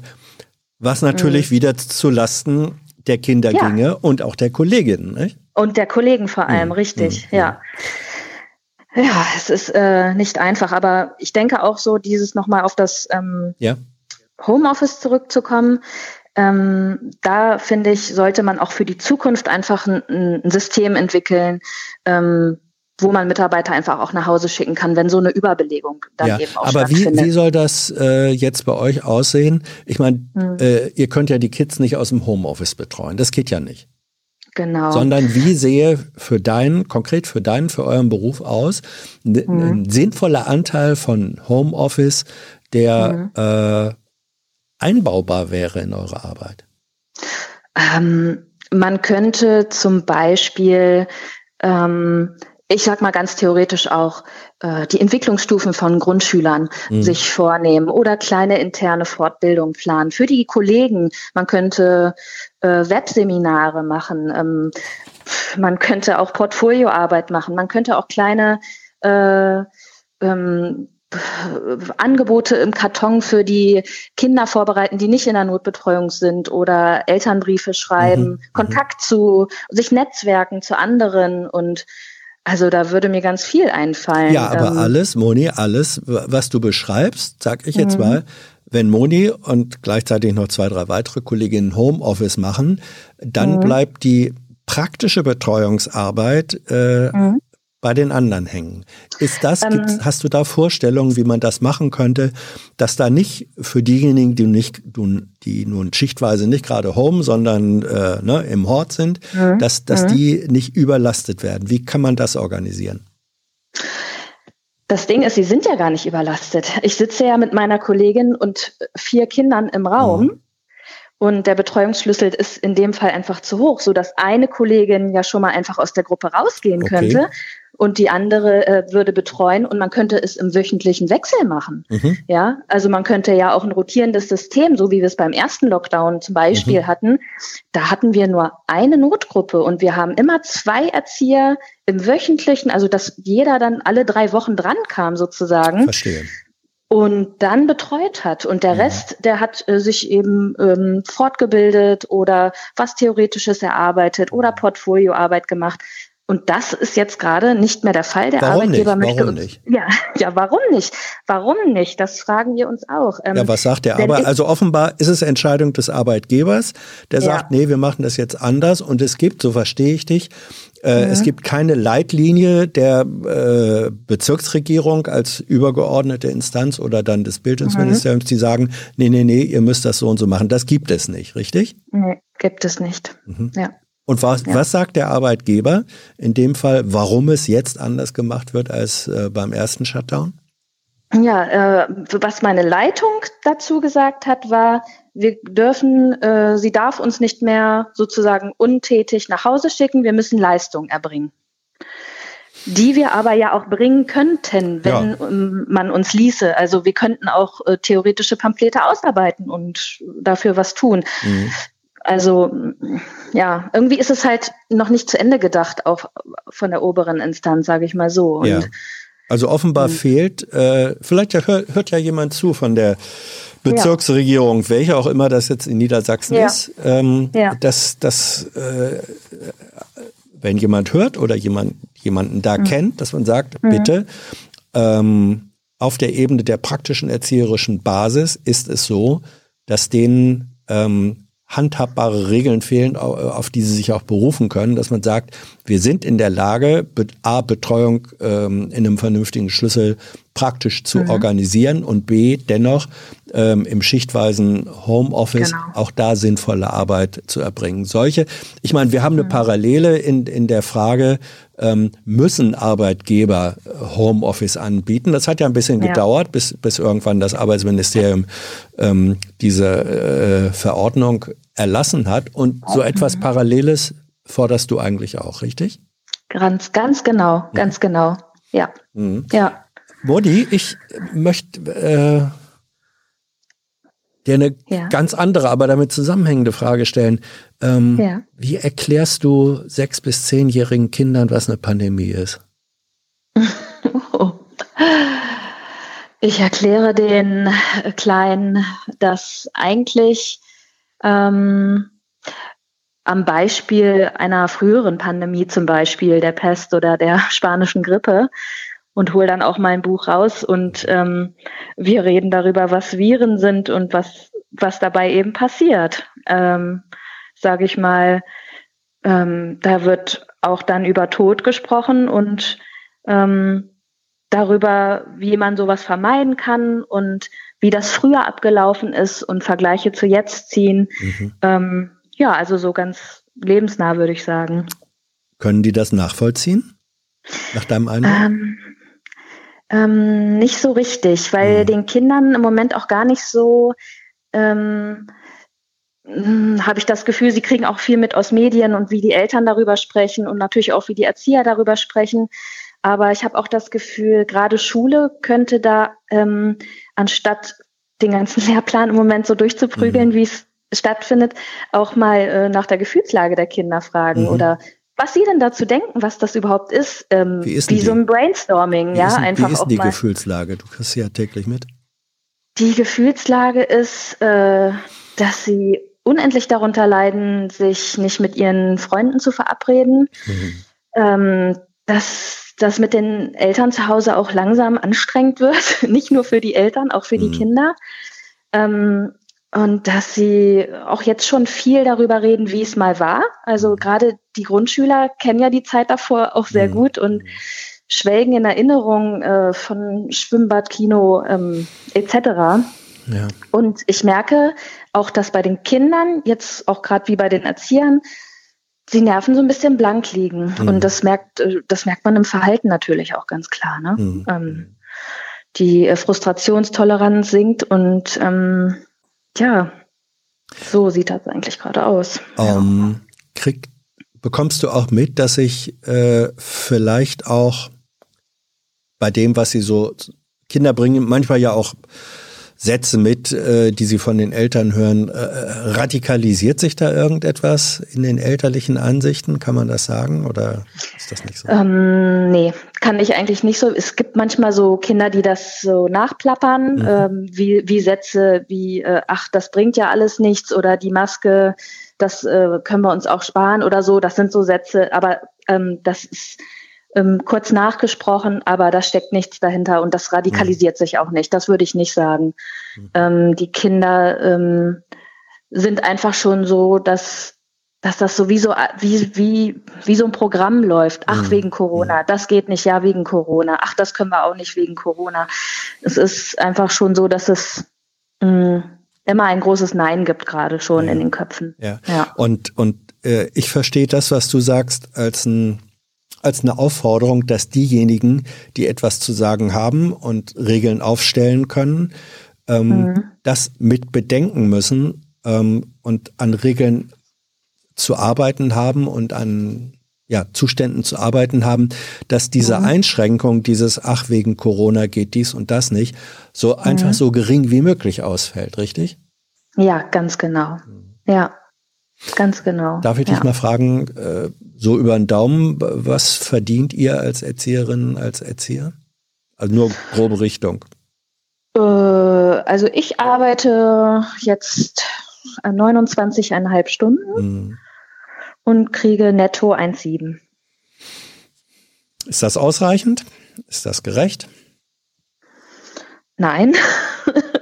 was natürlich mhm. wieder zu Lasten der Kinder ja. ginge und auch der Kolleginnen. Nicht? Und der Kollegen vor allem, mhm. richtig, mhm. ja. Ja, es ist äh, nicht einfach, aber ich denke auch so, dieses nochmal auf das ähm, ja. Homeoffice zurückzukommen. Ähm, da finde ich, sollte man auch für die Zukunft einfach ein, ein System entwickeln, ähm, wo man Mitarbeiter einfach auch nach Hause schicken kann, wenn so eine Überbelegung dann ja, eben auch aber stattfindet. Wie, wie soll das äh, jetzt bei euch aussehen? Ich meine, hm. äh, ihr könnt ja die Kids nicht aus dem Homeoffice betreuen. Das geht ja nicht. Genau. Sondern wie sehe für deinen, konkret für deinen, für euren Beruf aus, hm. ein sinnvoller Anteil von Homeoffice, der hm. äh, einbaubar wäre in eure Arbeit? Ähm, man könnte zum Beispiel ähm, ich sag mal ganz theoretisch auch, äh, die Entwicklungsstufen von Grundschülern mhm. sich vornehmen oder kleine interne Fortbildung planen. Für die Kollegen, man könnte äh, Webseminare machen, ähm, man könnte auch Portfolioarbeit machen, man könnte auch kleine äh, ähm, Angebote im Karton für die Kinder vorbereiten, die nicht in der Notbetreuung sind oder Elternbriefe schreiben, mhm. mhm. Kontakt zu sich netzwerken zu anderen und also da würde mir ganz viel einfallen. Ja, aber ähm, alles, Moni, alles, was du beschreibst, sag ich jetzt mhm. mal, wenn Moni und gleichzeitig noch zwei, drei weitere Kolleginnen Homeoffice machen, dann mhm. bleibt die praktische Betreuungsarbeit äh, mhm bei den anderen hängen. Ist das, ähm, hast du da Vorstellungen, wie man das machen könnte, dass da nicht für diejenigen, die nicht, die nun schichtweise nicht gerade home, sondern äh, ne, im Hort sind, mhm. dass, dass mhm. die nicht überlastet werden? Wie kann man das organisieren? Das Ding ist, sie sind ja gar nicht überlastet. Ich sitze ja mit meiner Kollegin und vier Kindern im Raum. Mhm. Und der Betreuungsschlüssel ist in dem Fall einfach zu hoch, so dass eine Kollegin ja schon mal einfach aus der Gruppe rausgehen okay. könnte und die andere äh, würde betreuen und man könnte es im wöchentlichen Wechsel machen. Mhm. Ja, also man könnte ja auch ein rotierendes System, so wie wir es beim ersten Lockdown zum Beispiel mhm. hatten. Da hatten wir nur eine Notgruppe und wir haben immer zwei Erzieher im wöchentlichen, also dass jeder dann alle drei Wochen dran kam sozusagen. Verstehe und dann betreut hat. Und der Rest, der hat äh, sich eben ähm, fortgebildet oder was Theoretisches erarbeitet oder Portfolioarbeit gemacht. Und das ist jetzt gerade nicht mehr der Fall. Der warum Arbeitgeber nicht? möchte warum uns. Nicht? Ja, ja, warum nicht? Warum nicht? Das fragen wir uns auch. Ähm, ja, was sagt der Aber Also offenbar ist es Entscheidung des Arbeitgebers, der ja. sagt, nee, wir machen das jetzt anders. Und es gibt, so verstehe ich dich, äh, mhm. es gibt keine Leitlinie der äh, Bezirksregierung als übergeordnete Instanz oder dann des Bildungsministeriums, mhm. die sagen, nee, nee, nee, ihr müsst das so und so machen. Das gibt es nicht, richtig? Nee, gibt es nicht. Mhm. Ja. Und was, ja. was sagt der Arbeitgeber in dem Fall, warum es jetzt anders gemacht wird als äh, beim ersten Shutdown? Ja, äh, was meine Leitung dazu gesagt hat, war, wir dürfen, äh, sie darf uns nicht mehr sozusagen untätig nach Hause schicken, wir müssen Leistung erbringen. Die wir aber ja auch bringen könnten, wenn ja. Ähm, man uns ließe. Also wir könnten auch äh, theoretische Pamphlete ausarbeiten und dafür was tun. Mhm. Also ja, irgendwie ist es halt noch nicht zu Ende gedacht, auch von der oberen Instanz, sage ich mal so. Und, ja. Also offenbar hm. fehlt, äh, vielleicht hört, hört ja jemand zu von der Bezirksregierung, ja. welche auch immer das jetzt in Niedersachsen ja. ist, ähm, ja. dass, dass äh, wenn jemand hört oder jemand, jemanden da mhm. kennt, dass man sagt, mhm. bitte, ähm, auf der Ebene der praktischen erzieherischen Basis ist es so, dass denen ähm, handhabbare Regeln fehlen, auf die sie sich auch berufen können, dass man sagt, wir sind in der Lage, A, Betreuung ähm, in einem vernünftigen Schlüssel praktisch zu mhm. organisieren und B, dennoch ähm, im schichtweisen Homeoffice genau. auch da sinnvolle Arbeit zu erbringen. Solche, ich meine, wir haben eine mhm. Parallele in, in der Frage, ähm, müssen Arbeitgeber Homeoffice anbieten? Das hat ja ein bisschen ja. gedauert, bis, bis irgendwann das Arbeitsministerium ähm, diese äh, Verordnung erlassen hat. Und so mhm. etwas Paralleles forderst du eigentlich auch, richtig? Ganz, ganz genau, ganz genau. Ja. Mhm. Ja. Modi, ich möchte äh, dir eine ja. ganz andere, aber damit zusammenhängende Frage stellen. Ähm, ja. Wie erklärst du sechs- bis zehnjährigen Kindern, was eine Pandemie ist? Ich erkläre den Kleinen, dass eigentlich ähm, am Beispiel einer früheren Pandemie, zum Beispiel der Pest oder der spanischen Grippe, und hole dann auch mein Buch raus und ähm, wir reden darüber, was Viren sind und was, was dabei eben passiert. Ähm, Sage ich mal, ähm, da wird auch dann über Tod gesprochen und ähm, darüber, wie man sowas vermeiden kann und wie das früher abgelaufen ist und Vergleiche zu jetzt ziehen. Mhm. Ähm, ja, also so ganz lebensnah würde ich sagen. Können die das nachvollziehen? Nach deinem Eindruck? Ähm, ähm, nicht so richtig, weil mhm. den Kindern im Moment auch gar nicht so ähm, hm, habe ich das Gefühl, sie kriegen auch viel mit aus Medien und wie die Eltern darüber sprechen und natürlich auch wie die Erzieher darüber sprechen. Aber ich habe auch das Gefühl, gerade Schule könnte da ähm, anstatt den ganzen Lehrplan im Moment so durchzuprügeln, mhm. wie es stattfindet, auch mal äh, nach der Gefühlslage der Kinder fragen mhm. oder was Sie denn dazu denken, was das überhaupt ist, ähm, wie, ist wie so ein Brainstorming, wie ja, ist, einfach Wie ist auch die. Gefühlslage? Du kriegst sie ja täglich mit. Die Gefühlslage ist, äh, dass sie unendlich darunter leiden, sich nicht mit ihren Freunden zu verabreden, mhm. ähm, dass das mit den Eltern zu Hause auch langsam anstrengend wird, nicht nur für die Eltern, auch für mhm. die Kinder. Ähm, und dass sie auch jetzt schon viel darüber reden, wie es mal war. Also mhm. gerade die Grundschüler kennen ja die Zeit davor auch sehr mhm. gut und schwelgen in Erinnerung äh, von Schwimmbad, Kino ähm, etc. Ja. Und ich merke auch, dass bei den Kindern, jetzt auch gerade wie bei den Erziehern, die Nerven so ein bisschen blank liegen. Mhm. Und das merkt, äh, das merkt man im Verhalten natürlich auch ganz klar. Ne? Mhm. Ähm, die Frustrationstoleranz sinkt und ähm, ja, so sieht das eigentlich gerade aus. Ähm, kriegt bekommst du auch mit, dass sich äh, vielleicht auch bei dem, was sie so Kinder bringen, manchmal ja auch Sätze mit, äh, die sie von den Eltern hören. Äh, radikalisiert sich da irgendetwas in den elterlichen Ansichten? Kann man das sagen oder ist das nicht so? Ähm, nee, kann ich eigentlich nicht so. Es gibt manchmal so Kinder, die das so nachplappern, mhm. ähm, wie, wie Sätze wie, äh, ach, das bringt ja alles nichts oder die Maske, das äh, können wir uns auch sparen oder so. Das sind so Sätze, aber ähm, das ist ähm, kurz nachgesprochen, aber da steckt nichts dahinter und das radikalisiert mhm. sich auch nicht. Das würde ich nicht sagen. Mhm. Ähm, die Kinder ähm, sind einfach schon so, dass dass das so wie so wie, wie, wie so ein Programm läuft. Ach, mhm. wegen Corona, mhm. das geht nicht, ja, wegen Corona. Ach, das können wir auch nicht wegen Corona. Es ist einfach schon so, dass es mh, mm, immer ein großes Nein gibt, gerade schon ja. in den Köpfen. Ja. ja. Und, und äh, ich verstehe das, was du sagst, als ein als eine Aufforderung, dass diejenigen, die etwas zu sagen haben und Regeln aufstellen können, ähm, mhm. das mit bedenken müssen ähm, und an Regeln zu arbeiten haben und an ja, Zuständen zu arbeiten haben, dass diese mhm. Einschränkung, dieses Ach, wegen Corona geht dies und das nicht, so einfach mhm. so gering wie möglich ausfällt, richtig? Ja, ganz genau. Mhm. Ja, ganz genau. Darf ich dich mal fragen, äh, so über den Daumen, was verdient ihr als Erzieherin, als Erzieher? Also nur grobe Richtung. Äh, also ich arbeite jetzt 29,5 Stunden mhm. und kriege netto 1,7. Ist das ausreichend? Ist das gerecht? Nein.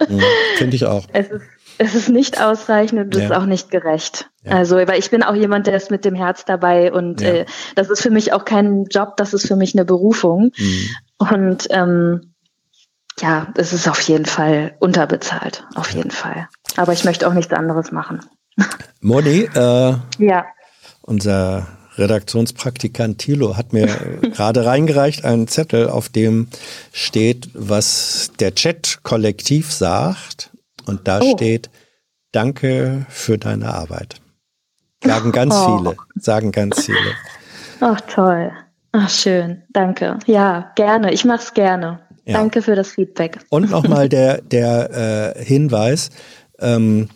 Mhm, Finde ich auch. Es ist es ist nicht ausreichend und es ja. ist auch nicht gerecht. Ja. Also, weil ich bin auch jemand, der ist mit dem Herz dabei und ja. äh, das ist für mich auch kein Job, das ist für mich eine Berufung. Mhm. Und ähm, ja, es ist auf jeden Fall unterbezahlt, auf jeden Fall. Aber ich möchte auch nichts anderes machen. Moni, äh, ja. unser Redaktionspraktikant Thilo hat mir gerade reingereicht einen Zettel, auf dem steht, was der Chat kollektiv sagt. Und da oh. steht, danke für deine Arbeit. Sagen ganz oh. viele, sagen ganz viele. Ach toll. Ach schön, danke. Ja, gerne. Ich mache es gerne. Ja. Danke für das Feedback. Und nochmal der, der äh, Hinweis, ähm,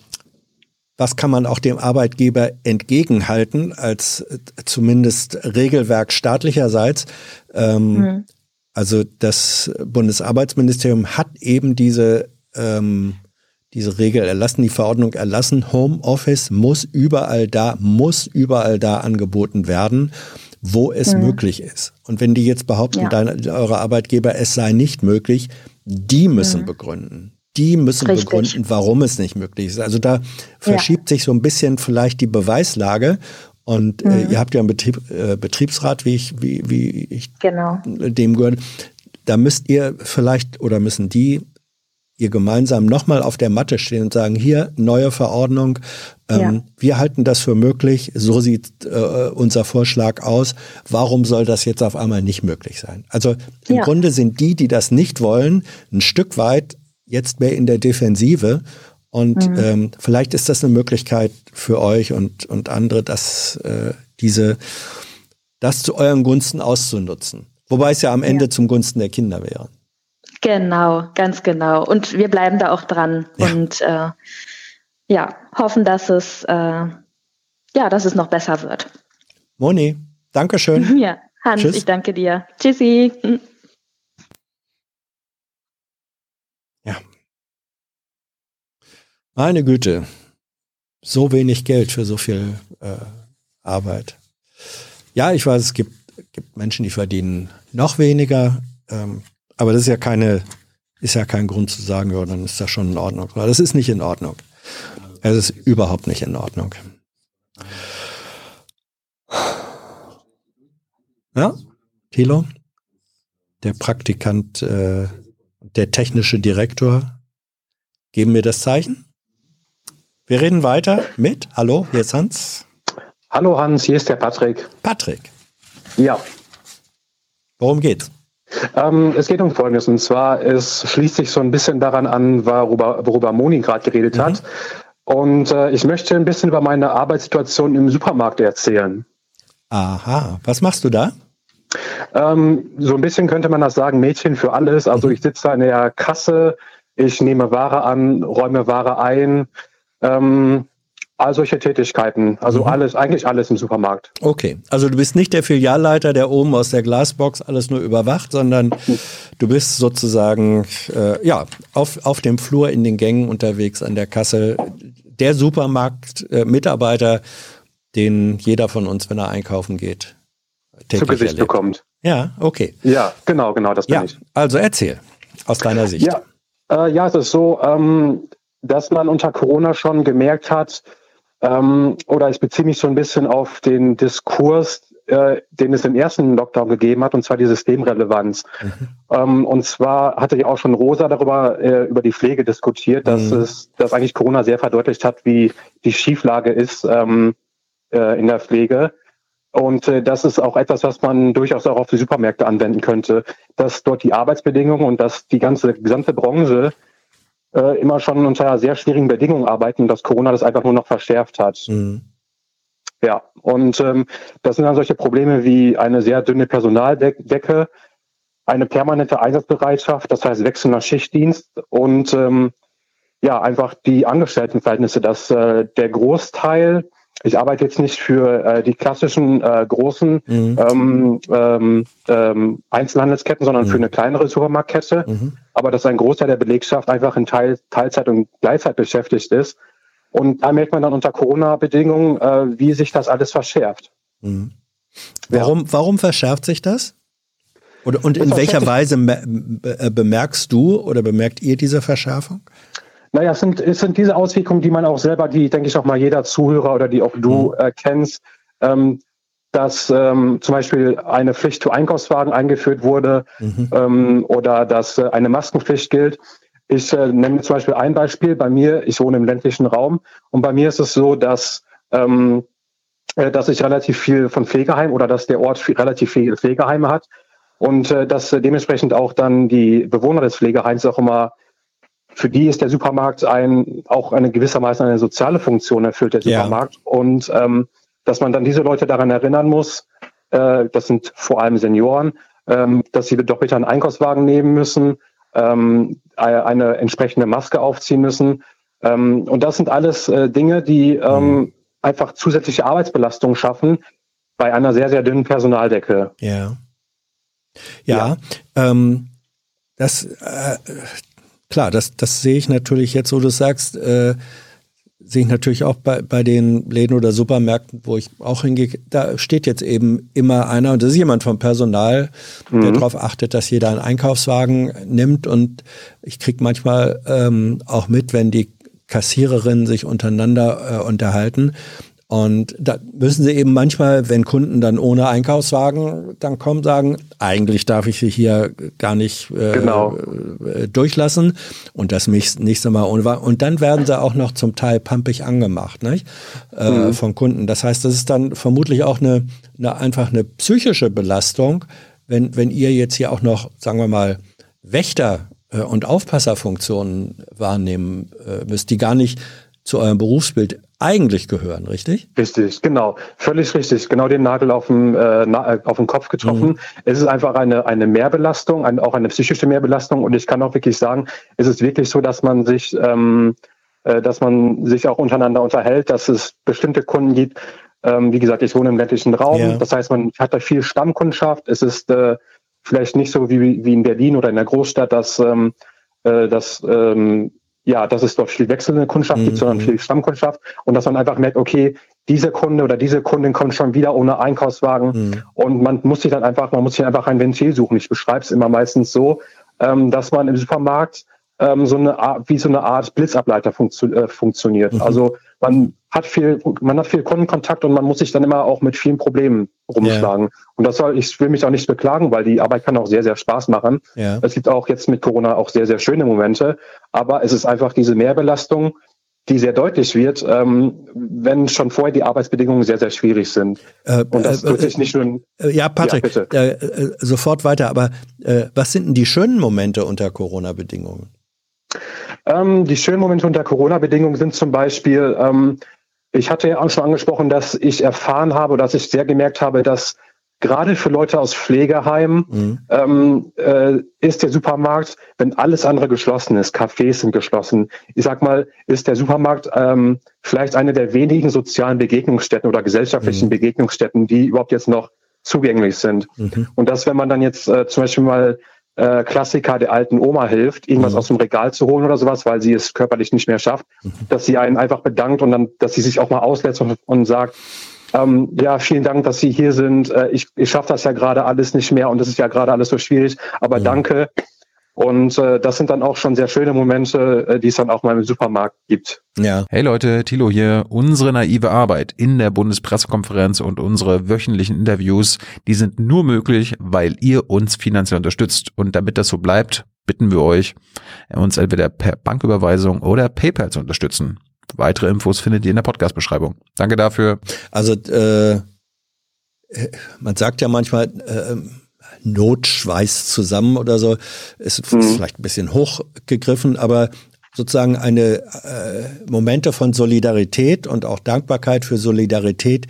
was kann man auch dem Arbeitgeber entgegenhalten, als äh, zumindest Regelwerk staatlicherseits? Ähm, mhm. Also das Bundesarbeitsministerium hat eben diese ähm, diese Regel erlassen, die Verordnung erlassen. Homeoffice muss überall da, muss überall da angeboten werden, wo es mhm. möglich ist. Und wenn die jetzt behaupten, ja. deine, eure Arbeitgeber, es sei nicht möglich, die müssen mhm. begründen. Die müssen Richtig. begründen, warum es nicht möglich ist. Also da verschiebt ja. sich so ein bisschen vielleicht die Beweislage. Und äh, mhm. äh, ihr habt ja einen Betrieb, äh, Betriebsrat, wie ich, wie, wie ich genau. dem gehört. Da müsst ihr vielleicht oder müssen die ihr gemeinsam nochmal auf der Matte stehen und sagen, hier, neue Verordnung, ähm, ja. wir halten das für möglich, so sieht äh, unser Vorschlag aus, warum soll das jetzt auf einmal nicht möglich sein? Also im ja. Grunde sind die, die das nicht wollen, ein Stück weit jetzt mehr in der Defensive und mhm. ähm, vielleicht ist das eine Möglichkeit für euch und, und andere, dass äh, diese, das zu euren Gunsten auszunutzen. Wobei es ja am Ende ja. zum Gunsten der Kinder wäre. Genau, ganz genau. Und wir bleiben da auch dran ja. und äh, ja, hoffen, dass es äh, ja, dass es noch besser wird. Moni, Dankeschön. Ja, Hans, Tschüss. ich danke dir. Tschüssi. Ja. Meine Güte, so wenig Geld für so viel äh, Arbeit. Ja, ich weiß, es gibt, gibt Menschen, die verdienen noch weniger. Ähm, aber das ist ja keine, ist ja kein Grund zu sagen, ja, dann ist das schon in Ordnung. Das ist nicht in Ordnung. Es ist überhaupt nicht in Ordnung. Ja, Thilo, der Praktikant, äh, der technische Direktor, geben mir das Zeichen. Wir reden weiter mit, hallo, hier ist Hans. Hallo Hans, hier ist der Patrick. Patrick. Ja. Worum geht's? Ähm, es geht um Folgendes. Und zwar, es schließt sich so ein bisschen daran an, worüber, worüber Moni gerade geredet mhm. hat. Und äh, ich möchte ein bisschen über meine Arbeitssituation im Supermarkt erzählen. Aha, was machst du da? Ähm, so ein bisschen könnte man das sagen, Mädchen für alles. Also mhm. ich sitze da in der Kasse, ich nehme Ware an, räume Ware ein, ähm, all solche Tätigkeiten. Also mhm. alles, eigentlich alles im Supermarkt. Okay, also du bist nicht der Filialleiter, der oben aus der Glasbox alles nur überwacht, sondern du bist sozusagen äh, ja auf, auf dem Flur in den Gängen unterwegs an der Kasse. Der Supermarktmitarbeiter, äh, den jeder von uns, wenn er einkaufen geht, zu Gesicht erlebt. bekommt. Ja, okay. Ja, genau, genau, das bin ja, ich. Also erzähl aus deiner Sicht. Ja, äh, ja es ist so, ähm, dass man unter Corona schon gemerkt hat, ähm, oder ich beziehe mich so ein bisschen auf den Diskurs, äh, den es im ersten Lockdown gegeben hat, und zwar die Systemrelevanz. Mhm. Ähm, und zwar hatte ich auch schon Rosa darüber, äh, über die Pflege diskutiert, dass mhm. es, dass eigentlich Corona sehr verdeutlicht hat, wie die Schieflage ist ähm, äh, in der Pflege. Und äh, das ist auch etwas, was man durchaus auch auf die Supermärkte anwenden könnte, dass dort die Arbeitsbedingungen und dass die ganze gesamte Branche äh, immer schon unter sehr schwierigen Bedingungen arbeiten dass Corona das einfach nur noch verschärft hat. Mhm. Ja, und ähm, das sind dann solche Probleme wie eine sehr dünne Personaldecke, eine permanente Einsatzbereitschaft, das heißt wechselnder Schichtdienst und ähm, ja, einfach die Angestelltenverhältnisse, dass äh, der Großteil ich arbeite jetzt nicht für äh, die klassischen äh, großen mhm. ähm, ähm, ähm, Einzelhandelsketten, sondern mhm. für eine kleinere Supermarktkette. Mhm. Aber dass ein Großteil der Belegschaft einfach in Teil, Teilzeit und Gleitzeit beschäftigt ist. Und da merkt man dann unter Corona-Bedingungen, äh, wie sich das alles verschärft. Mhm. Warum, ja. warum verschärft sich das? Oder, und in welcher Weise äh, bemerkst du oder bemerkt ihr diese Verschärfung? Naja, es sind, es sind diese Auswirkungen, die man auch selber, die, denke ich, auch mal jeder Zuhörer oder die auch du mhm. äh, kennst, ähm, dass ähm, zum Beispiel eine Pflicht zu Einkaufswagen eingeführt wurde mhm. ähm, oder dass äh, eine Maskenpflicht gilt. Ich äh, nenne zum Beispiel ein Beispiel. Bei mir, ich wohne im ländlichen Raum und bei mir ist es so, dass, ähm, äh, dass ich relativ viel von Pflegeheimen oder dass der Ort viel, relativ viele Pflegeheime hat und äh, dass äh, dementsprechend auch dann die Bewohner des Pflegeheims auch immer für die ist der Supermarkt ein, auch eine gewissermaßen eine soziale Funktion erfüllt, der Supermarkt. Ja. Und ähm, dass man dann diese Leute daran erinnern muss, äh, das sind vor allem Senioren, ähm, dass sie doppelt einen Einkaufswagen nehmen müssen, ähm, eine entsprechende Maske aufziehen müssen. Ähm, und das sind alles äh, Dinge, die ähm, mhm. einfach zusätzliche Arbeitsbelastung schaffen bei einer sehr, sehr dünnen Personaldecke. Ja. Ja, ja. Ähm, das, äh, klar, das, das sehe ich natürlich jetzt, wo du sagst, äh, sehe ich natürlich auch bei, bei den Läden oder Supermärkten, wo ich auch hingehe, da steht jetzt eben immer einer, und das ist jemand vom Personal, mhm. der darauf achtet, dass jeder einen Einkaufswagen nimmt. Und ich kriege manchmal ähm, auch mit, wenn die Kassiererinnen sich untereinander äh, unterhalten, und da müssen sie eben manchmal, wenn Kunden dann ohne Einkaufswagen dann kommen, sagen, eigentlich darf ich sie hier gar nicht äh, genau. Äh, durchlassen und das nächste Mal ohne Wagen. Und dann werden sie auch noch zum Teil pampig angemacht nicht? Äh, mhm. von Kunden. Das heißt, das ist dann vermutlich auch eine, eine einfach eine psychische Belastung, wenn, wenn ihr jetzt hier auch noch, sagen wir mal, Wächter äh, und Aufpasserfunktionen wahrnehmen äh, müsst, die gar nicht zu eurem Berufsbild eigentlich gehören, richtig? Richtig, genau. Völlig richtig. Genau den Nagel auf den, äh, äh, auf den Kopf getroffen. Mhm. Es ist einfach eine, eine Mehrbelastung, ein, auch eine psychische Mehrbelastung. Und ich kann auch wirklich sagen, es ist wirklich so, dass man sich, ähm, äh, dass man sich auch untereinander unterhält, dass es bestimmte Kunden gibt. Ähm, wie gesagt, ich wohne im ländlichen Raum. Ja. Das heißt, man hat da viel Stammkundschaft. Es ist äh, vielleicht nicht so wie, wie in Berlin oder in der Großstadt, dass, ähm, äh, dass ähm, ja, dass es dort viel wechselnde Kundschaft mhm. gibt, sondern viel Stammkundschaft und dass man einfach merkt, okay, dieser Kunde oder diese Kundin kommt schon wieder ohne Einkaufswagen mhm. und man muss sich dann einfach, man muss sich einfach ein Ventil suchen. Ich beschreibe es immer meistens so, ähm, dass man im Supermarkt ähm, so eine Art, wie so eine Art Blitzableiter funktio äh, funktioniert. Mhm. Also man hat viel, man hat viel Kundenkontakt und man muss sich dann immer auch mit vielen Problemen rumschlagen. Yeah. Und das soll, ich will mich auch nicht beklagen, weil die Arbeit kann auch sehr, sehr Spaß machen. Yeah. Es gibt auch jetzt mit Corona auch sehr, sehr schöne Momente. Aber es ist einfach diese Mehrbelastung, die sehr deutlich wird, ähm, wenn schon vorher die Arbeitsbedingungen sehr, sehr schwierig sind. Äh, und das äh, sich nicht nur. Äh, ja, Patrick, ja, äh, äh, sofort weiter. Aber äh, was sind denn die schönen Momente unter Corona-Bedingungen? Ähm, die schönen Momente unter Corona-Bedingungen sind zum Beispiel, ähm, ich hatte ja auch schon angesprochen, dass ich erfahren habe, dass ich sehr gemerkt habe, dass gerade für Leute aus Pflegeheimen mhm. ähm, äh, ist der Supermarkt, wenn alles andere geschlossen ist, Cafés sind geschlossen, ich sag mal, ist der Supermarkt ähm, vielleicht eine der wenigen sozialen Begegnungsstätten oder gesellschaftlichen mhm. Begegnungsstätten, die überhaupt jetzt noch zugänglich sind. Mhm. Und dass, wenn man dann jetzt äh, zum Beispiel mal äh, Klassiker der alten Oma hilft, irgendwas mhm. aus dem Regal zu holen oder sowas, weil sie es körperlich nicht mehr schafft, mhm. dass sie einen einfach bedankt und dann, dass sie sich auch mal auslässt und, und sagt, ähm, ja, vielen Dank, dass Sie hier sind. Äh, ich ich schaffe das ja gerade alles nicht mehr und das ist ja gerade alles so schwierig, aber mhm. danke. Und äh, das sind dann auch schon sehr schöne Momente, äh, die es dann auch mal im Supermarkt gibt. Ja. Hey Leute, Thilo hier. Unsere naive Arbeit in der Bundespressekonferenz und unsere wöchentlichen Interviews, die sind nur möglich, weil ihr uns finanziell unterstützt. Und damit das so bleibt, bitten wir euch, uns entweder per Banküberweisung oder PayPal zu unterstützen. Weitere Infos findet ihr in der Podcast-Beschreibung. Danke dafür. Also äh, man sagt ja manchmal, äh, Not schweißt zusammen oder so. Ist mhm. vielleicht ein bisschen hochgegriffen, aber sozusagen eine äh, Momente von Solidarität und auch Dankbarkeit für Solidarität,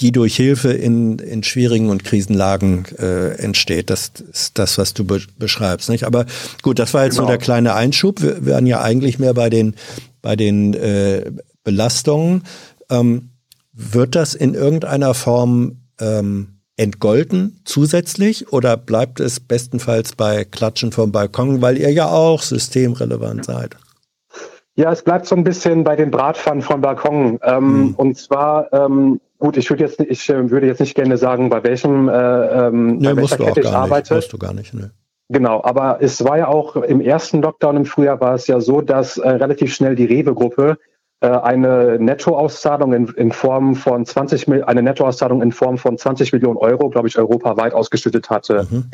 die durch Hilfe in, in schwierigen und Krisenlagen äh, entsteht. Das ist das, was du be beschreibst. Nicht? Aber gut, das war jetzt genau. nur der kleine Einschub. Wir wären ja eigentlich mehr bei den, bei den äh, Belastungen. Ähm, wird das in irgendeiner Form ähm, entgolten zusätzlich oder bleibt es bestenfalls bei Klatschen vom Balkon, weil ihr ja auch systemrelevant seid? Ja, es bleibt so ein bisschen bei den Bratpfannen vom Balkon. Ähm, hm. Und zwar, ähm, gut, ich würde jetzt, ich äh, würde jetzt nicht gerne sagen, bei welchem, äh, ähm, nee, bei welcher Kette ich arbeite. Musst du gar nicht, ne. Genau, aber es war ja auch im ersten Lockdown im Frühjahr war es ja so, dass äh, relativ schnell die Rewe-Gruppe eine Nettoauszahlung in, in Form von 20 eine Nettoauszahlung in Form von 20 Millionen Euro, glaube ich, europaweit ausgeschüttet hatte. Mhm.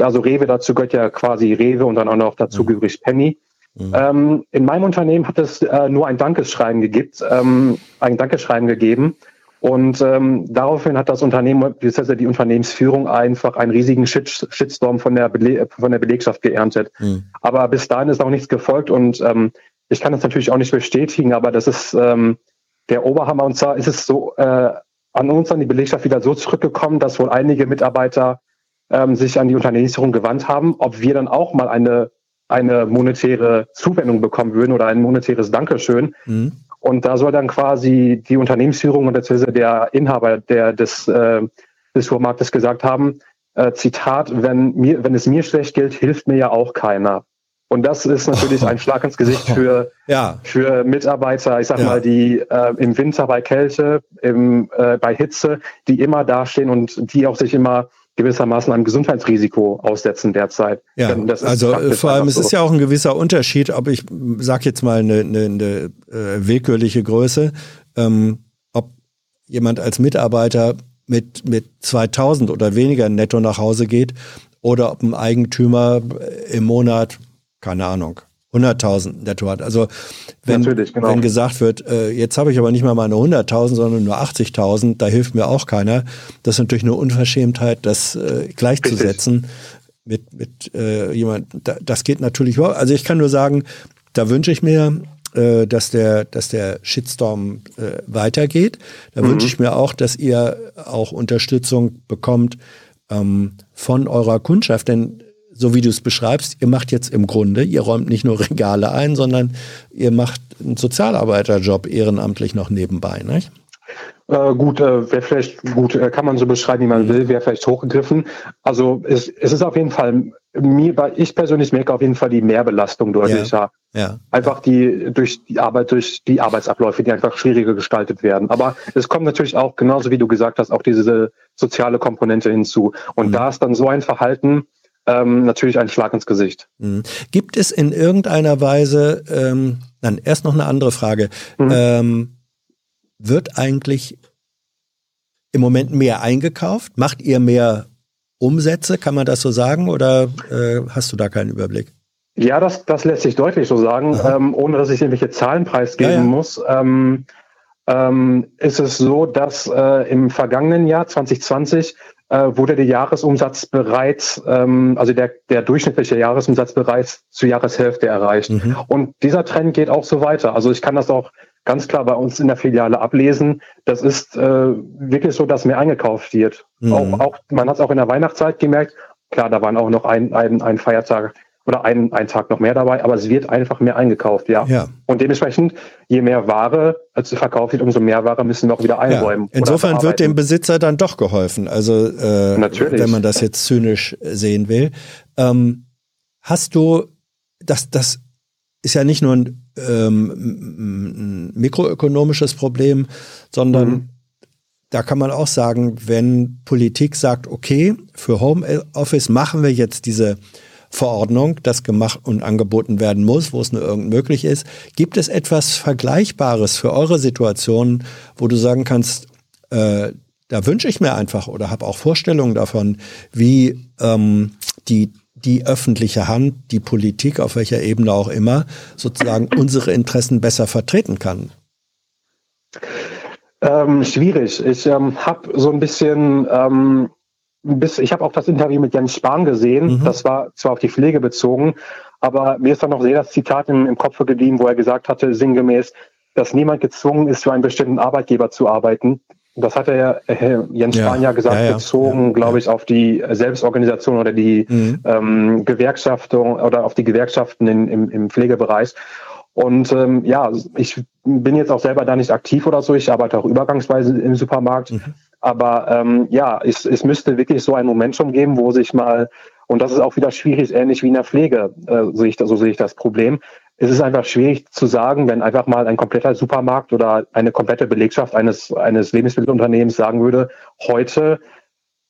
Also Rewe, dazu gehört ja quasi Rewe und dann auch noch dazu mhm. Penny. Mhm. Ähm, in meinem Unternehmen hat es äh, nur ein Dankeschreiben gegeben, ähm, ein Dankeschreiben gegeben. Und ähm, daraufhin hat das Unternehmen, beziehungsweise die Unternehmensführung einfach einen riesigen Shit Shitstorm von der, Bele von der Belegschaft geerntet. Mhm. Aber bis dahin ist auch nichts gefolgt und ähm, ich kann das natürlich auch nicht bestätigen, aber das ist ähm, der Oberhammer. Und zwar ist es so äh, an uns, an die Belegschaft wieder so zurückgekommen, dass wohl einige Mitarbeiter ähm, sich an die Unternehmensführung gewandt haben, ob wir dann auch mal eine, eine monetäre Zuwendung bekommen würden oder ein monetäres Dankeschön. Mhm. Und da soll dann quasi die Unternehmensführung und der Inhaber der, des, äh, des Supermarktes gesagt haben, äh, Zitat, wenn, mir, wenn es mir schlecht gilt, hilft mir ja auch keiner. Und das ist natürlich ein Schlag ins Gesicht für, ja. für Mitarbeiter, ich sag ja. mal, die äh, im Winter bei Kälte, im, äh, bei Hitze, die immer dastehen und die auch sich immer gewissermaßen einem Gesundheitsrisiko aussetzen derzeit. Ja, also äh, vor allem, es ist ja auch ein gewisser Unterschied, ob ich sag jetzt mal eine, eine, eine äh, willkürliche Größe, ähm, ob jemand als Mitarbeiter mit, mit 2000 oder weniger netto nach Hause geht oder ob ein Eigentümer im Monat keine Ahnung, 100.000 netto hat. Also wenn, genau. wenn gesagt wird, äh, jetzt habe ich aber nicht mal meine 100.000, sondern nur 80.000, da hilft mir auch keiner. Das ist natürlich eine Unverschämtheit, das äh, gleichzusetzen mit, mit äh, jemand. Da, das geht natürlich überhaupt. Also ich kann nur sagen, da wünsche ich mir, äh, dass der, dass der Shitstorm äh, weitergeht. Da mhm. wünsche ich mir auch, dass ihr auch Unterstützung bekommt ähm, von eurer Kundschaft, denn so wie du es beschreibst, ihr macht jetzt im Grunde, ihr räumt nicht nur Regale ein, sondern ihr macht einen Sozialarbeiterjob ehrenamtlich noch nebenbei, nicht? Äh, gut, äh, wäre vielleicht gut, äh, kann man so beschreiben, wie man will, wäre vielleicht hochgegriffen. Also es, es ist auf jeden Fall mir, ich persönlich merke auf jeden Fall die Mehrbelastung deutlicher. Ja, ja. Einfach die durch die Arbeit, durch die Arbeitsabläufe, die einfach schwieriger gestaltet werden. Aber es kommt natürlich auch, genauso wie du gesagt hast, auch diese soziale Komponente hinzu. Und mhm. da ist dann so ein Verhalten, ähm, natürlich ein Schlag ins Gesicht. Mhm. Gibt es in irgendeiner Weise, ähm, dann erst noch eine andere Frage, mhm. ähm, wird eigentlich im Moment mehr eingekauft? Macht ihr mehr Umsätze, kann man das so sagen, oder äh, hast du da keinen Überblick? Ja, das, das lässt sich deutlich so sagen, ähm, ohne dass ich irgendwelche Zahlen preisgeben ja, ja. muss. Ähm, ähm, ist es so, dass äh, im vergangenen Jahr 2020 äh, wurde der Jahresumsatz bereits, ähm, also der, der durchschnittliche Jahresumsatz bereits zur Jahreshälfte erreicht. Mhm. Und dieser Trend geht auch so weiter. Also ich kann das auch ganz klar bei uns in der Filiale ablesen. Das ist äh, wirklich so, dass mehr eingekauft wird. Mhm. Auch, auch, man hat es auch in der Weihnachtszeit gemerkt. Klar, da waren auch noch ein, ein, ein Feiertag oder ein, ein Tag noch mehr dabei, aber es wird einfach mehr eingekauft, ja. ja. Und dementsprechend, je mehr Ware als verkauft wird, umso mehr Ware müssen wir auch wieder einräumen. Ja. Insofern wird dem Besitzer dann doch geholfen. Also äh, Natürlich. wenn man das jetzt zynisch sehen will. Ähm, hast du das, das ist ja nicht nur ein, ähm, ein mikroökonomisches Problem, sondern mhm. da kann man auch sagen, wenn Politik sagt, okay, für Homeoffice machen wir jetzt diese Verordnung, das gemacht und angeboten werden muss, wo es nur irgend möglich ist. Gibt es etwas Vergleichbares für eure Situation, wo du sagen kannst, äh, da wünsche ich mir einfach oder habe auch Vorstellungen davon, wie ähm, die die öffentliche Hand, die Politik, auf welcher Ebene auch immer, sozusagen unsere Interessen besser vertreten kann? Ähm, schwierig. Ich ähm, habe so ein bisschen, ähm, bis, ich habe auch das Interview mit Jens Spahn gesehen. Mhm. Das war zwar auf die Pflege bezogen, aber mir ist dann noch sehr das Zitat im, im Kopf geblieben, wo er gesagt hatte, sinngemäß, dass niemand gezwungen ist, für einen bestimmten Arbeitgeber zu arbeiten das hat er äh, Jens ja, Spahn ja gesagt, ja, ja, bezogen, glaube ich, auf die Selbstorganisation oder die mhm. ähm, Gewerkschaftung oder auf die Gewerkschaften in, im, im Pflegebereich. Und ähm, ja, ich bin jetzt auch selber da nicht aktiv oder so. Ich arbeite auch übergangsweise im Supermarkt. Mhm. Aber ähm, ja, es, es müsste wirklich so ein Moment schon geben, wo sich mal, und das ist auch wieder schwierig, ähnlich wie in der Pflege, äh, sehe ich, so sehe ich das Problem, es ist einfach schwierig zu sagen, wenn einfach mal ein kompletter Supermarkt oder eine komplette Belegschaft eines, eines Lebensmittelunternehmens sagen würde, heute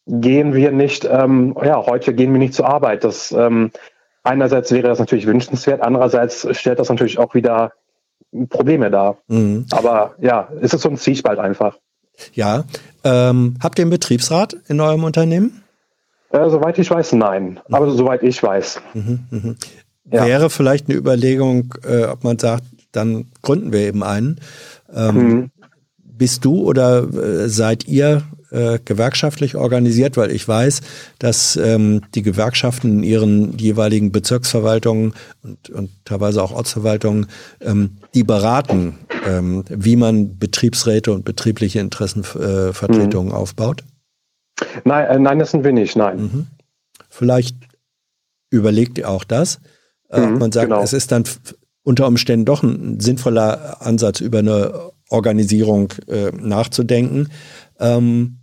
gehen wir nicht, ähm, ja, heute gehen wir nicht zur Arbeit. Das ähm, einerseits wäre das natürlich wünschenswert, andererseits stellt das natürlich auch wieder Probleme dar. Mhm. Aber ja, es ist so ein Zwiespalt einfach. Ja. Ähm, habt ihr einen Betriebsrat in eurem Unternehmen? Äh, soweit ich weiß, nein. Mhm. Aber soweit ich weiß. Mhm, mh ja. wäre vielleicht eine Überlegung, äh, ob man sagt, dann gründen wir eben einen. Ähm, mhm. Bist du oder äh, seid ihr äh, gewerkschaftlich organisiert? Weil ich weiß, dass ähm, die Gewerkschaften in ihren jeweiligen Bezirksverwaltungen und, und teilweise auch Ortsverwaltungen ähm, die beraten, ähm, wie man Betriebsräte und betriebliche Interessenvertretungen mhm. aufbaut. Nein, äh, nein, das sind wir nicht, nein. Mhm. Vielleicht überlegt ihr auch das. Äh, mhm, man sagt, genau. es ist dann unter Umständen doch ein sinnvoller Ansatz, über eine Organisierung äh, nachzudenken. Ähm,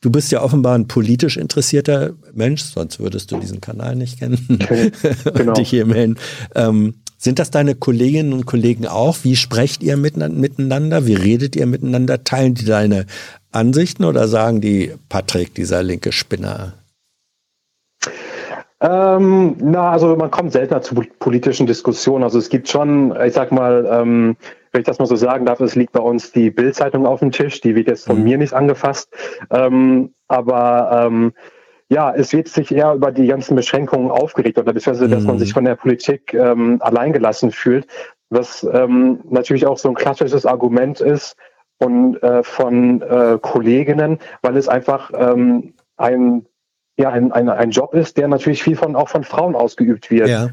du bist ja offenbar ein politisch interessierter Mensch, sonst würdest du diesen Kanal nicht kennen okay, genau. und dich hier melden. Ähm, sind das deine Kolleginnen und Kollegen auch? Wie sprecht ihr miteinander? Wie redet ihr miteinander? Teilen die deine Ansichten oder sagen die Patrick, dieser linke Spinner? Ähm, na, also man kommt seltener zu politischen Diskussionen. Also es gibt schon, ich sag mal, ähm, wenn ich das mal so sagen darf, es liegt bei uns die Bildzeitung auf dem Tisch, die wird jetzt von mhm. mir nicht angefasst. Ähm, aber ähm, ja, es wird sich eher über die ganzen Beschränkungen aufgeregt oder beziehungsweise, dass man mhm. sich von der Politik ähm, alleingelassen fühlt, was ähm, natürlich auch so ein klassisches Argument ist und äh, von äh, Kolleginnen, weil es einfach ähm, ein ja ein, ein, ein Job ist, der natürlich viel von auch von Frauen ausgeübt wird. Ja.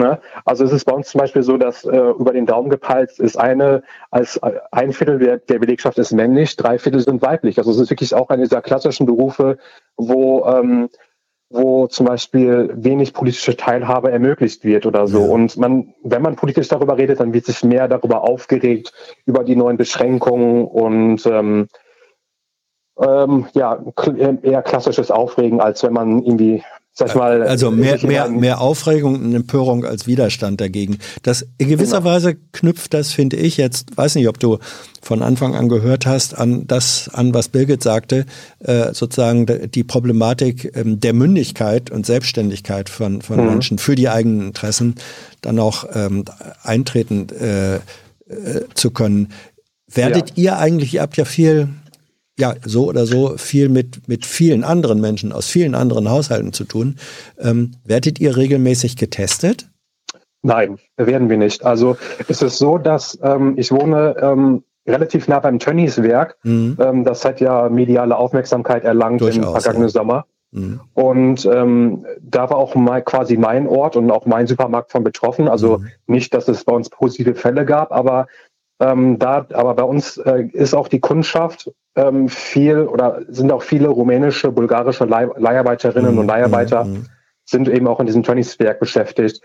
Ne? Also es ist bei uns zum Beispiel so, dass äh, über den Daumen gepeilt ist eine als äh, ein Viertel der, der Belegschaft ist männlich, drei Viertel sind weiblich. Also es ist wirklich auch eine dieser klassischen Berufe, wo ähm, wo zum Beispiel wenig politische Teilhabe ermöglicht wird oder so. Und man, wenn man politisch darüber redet, dann wird sich mehr darüber aufgeregt, über die neuen Beschränkungen und ähm, ähm, ja, eher klassisches Aufregen, als wenn man irgendwie sag mal. Also mehr, mehr, mehr Aufregung und Empörung als Widerstand dagegen. Das in gewisser genau. Weise knüpft das, finde ich, jetzt, weiß nicht, ob du von Anfang an gehört hast, an das an, was Birgit sagte, äh, sozusagen die Problematik ähm, der Mündigkeit und Selbstständigkeit von, von mhm. Menschen für die eigenen Interessen dann auch ähm, eintreten äh, äh, zu können. Werdet ja. ihr eigentlich, ihr habt ja viel ja, so oder so viel mit, mit vielen anderen Menschen aus vielen anderen Haushalten zu tun. Ähm, werdet ihr regelmäßig getestet? Nein, werden wir nicht. Also es ist so, dass ähm, ich wohne ähm, relativ nah beim Tönnies Werk. Mhm. Ähm, das hat ja mediale Aufmerksamkeit erlangt Durchaus, im vergangenen ja. Sommer. Mhm. Und ähm, da war auch mal quasi mein Ort und auch mein Supermarkt von betroffen. Also mhm. nicht, dass es bei uns positive Fälle gab, aber Ähm, da, aber bei uns äh, ist auch die Kundschaft ähm, viel oder sind auch viele rumänische, bulgarische Leih Leiharbeiterinnen mhm. und Leiharbeiter mhm. sind eben auch in diesem Trainingswerk beschäftigt.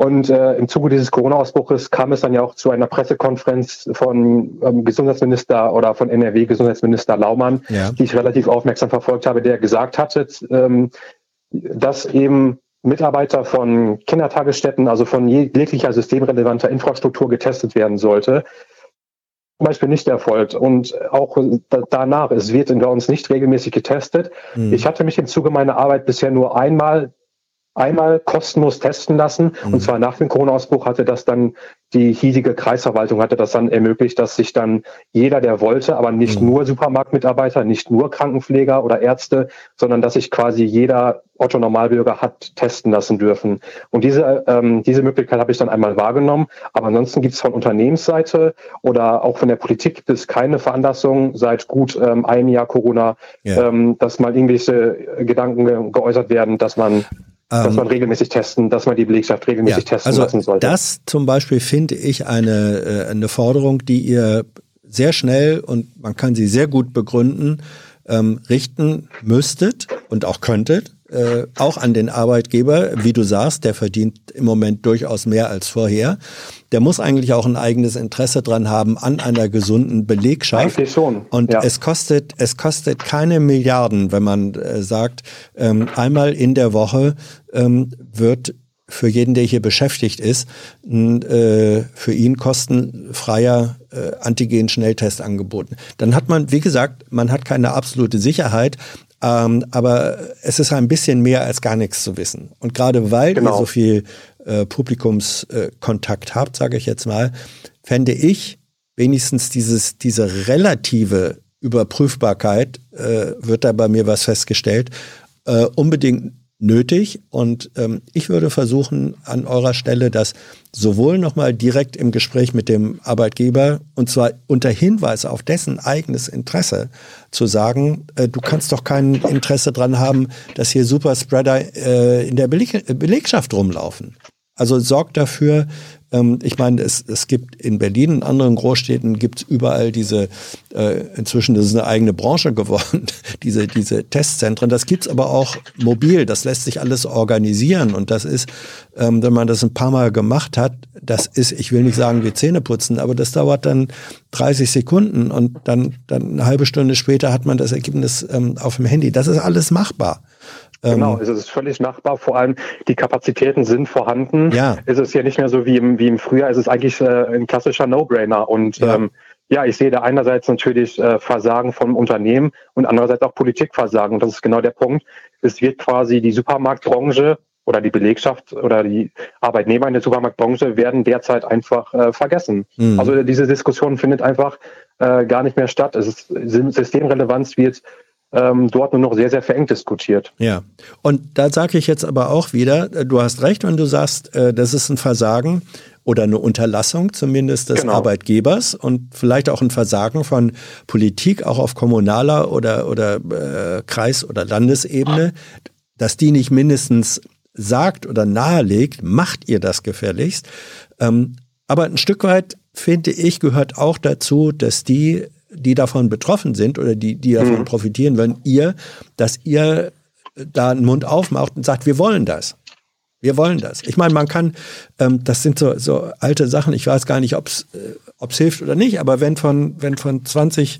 Und äh, im Zuge dieses Corona-Ausbruches kam es dann ja auch zu einer Pressekonferenz von ähm, Gesundheitsminister oder von NRW-Gesundheitsminister Laumann, ja. die ich relativ aufmerksam verfolgt habe, der gesagt hatte, ähm, dass eben Mitarbeiter von Kindertagesstätten, also von jeglicher systemrelevanter Infrastruktur getestet werden sollte. Beispiel nicht erfolgt. Und auch danach, es wird bei uns nicht regelmäßig getestet. Mhm. Ich hatte mich im Zuge meiner Arbeit bisher nur einmal einmal kostenlos testen lassen. Mhm. Und zwar nach dem Corona-Ausbruch hatte das dann die hiesige Kreisverwaltung hatte das dann ermöglicht, dass sich dann jeder, der wollte, aber nicht mhm. nur Supermarktmitarbeiter, nicht nur Krankenpfleger oder Ärzte, sondern dass sich quasi jeder Otto Normalbürger hat testen lassen dürfen. Und diese, ähm, diese Möglichkeit habe ich dann einmal wahrgenommen. Aber ansonsten gibt es von Unternehmensseite oder auch von der Politik gibt es keine Veranlassung seit gut ähm, einem Jahr Corona, ja. ähm, dass mal irgendwelche Gedanken geäußert werden, dass man dass man ähm, regelmäßig testen, dass man die Belegschaft regelmäßig ja, testen also lassen sollte. Das zum Beispiel finde ich eine, äh, eine Forderung, die ihr sehr schnell und man kann sie sehr gut begründen, ähm, richten müsstet und auch könntet äh, auch an den Arbeitgeber, wie du sagst, der verdient im Moment durchaus mehr als vorher. Der muss eigentlich auch ein eigenes Interesse dran haben an einer gesunden Belegschaft. Eigentlich schon. Und ja. es kostet, es kostet keine Milliarden, wenn man äh, sagt, ähm, einmal in der Woche ähm, wird für jeden, der hier beschäftigt ist, ein, äh, für ihn kostenfreier äh, Antigen-Schnelltest angeboten. Dann hat man, wie gesagt, man hat keine absolute Sicherheit, ähm, aber es ist ein bisschen mehr als gar nichts zu wissen. Und gerade weil genau. ihr so viel äh, Publikumskontakt habt, sage ich jetzt mal, fände ich wenigstens dieses, diese relative Überprüfbarkeit, äh, wird da bei mir was festgestellt, äh, unbedingt nötig. Und ähm, ich würde versuchen, an eurer Stelle das sowohl nochmal direkt im Gespräch mit dem Arbeitgeber und zwar unter Hinweis auf dessen eigenes Interesse zu sagen, äh, du kannst doch kein Interesse dran haben, dass hier Superspreader äh, in der Beleg Belegschaft rumlaufen. Also sorgt dafür, ähm, ich meine, es, es gibt in Berlin und anderen Großstädten gibt es überall diese, äh, inzwischen das ist eine eigene Branche geworden, diese, diese Testzentren. Das gibt's aber auch mobil, das lässt sich alles organisieren und das ist, ähm, wenn man das ein paar Mal gemacht hat, das ist, ich will nicht sagen wie Zähne putzen, aber das dauert dann 30 Sekunden und dann, dann eine halbe Stunde später hat man das Ergebnis ähm, auf dem Handy. Das ist alles machbar. Genau, ähm, es ist völlig machbar. Vor allem die Kapazitäten sind vorhanden. Ja. Es ist ja nicht mehr so wie im, wie im Frühjahr. Es ist eigentlich äh, ein klassischer No-Brainer. Und ja. Ähm, ja, ich sehe da einerseits natürlich äh, Versagen vom Unternehmen und andererseits auch Politikversagen. Und das ist genau der Punkt. Es wird quasi die Supermarktbranche oder die Belegschaft oder die Arbeitnehmer in der Supermarktbranche werden derzeit einfach äh, vergessen. Mhm. Also diese Diskussion findet einfach äh, gar nicht mehr statt. Es ist Systemrelevanz wird ähm, dort nur noch sehr, sehr verengt diskutiert. Ja, und da sage ich jetzt aber auch wieder, äh, du hast recht, wenn du sagst, äh, das ist ein Versagen oder eine Unterlassung zumindest des genau. Arbeitgebers und vielleicht auch ein Versagen von Politik, auch auf kommunaler oder, oder äh, Kreis- oder Landesebene, dass die nicht mindestens sagt oder nahelegt, macht ihr das gefälligst. Ähm, aber ein Stück weit, finde ich, gehört auch dazu, dass die die davon betroffen sind oder die, die davon mhm. profitieren wenn ihr, dass ihr da einen Mund aufmacht und sagt, wir wollen das. Wir wollen das. Ich meine, man kann, ähm, das sind so, so alte Sachen, ich weiß gar nicht, ob es äh, hilft oder nicht, aber wenn von, wenn von 20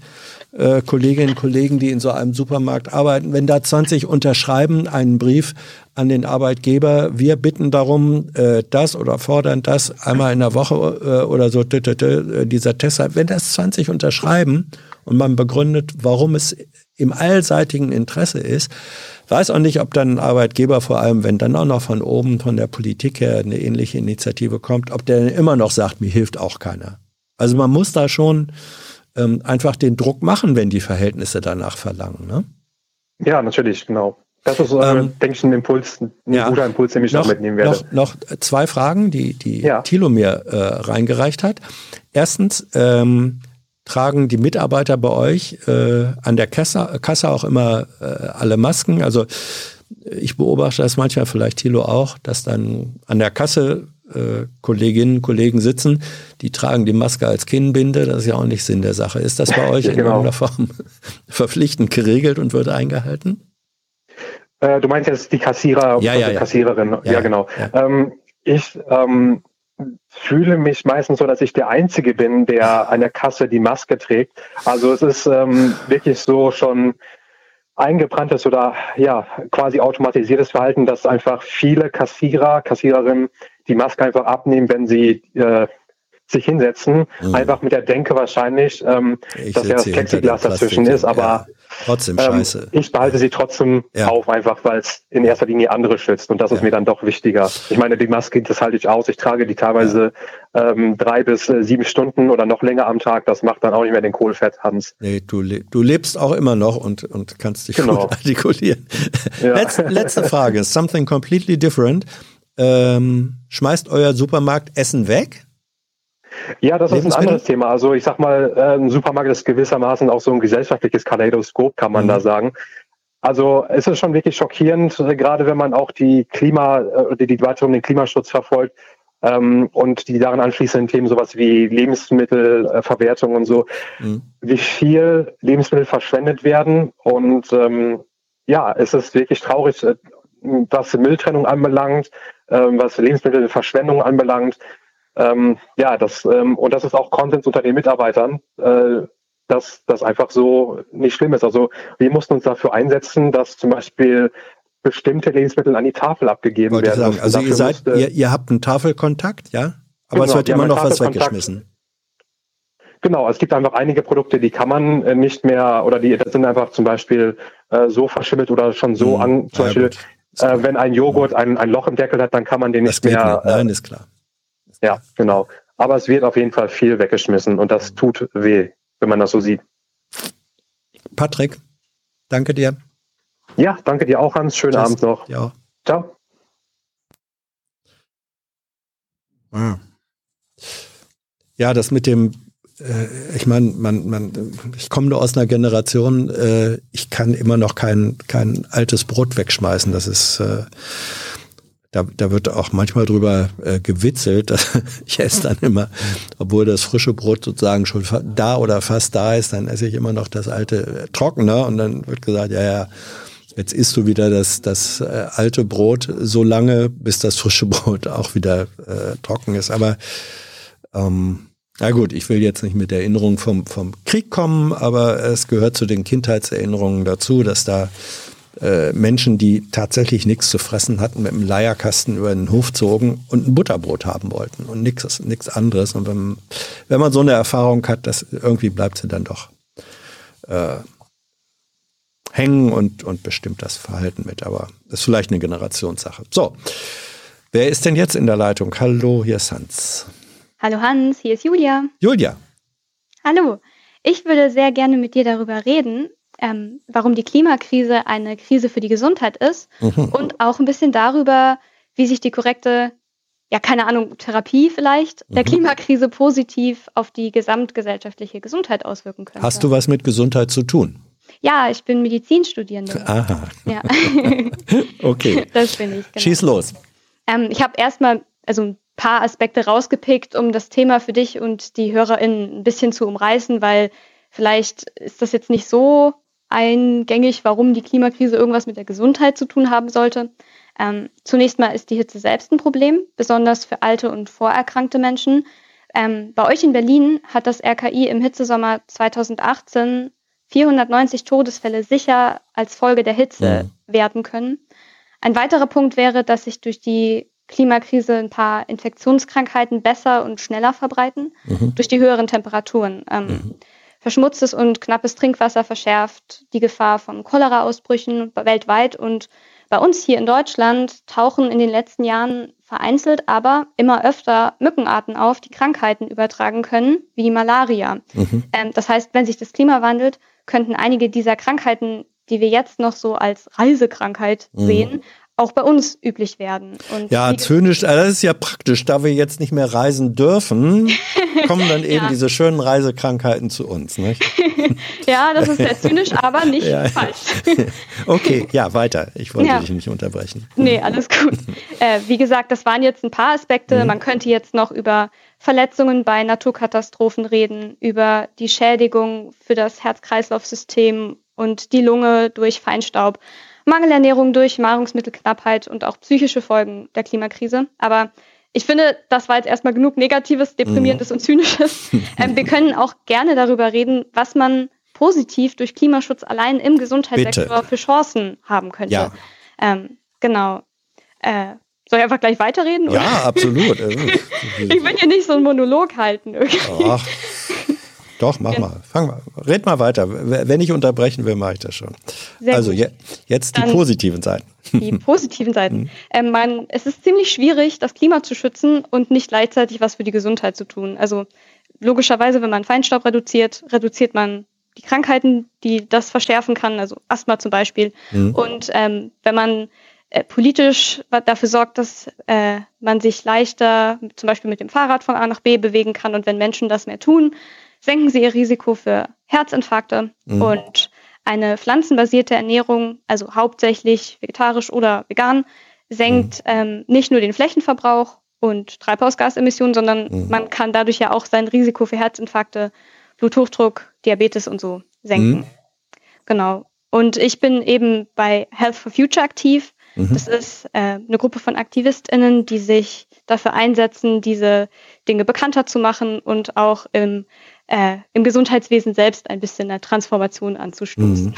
äh, Kolleginnen und Kollegen, die in so einem Supermarkt arbeiten, wenn da 20 unterschreiben einen Brief an den Arbeitgeber, wir bitten darum, äh, das oder fordern das einmal in der Woche äh, oder so, äh, dieser Test, wenn das 20 unterschreiben und man begründet, warum es im allseitigen Interesse ist, weiß auch nicht, ob dann ein Arbeitgeber, vor allem wenn dann auch noch von oben, von der Politik her eine ähnliche Initiative kommt, ob der immer noch sagt, mir hilft auch keiner. Also man muss da schon ähm, einfach den Druck machen, wenn die Verhältnisse danach verlangen. Ne? Ja, natürlich, genau. Das ist, äh, ähm, denke ich, ein Impuls, ein ja, guter Impuls, den ich noch, mitnehmen werde. Noch, noch zwei Fragen, die, die ja. Thilo mir äh, reingereicht hat. Erstens, ähm, tragen die Mitarbeiter bei euch äh, an der Kasse, Kasse auch immer äh, alle Masken? Also ich beobachte das manchmal, vielleicht Thilo auch, dass dann an der Kasse äh, Kolleginnen und Kollegen sitzen, die tragen die Maske als Kinnbinde. Das ist ja auch nicht Sinn der Sache. Ist das bei euch ja, genau. in irgendeiner Form verpflichtend geregelt und wird eingehalten? Äh, du meinst jetzt die Kassierer ja, ja, ja. Kassiererin. Ja, ja genau. Ähm, ich ähm, fühle mich meistens so, dass ich der Einzige bin, der an der Kasse die Maske trägt. Also es ist ähm, wirklich so schon eingebranntes oder ja quasi automatisiertes Verhalten, dass einfach viele Kassierer, Kassiererinnen die Maske einfach abnehmen, wenn sie äh, sich hinsetzen, mhm. einfach mit der Denke wahrscheinlich, ähm, dass ja das Plexiglas dazwischen ist, aber ja, trotzdem ähm, scheiße. Ich behalte sie trotzdem ja. auf, einfach weil es in erster Linie andere schützt und das ist mir dann doch wichtiger. Ich meine, die Maske, das halte ich aus, ich trage die teilweise ähm, drei bis äh, sieben Stunden oder noch länger am Tag, das macht dann auch nicht mehr den Kohlfett, Hans. Nee, du, le du lebst auch immer noch und, und kannst dich genau. gut artikulieren. letzte, letzte Frage, something completely different. Ähm, schmeißt euer Supermarkt Essen weg? Ja, das ist ein anderes Thema. Also ich sag mal, äh, ein Supermarkt ist gewissermaßen auch so ein gesellschaftliches Kaleidoskop, kann man mhm. da sagen. Also es ist schon wirklich schockierend, äh, gerade wenn man auch die Klima, äh, die Debatte um den Klimaschutz verfolgt ähm, und die daran anschließenden Themen, sowas wie Lebensmittelverwertung und so, mhm. wie viel Lebensmittel verschwendet werden. Und ähm, ja, es ist wirklich traurig, was Mülltrennung anbelangt, ähm, was Lebensmittelverschwendung anbelangt. Ähm, ja, das, ähm, und das ist auch Konsens unter den Mitarbeitern, äh, dass das einfach so nicht schlimm ist. Also wir mussten uns dafür einsetzen, dass zum Beispiel bestimmte Lebensmittel an die Tafel abgegeben Wollte werden. Sagen, also ihr seid, musste, ihr, ihr habt einen Tafelkontakt, ja? Aber genau, es wird immer noch was weggeschmissen. Genau, es gibt einfach einige Produkte, die kann man äh, nicht mehr oder die das sind einfach zum Beispiel äh, so verschimmelt oder schon so hm, an. Zum ja, Beispiel, äh, wenn ein Joghurt ein, ein Loch im Deckel hat, dann kann man den das nicht mehr. Nicht. Nein, ist klar. Ja, genau. Aber es wird auf jeden Fall viel weggeschmissen und das tut weh, wenn man das so sieht. Patrick, danke dir. Ja, danke dir auch, Hans. Schönen Tschüss. Abend noch. Ja. Ciao. Ah. Ja, das mit dem, äh, ich meine, man, man, ich komme nur aus einer Generation, äh, ich kann immer noch kein, kein altes Brot wegschmeißen. Das ist äh, da, da wird auch manchmal drüber äh, gewitzelt. ich esse dann immer, obwohl das frische Brot sozusagen schon da oder fast da ist, dann esse ich immer noch das alte äh, Trockene und dann wird gesagt, ja, ja, jetzt isst du wieder das, das äh, alte Brot so lange, bis das frische Brot auch wieder äh, trocken ist. Aber ähm, na gut, ich will jetzt nicht mit Erinnerungen vom, vom Krieg kommen, aber es gehört zu den Kindheitserinnerungen dazu, dass da äh, Menschen, die tatsächlich nichts zu fressen hatten, mit einem Leierkasten über den Hof zogen und ein Butterbrot haben wollten und nichts anderes. Und wenn, wenn man so eine Erfahrung hat, das irgendwie bleibt sie dann doch äh, hängen und, und bestimmt das Verhalten mit. Aber das ist vielleicht eine Generationssache. So, wer ist denn jetzt in der Leitung? Hallo, hier ist Hans. Hallo Hans, hier ist Julia. Julia. Hallo. Ich würde sehr gerne mit dir darüber reden, ähm, warum die Klimakrise eine Krise für die Gesundheit ist mhm. und auch ein bisschen darüber, wie sich die korrekte, ja, keine Ahnung, Therapie vielleicht der mhm. Klimakrise positiv auf die gesamtgesellschaftliche Gesundheit auswirken könnte. Hast du was mit Gesundheit zu tun? Ja, ich bin Medizinstudierende. Aha. Ja. okay. Das bin ich. Genau. Schieß los. Ähm, ich habe erstmal also ein paar Aspekte rausgepickt, um das Thema für dich und die HörerInnen ein bisschen zu umreißen, weil vielleicht ist das jetzt nicht so eingängig, warum die Klimakrise irgendwas mit der Gesundheit zu tun haben sollte. Ähm, zunächst mal ist die Hitze selbst ein Problem, besonders für alte und vorerkrankte Menschen. Ähm, bei euch in Berlin hat das RKI im Hitzesommer 2018 490 Todesfälle sicher als Folge der Hitze ja. werten können. Ein weiterer Punkt wäre, dass sich durch die Klimakrise ein paar Infektionskrankheiten besser und schneller verbreiten, mhm. durch die höheren Temperaturen. Ähm, mhm. Verschmutztes und knappes Trinkwasser verschärft die Gefahr von Cholera-Ausbrüchen weltweit. Und bei uns hier in Deutschland tauchen in den letzten Jahren vereinzelt, aber immer öfter Mückenarten auf, die Krankheiten übertragen können, wie die Malaria. Mhm. Ähm, das heißt, wenn sich das Klima wandelt, könnten einige dieser Krankheiten, die wir jetzt noch so als Reisekrankheit mhm. sehen, auch bei uns üblich werden. Und ja, zynisch, also das ist ja praktisch, da wir jetzt nicht mehr reisen dürfen, kommen dann eben ja. diese schönen Reisekrankheiten zu uns. Nicht? ja, das ist sehr zynisch, aber nicht ja. falsch. okay, ja, weiter. Ich wollte ja. dich nicht unterbrechen. Nee, alles gut. Äh, wie gesagt, das waren jetzt ein paar Aspekte. Mhm. Man könnte jetzt noch über Verletzungen bei Naturkatastrophen reden, über die Schädigung für das Herz-Kreislauf-System und die Lunge durch Feinstaub, Mangelernährung durch Nahrungsmittelknappheit und auch psychische Folgen der Klimakrise. Aber ich finde, das war jetzt erstmal genug Negatives, Deprimierendes mhm. und Zynisches. Ähm, wir können auch gerne darüber reden, was man positiv durch Klimaschutz allein im Gesundheitssektor Bitte. für Chancen haben könnte. Ja. Ähm, genau. Äh, soll ich einfach gleich weiterreden? Oder? Ja, absolut. ich will hier nicht so einen Monolog halten. Irgendwie. Ach, doch, mach ja. mal. Fang mal. Red mal weiter. Wenn ich unterbrechen will, mache ich das schon. Sehr also je, jetzt die Dann positiven Seiten. Die positiven Seiten. Mhm. Ähm, man, es ist ziemlich schwierig, das Klima zu schützen und nicht gleichzeitig was für die Gesundheit zu tun. Also logischerweise, wenn man Feinstaub reduziert, reduziert man die Krankheiten, die das verschärfen kann, also Asthma zum Beispiel. Mhm. Und ähm, wenn man äh, politisch dafür sorgt, dass äh, man sich leichter zum Beispiel mit dem Fahrrad von A nach B bewegen kann und wenn Menschen das mehr tun, senken sie ihr Risiko für Herzinfarkte mhm. und eine pflanzenbasierte Ernährung, also hauptsächlich vegetarisch oder vegan, senkt mhm. ähm, nicht nur den Flächenverbrauch und Treibhausgasemissionen, sondern mhm. man kann dadurch ja auch sein Risiko für Herzinfarkte, Bluthochdruck, Diabetes und so senken. Mhm. Genau. Und ich bin eben bei Health for Future aktiv. Mhm. Das ist äh, eine Gruppe von AktivistInnen, die sich dafür einsetzen, diese Dinge bekannter zu machen und auch im äh, im Gesundheitswesen selbst ein bisschen eine Transformation anzustoßen. Mhm.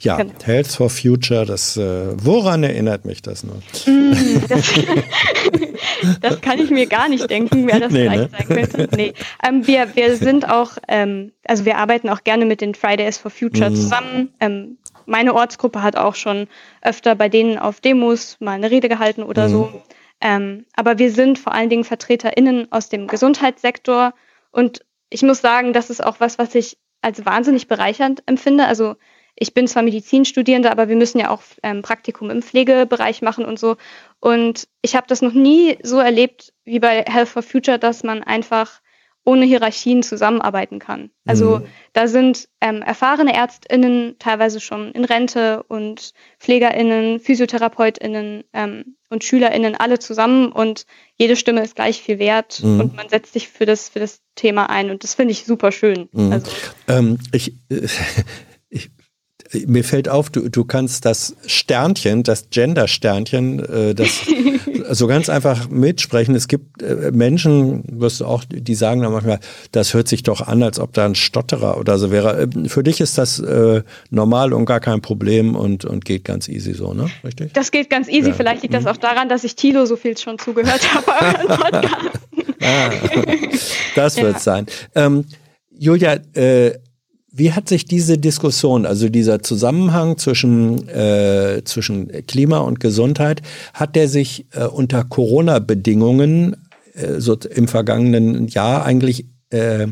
Ja, genau. Health for Future, das äh, woran erinnert mich das nur? Mm, das, das, kann ich mir gar nicht denken, wer das nee, vielleicht ne? sein könnte. Nee. Ähm, wir, wir sind auch, ähm, also wir arbeiten auch gerne mit den Fridays for Future mhm. zusammen. Ähm, meine Ortsgruppe hat auch schon öfter bei denen auf Demos mal eine Rede gehalten oder mhm. so. Ähm, aber wir sind vor allen Dingen VertreterInnen aus dem Gesundheitssektor und ich muss sagen, das ist auch was, was ich als wahnsinnig bereichernd empfinde. Also ich bin zwar Medizinstudierende, aber wir müssen ja auch ähm, Praktikum im Pflegebereich machen und so. Und ich habe das noch nie so erlebt wie bei Health for Future, dass man einfach ohne Hierarchien zusammenarbeiten kann. Also mhm. da sind ähm, erfahrene Ärztinnen teilweise schon in Rente und Pflegerinnen, Physiotherapeutinnen ähm, und Schülerinnen alle zusammen und jede Stimme ist gleich viel wert mhm. und man setzt sich für das für das Thema ein und das finde ich super schön. Mhm. Also. Ähm, ich, äh, mir fällt auf, du, du kannst das Sternchen, das Gender-Sternchen, äh, das so ganz einfach mitsprechen. Es gibt äh, Menschen, wirst du auch, die sagen dann manchmal, das hört sich doch an, als ob da ein Stotterer oder so wäre. Äh, für dich ist das äh, normal und gar kein Problem und, und geht ganz easy so, ne? Richtig? Das geht ganz easy. Ja. Vielleicht liegt das mhm. auch daran, dass ich Tilo so viel schon zugehört habe ah, das wird ja. sein. Ähm, Julia, äh, wie hat sich diese Diskussion, also dieser Zusammenhang zwischen, äh, zwischen Klima und Gesundheit, hat der sich äh, unter Corona-Bedingungen äh, so im vergangenen Jahr eigentlich äh,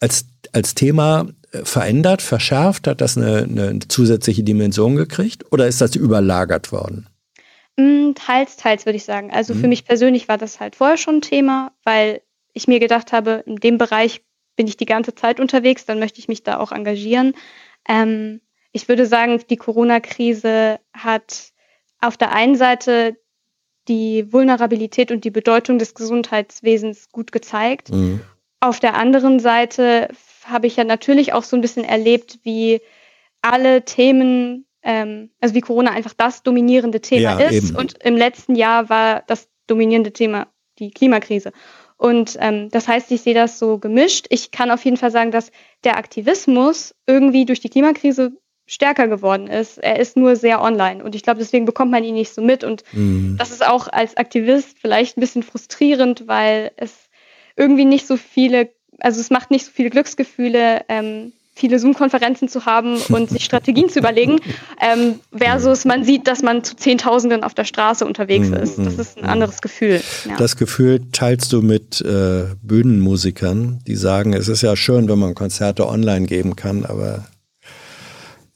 als, als Thema äh, verändert, verschärft? Hat das eine, eine zusätzliche Dimension gekriegt oder ist das überlagert worden? Mm, teils, teils würde ich sagen. Also mhm. für mich persönlich war das halt vorher schon ein Thema, weil ich mir gedacht habe, in dem Bereich bin ich die ganze Zeit unterwegs, dann möchte ich mich da auch engagieren. Ähm, ich würde sagen, die Corona-Krise hat auf der einen Seite die Vulnerabilität und die Bedeutung des Gesundheitswesens gut gezeigt. Mhm. Auf der anderen Seite habe ich ja natürlich auch so ein bisschen erlebt, wie alle Themen, ähm, also wie Corona einfach das dominierende Thema ja, ist. Eben. Und im letzten Jahr war das dominierende Thema die Klimakrise. Und ähm, das heißt, ich sehe das so gemischt. Ich kann auf jeden Fall sagen, dass der Aktivismus irgendwie durch die Klimakrise stärker geworden ist. Er ist nur sehr online und ich glaube, deswegen bekommt man ihn nicht so mit. Und mhm. das ist auch als Aktivist vielleicht ein bisschen frustrierend, weil es irgendwie nicht so viele, also es macht nicht so viele Glücksgefühle, ähm, viele Zoom-Konferenzen zu haben und sich Strategien zu überlegen, ähm, versus man sieht, dass man zu Zehntausenden auf der Straße unterwegs ist. Das ist ein anderes Gefühl. Ja. Das Gefühl teilst du mit äh, Bühnenmusikern, die sagen, es ist ja schön, wenn man Konzerte online geben kann, aber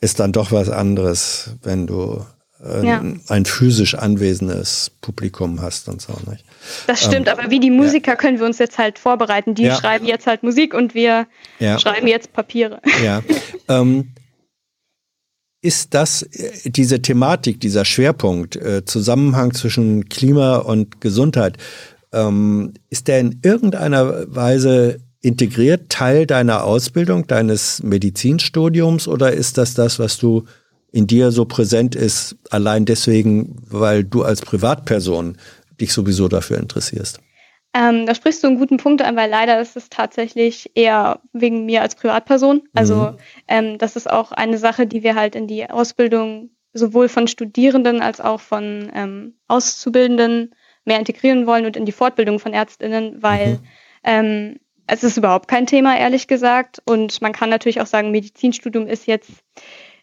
ist dann doch was anderes, wenn du äh, ja. ein physisch anwesendes Publikum hast und so. Nicht? Das stimmt, ähm, aber wie die Musiker ja. können wir uns jetzt halt vorbereiten. Die ja. schreiben jetzt halt Musik und wir schreiben jetzt Papiere. Ja. ähm, ist das äh, diese Thematik, dieser Schwerpunkt, äh, Zusammenhang zwischen Klima und Gesundheit, ähm, ist der in irgendeiner Weise integriert, Teil deiner Ausbildung, deines Medizinstudiums oder ist das das, was du in dir so präsent ist, allein deswegen, weil du als Privatperson dich sowieso dafür interessierst? Ähm, da sprichst du einen guten Punkt an, weil leider ist es tatsächlich eher wegen mir als Privatperson. Also mhm. ähm, das ist auch eine Sache, die wir halt in die Ausbildung sowohl von Studierenden als auch von ähm, Auszubildenden mehr integrieren wollen und in die Fortbildung von Ärztinnen, weil mhm. ähm, es ist überhaupt kein Thema, ehrlich gesagt. Und man kann natürlich auch sagen, Medizinstudium ist jetzt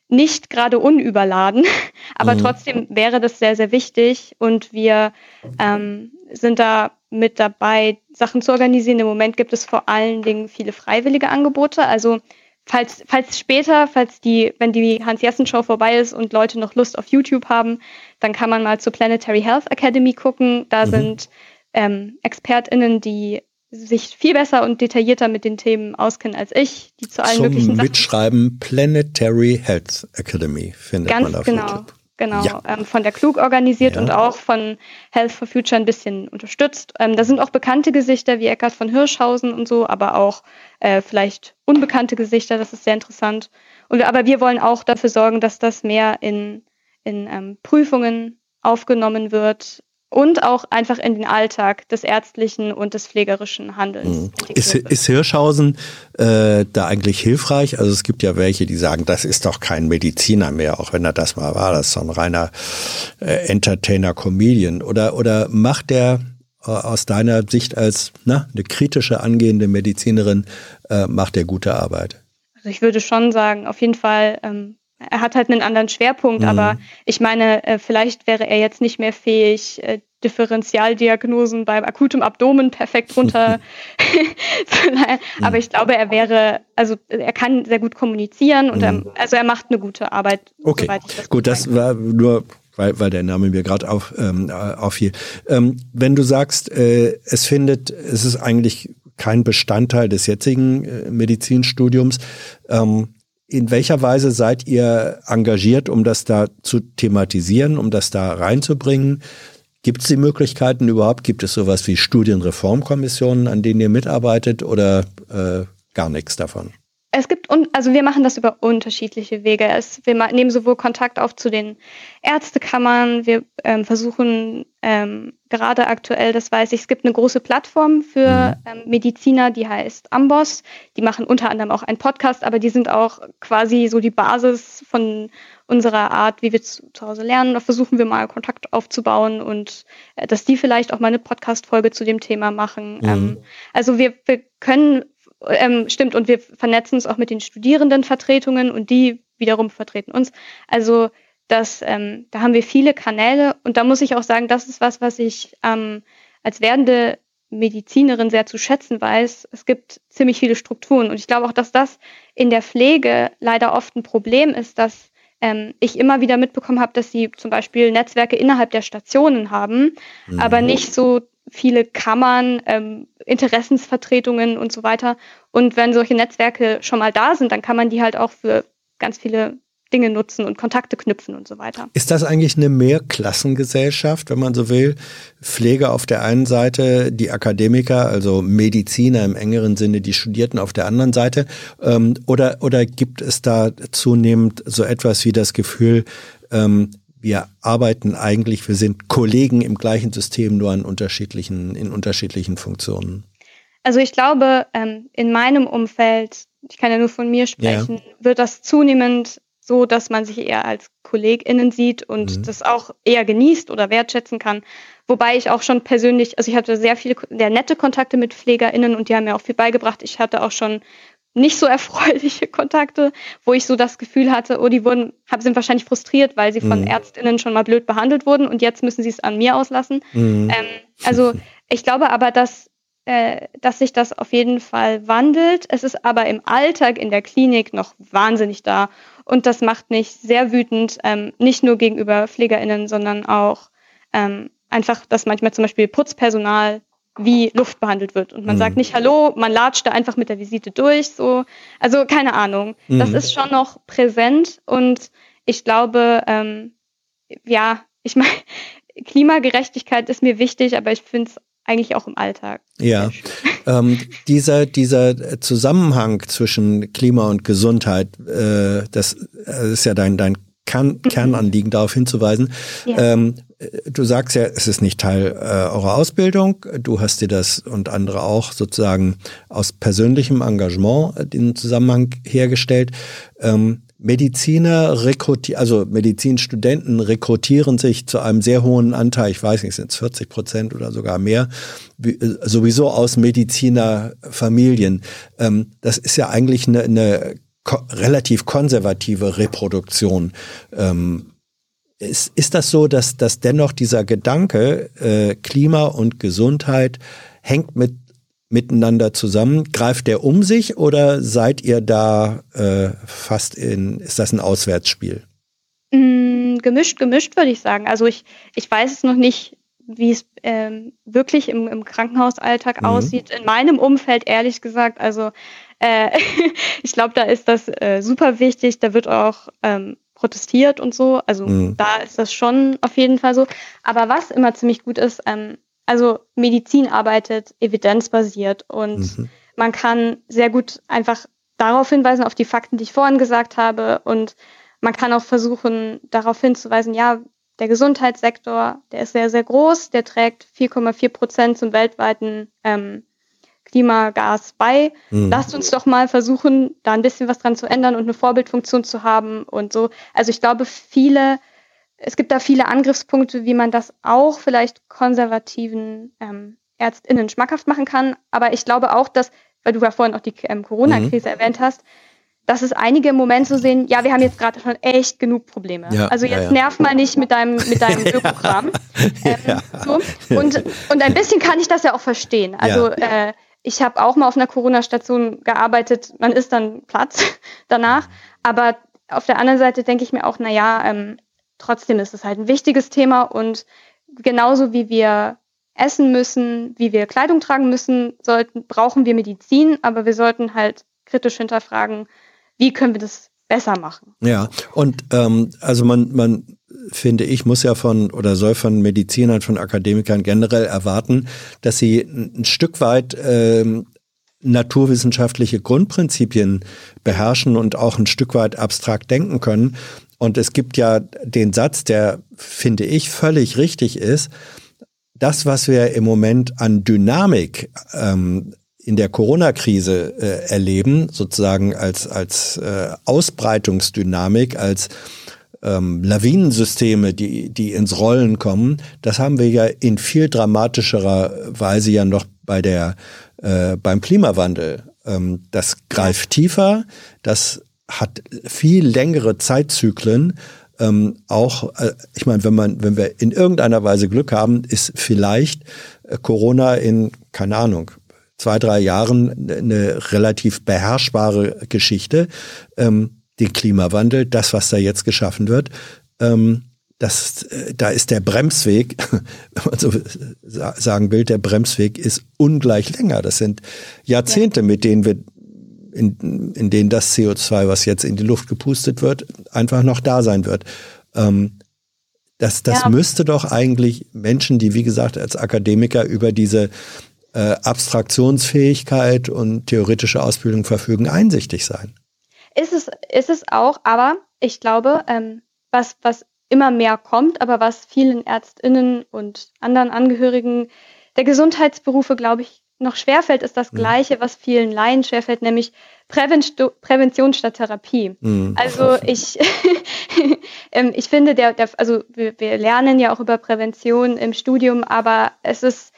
nicht gerade unüberladen, aber mhm. trotzdem wäre das sehr, sehr wichtig und wir ähm, sind da mit dabei, Sachen zu organisieren. Im Moment gibt es vor allen Dingen viele freiwillige Angebote. Also falls, falls später, falls die, wenn die Hans-Jessen-Show vorbei ist und Leute noch Lust auf YouTube haben, dann kann man mal zur Planetary Health Academy gucken. Da mhm. sind ähm, ExpertInnen, die sich viel besser und detaillierter mit den Themen auskennen als ich, die zu allen Zum möglichen Sachen. Mitschreiben Planetary Health Academy findet Ganz man auf genau. YouTube. Genau, ja. ähm, von der Klug organisiert ja. und auch von Health for Future ein bisschen unterstützt. Ähm, da sind auch bekannte Gesichter wie Eckhard von Hirschhausen und so, aber auch äh, vielleicht unbekannte Gesichter, das ist sehr interessant. Und, aber wir wollen auch dafür sorgen, dass das mehr in, in ähm, Prüfungen aufgenommen wird, und auch einfach in den Alltag des ärztlichen und des pflegerischen Handelns. Mhm. Ist, ist Hirschhausen äh, da eigentlich hilfreich? Also es gibt ja welche, die sagen, das ist doch kein Mediziner mehr, auch wenn er das mal war, das ist so ein reiner äh, Entertainer-Comedian. Oder, oder macht der äh, aus deiner Sicht als na, eine kritische angehende Medizinerin, äh, macht der gute Arbeit? Also ich würde schon sagen, auf jeden Fall ähm, er hat halt einen anderen Schwerpunkt, mhm. aber ich meine, äh, vielleicht wäre er jetzt nicht mehr fähig, äh, Differentialdiagnosen beim akutem Abdomen perfekt runter. Aber ich glaube, er wäre, also er kann sehr gut kommunizieren und er, mhm. also er macht eine gute Arbeit. Okay, das gut, das war nur weil, weil der Name mir gerade auf, ähm, auffiel. Ähm, wenn du sagst, äh, es findet, es ist eigentlich kein Bestandteil des jetzigen äh, Medizinstudiums, ähm, in welcher Weise seid ihr engagiert, um das da zu thematisieren, um das da reinzubringen? Gibt es die Möglichkeiten überhaupt? Gibt es sowas wie Studienreformkommissionen, an denen ihr mitarbeitet oder äh, gar nichts davon? Es gibt, also wir machen das über unterschiedliche Wege. Es, wir nehmen sowohl Kontakt auf zu den Ärztekammern, wir ähm, versuchen ähm, gerade aktuell, das weiß ich, es gibt eine große Plattform für mhm. ähm, Mediziner, die heißt Amboss. Die machen unter anderem auch einen Podcast, aber die sind auch quasi so die Basis von unserer Art, wie wir zu, zu Hause lernen. Da versuchen wir mal Kontakt aufzubauen und äh, dass die vielleicht auch mal eine Podcast-Folge zu dem Thema machen. Mhm. Also wir, wir können ähm, stimmt, und wir vernetzen uns auch mit den Studierendenvertretungen und die wiederum vertreten uns. Also das, ähm, da haben wir viele Kanäle und da muss ich auch sagen, das ist was, was ich ähm, als werdende Medizinerin sehr zu schätzen weiß. Es gibt ziemlich viele Strukturen und ich glaube auch, dass das in der Pflege leider oft ein Problem ist, dass ähm, ich immer wieder mitbekommen habe, dass sie zum Beispiel Netzwerke innerhalb der Stationen haben, mhm. aber nicht so viele Kammern, ähm, Interessensvertretungen und so weiter. Und wenn solche Netzwerke schon mal da sind, dann kann man die halt auch für ganz viele Dinge nutzen und Kontakte knüpfen und so weiter. Ist das eigentlich eine Mehrklassengesellschaft, wenn man so will? Pflege auf der einen Seite, die Akademiker, also Mediziner im engeren Sinne, die Studierten auf der anderen Seite? Ähm, oder, oder gibt es da zunehmend so etwas wie das Gefühl, ähm, wir arbeiten eigentlich, wir sind Kollegen im gleichen System, nur an unterschiedlichen, in unterschiedlichen Funktionen. Also ich glaube, ähm, in meinem Umfeld, ich kann ja nur von mir sprechen, ja. wird das zunehmend so, dass man sich eher als KollegInnen sieht und mhm. das auch eher genießt oder wertschätzen kann. Wobei ich auch schon persönlich, also ich hatte sehr viele, sehr nette Kontakte mit PflegerInnen und die haben mir auch viel beigebracht. Ich hatte auch schon nicht so erfreuliche Kontakte, wo ich so das Gefühl hatte, oh, die wurden, sind wahrscheinlich frustriert, weil sie von mhm. ÄrztInnen schon mal blöd behandelt wurden und jetzt müssen sie es an mir auslassen. Mhm. Ähm, also ich glaube aber, dass äh, dass sich das auf jeden Fall wandelt. Es ist aber im Alltag in der Klinik noch wahnsinnig da. Und das macht mich sehr wütend, ähm, nicht nur gegenüber PflegerInnen, sondern auch ähm, einfach, dass manchmal zum Beispiel Putzpersonal wie Luft behandelt wird. Und man mhm. sagt nicht Hallo, man latscht da einfach mit der Visite durch. So. Also keine Ahnung. Mhm. Das ist schon noch präsent und ich glaube, ähm, ja, ich meine, Klimagerechtigkeit ist mir wichtig, aber ich finde es eigentlich auch im Alltag. Ja, ähm, dieser, dieser Zusammenhang zwischen Klima und Gesundheit, äh, das, das ist ja dein, dein Kern. Kernanliegen, darauf hinzuweisen. Ja. Ähm, du sagst ja, es ist nicht Teil äh, eurer Ausbildung. Du hast dir das und andere auch sozusagen aus persönlichem Engagement äh, den Zusammenhang hergestellt. Ähm, Mediziner rekrutieren, also Medizinstudenten rekrutieren sich zu einem sehr hohen Anteil, ich weiß nicht, sind es 40 Prozent oder sogar mehr, äh, sowieso aus Medizinerfamilien. Ähm, das ist ja eigentlich eine, eine ko relativ konservative Reproduktion. Ähm, ist, ist das so, dass, dass dennoch dieser Gedanke, äh, Klima und Gesundheit hängt mit miteinander zusammen? Greift der um sich oder seid ihr da äh, fast in, ist das ein Auswärtsspiel? Mm, gemischt, gemischt würde ich sagen. Also ich, ich weiß es noch nicht, wie es ähm, wirklich im, im Krankenhausalltag mhm. aussieht. In meinem Umfeld, ehrlich gesagt, also äh, ich glaube, da ist das äh, super wichtig. Da wird auch ähm, protestiert und so. Also mhm. da ist das schon auf jeden Fall so. Aber was immer ziemlich gut ist, ähm, also Medizin arbeitet evidenzbasiert und mhm. man kann sehr gut einfach darauf hinweisen, auf die Fakten, die ich vorhin gesagt habe. Und man kann auch versuchen, darauf hinzuweisen, ja, der Gesundheitssektor, der ist sehr, sehr groß, der trägt 4,4 Prozent zum weltweiten ähm, Klimagas bei. Mhm. Lasst uns doch mal versuchen, da ein bisschen was dran zu ändern und eine Vorbildfunktion zu haben und so. Also ich glaube, viele es gibt da viele Angriffspunkte, wie man das auch vielleicht konservativen ähm, ÄrztInnen schmackhaft machen kann. Aber ich glaube auch, dass, weil du ja vorhin auch die ähm, Corona-Krise mhm. erwähnt hast, dass es einige im Moment so sehen, ja, wir haben jetzt gerade schon echt genug Probleme. Ja, also jetzt ja, ja. nerv mal nicht mit deinem, mit deinem Ökogramm. ähm, so. und, und ein bisschen kann ich das ja auch verstehen. Also äh, ich habe auch mal auf einer Corona-Station gearbeitet, man ist dann Platz danach. Aber auf der anderen Seite denke ich mir auch, na ja, ähm, trotzdem ist es halt ein wichtiges Thema und genauso wie wir essen müssen, wie wir Kleidung tragen müssen, sollten, brauchen wir Medizin, aber wir sollten halt kritisch hinterfragen, wie können wir das besser machen. Ja, und ähm, also man, man finde ich, muss ja von oder soll von Medizinern, von Akademikern generell erwarten, dass sie ein Stück weit ähm, naturwissenschaftliche Grundprinzipien beherrschen und auch ein Stück weit abstrakt denken können. Und es gibt ja den Satz, der, finde ich, völlig richtig ist. Das, was wir im Moment an Dynamik ähm, in der Corona-Krise äh, erleben, sozusagen als, als äh, Ausbreitungsdynamik, als ähm, Lawinensysteme, die, die ins Rollen kommen, das haben wir ja in viel dramatischerer Weise ja noch bei der, äh, beim Klimawandel. Ähm, das greift tiefer, das hat viel längere Zeitzyklen. Ähm, auch, äh, ich meine, wenn man, wenn wir in irgendeiner Weise Glück haben, ist vielleicht äh, Corona in, keine Ahnung, zwei, drei Jahren eine relativ beherrschbare Geschichte. Ähm, den Klimawandel, das, was da jetzt geschaffen wird, ähm, das, äh, da ist der Bremsweg, wenn man so sagen will, der Bremsweg ist ungleich länger. Das sind Jahrzehnte, mit denen wir in, in denen das CO2, was jetzt in die Luft gepustet wird, einfach noch da sein wird. Ähm, das das ja. müsste doch eigentlich Menschen, die wie gesagt als Akademiker über diese äh, Abstraktionsfähigkeit und theoretische Ausbildung verfügen, einsichtig sein. Ist es, ist es auch, aber ich glaube, ähm, was, was immer mehr kommt, aber was vielen Ärztinnen und anderen Angehörigen der Gesundheitsberufe, glaube ich, noch schwerfällt, ist das mhm. Gleiche, was vielen Laien schwerfällt, nämlich Prävention, Prävention statt Therapie. Mhm. Also ich, ähm, ich finde, der, der, also wir, wir lernen ja auch über Prävention im Studium, aber es ist